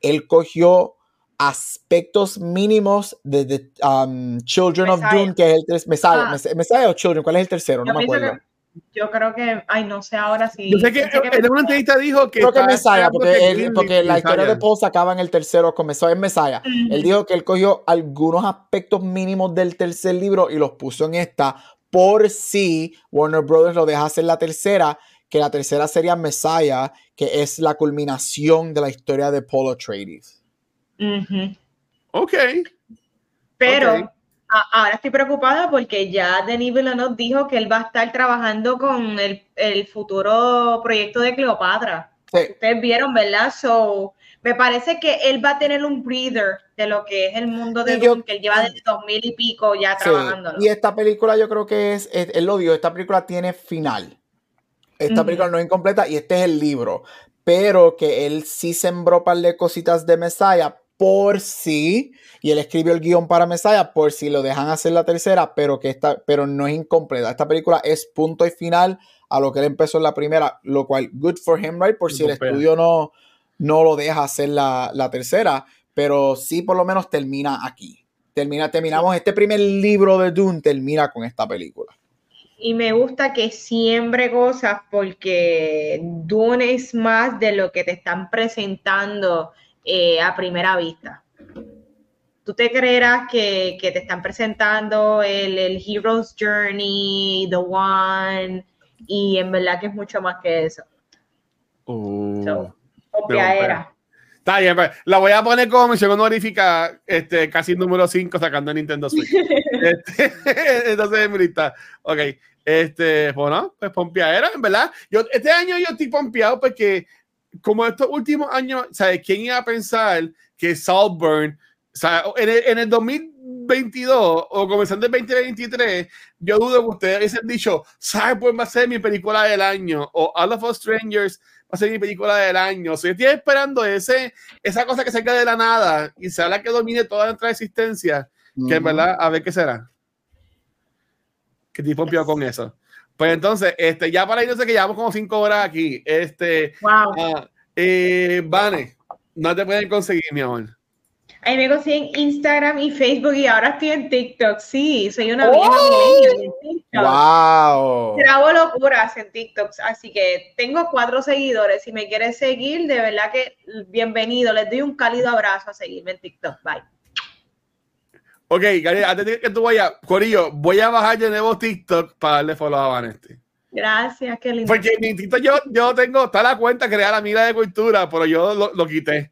él cogió aspectos mínimos de The um, Children of Doom, que es el Messiah, ah. Messiah o Children, ¿cuál es el tercero? No me acuerdo yo creo que, ay, no sé ahora sí. Yo sé que, en una entrevista dijo que. Creo que Messiah, porque, porque la historia de Paul se acaba en el tercero, comenzó en Messiah. Él dijo que él cogió algunos aspectos mínimos del tercer libro y los puso en esta por si Warner Brothers lo deja hacer la tercera, que la tercera sería Messiah, que es la culminación de la historia de Paul Atreides. Ok. Pero ahora estoy preocupada porque ya Denis Villeneuve dijo que él va a estar trabajando con el, futuro proyecto de Cleopatra. Ustedes vieron, ¿verdad? So, me parece que él va a tener un breather de lo que es el mundo de Dune, que él lleva desde 2000 y pico ya trabajando. Y esta película yo creo que es, él lo dijo, esta película tiene final. Esta película no es incompleta y este es el libro. Pero que él sí sembró un par de cositas de Messiah por si, y él escribió el guion para Messiah por si lo dejan hacer la tercera, pero que esta, pero no es incompleta. Esta película es punto y final a lo que él empezó en la primera, lo cual, good for him, right? Por si el estudio no, no lo deja hacer la, tercera, pero sí por lo menos termina aquí. Termina, terminamos este primer libro de Dune, termina con esta película. Y me gusta que siembre cosas porque Dune es más de lo que te están presentando eh, a primera vista. Tú te creerás que, te están presentando el, Hero's Journey, The One, y en verdad que es mucho más que eso. Uh, so, era. Está bien, pues, la voy a poner como mención honorífica, este, casi número 5 sacando Nintendo Switch. este, entonces, lista. Ok, este, bueno, pues pompeadera, en verdad. Yo, este año yo estoy pompeado porque, como estos últimos años, ¿sabes? ¿Quién iba a pensar que Saltburn, o sea, en el, en el 2022 o comenzando el 2023, yo dudo que ustedes hubiesen dicho, Saltburn va a ser mi película del año o All of Us Strangers va a ser mi película del año. O sea, yo estoy esperando ese, esa cosa que salga de la nada y sea la que domine toda nuestra existencia. Que en verdad, a ver qué será. Que tipo pompeado con eso. Pues entonces, este, ya para ir, no sé que llevamos como cinco horas aquí. Este, wow. Uh, eh, Vane, no te pueden conseguir, mi amor. Ahí me consiguen Instagram y Facebook y ahora estoy en TikTok. Sí, soy una vieja ¡Oh! en TikTok. ¡Wow! Grabo locuras en TikTok, así que tengo cuatro seguidores. Si me quieres seguir, de verdad que bienvenido. Les doy un cálido abrazo a seguirme en TikTok. Bye. Ok, Gary, antes de que tú vayas, Corillo, voy a bajar de nuevo TikTok para darle follow a Vanesti. Gracias, qué lindo. Porque en mi TikTok yo, yo tengo, está la cuenta crear la mira de cultura, pero yo lo, lo quité.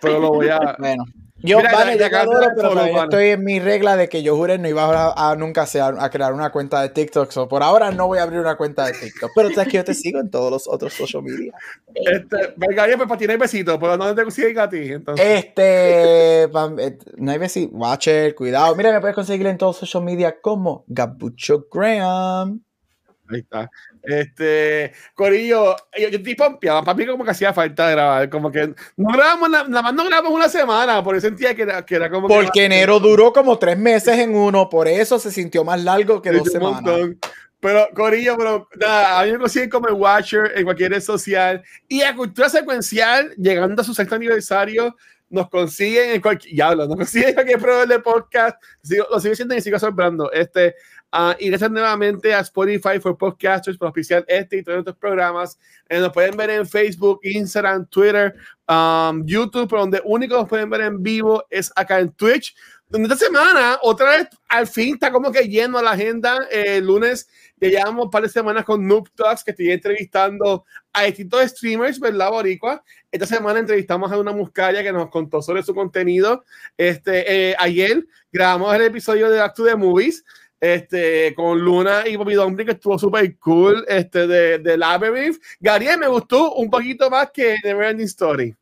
Pero lo voy a. bueno. Yo, vale, ya adoro, pero estoy en mi regla de que yo juré no iba a, nunca a, crear una cuenta de TikTok. So por ahora no voy a abrir una cuenta de TikTok. Pero sabes que yo te sigo en todos los otros social media. Este, venga, pues para ti no hay besitos, pero ¿dónde te consiguen a ti? Entonces? Este, eh, no hay besitos. Watcher, cuidado. Mira, me puedes conseguir en todos los social media como Gabucho Graham. Ahí está. Este, Corillo, yo, yo estoy pompeado. Para mí, como que hacía falta grabar. Como que no grabamos, nada más no grabamos una semana. Por eso sentía que era, que era como. Porque enero duró como tres meses en uno. Por eso se sintió más largo que dos semanas. Pero, Corillo, pero nada, a mí me consiguen como el Watcher en cualquier red social. Y a Cultura Secuencial, llegando a su sexto aniversario, nos consiguen en cualquier. Ya hablo, nos consiguen en cualquier proveedor de podcast. lo sigo siendo y sigo sorprendiendo. Este, Uh, y gracias nuevamente a Spotify for Podcasters por oficial este y todos estos programas. Eh, nos pueden ver en Facebook, Instagram, Twitter, um, YouTube, pero donde único nos pueden ver en vivo es acá en Twitch. Esta semana, otra vez, al fin está como que lleno la agenda. Eh, el lunes ya llevamos un par de semanas con Noob Talks, que estoy entrevistando a distintos streamers, ¿verdad, Boricua? Esta semana entrevistamos a una muscaria que nos contó sobre su contenido. Este, eh, ayer grabamos el episodio de Back to the Movies este, con Luna y Bobby Dumpling, que estuvo súper cool, este, de, de Labyrinth. Gary me gustó un poquito más que Neverending Story.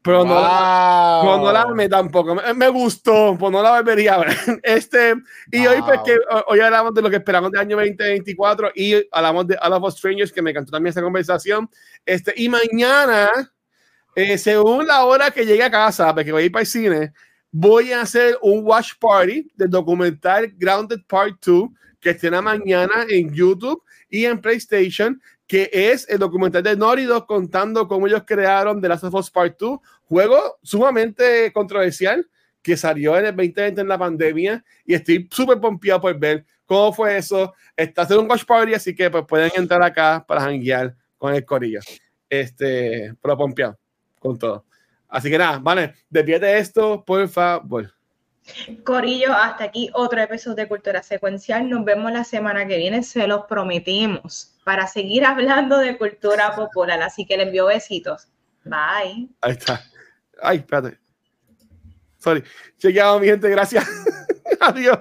Pero, no, no, la amé tampoco. Me, gustó, pues no la volvería a ver. Este, y hoy, pues, que hoy hablamos de lo que esperamos del año 2024 y hablamos de All of Us Strangers, que me encantó también esa conversación. Este, y mañana, eh, según la hora que llegue a casa, porque voy a ir para el cine, voy a hacer un watch party del documental Grounded Part 2 que estará mañana en YouTube y en PlayStation, que es el documental de Naughty Dog contando cómo ellos crearon The Last of Us Part 2, juego sumamente controversial que salió en el 2020 en la pandemia y estoy súper pompeado por ver cómo fue eso. Está haciendo un watch party, así que pues pueden entrar acá para janguear con el corillo. Este, pero pompeado con todo. Así que nada, vale, despídete esto, por favor. Corillo, hasta aquí otro episodio de Cultura Secuencial. Nos vemos la semana que viene, se los prometimos, para seguir hablando de cultura popular. Así que le envío besitos. Bye. Ahí está. Ay, espérate. Sorry. Chequeado, mi gente, gracias. Adiós.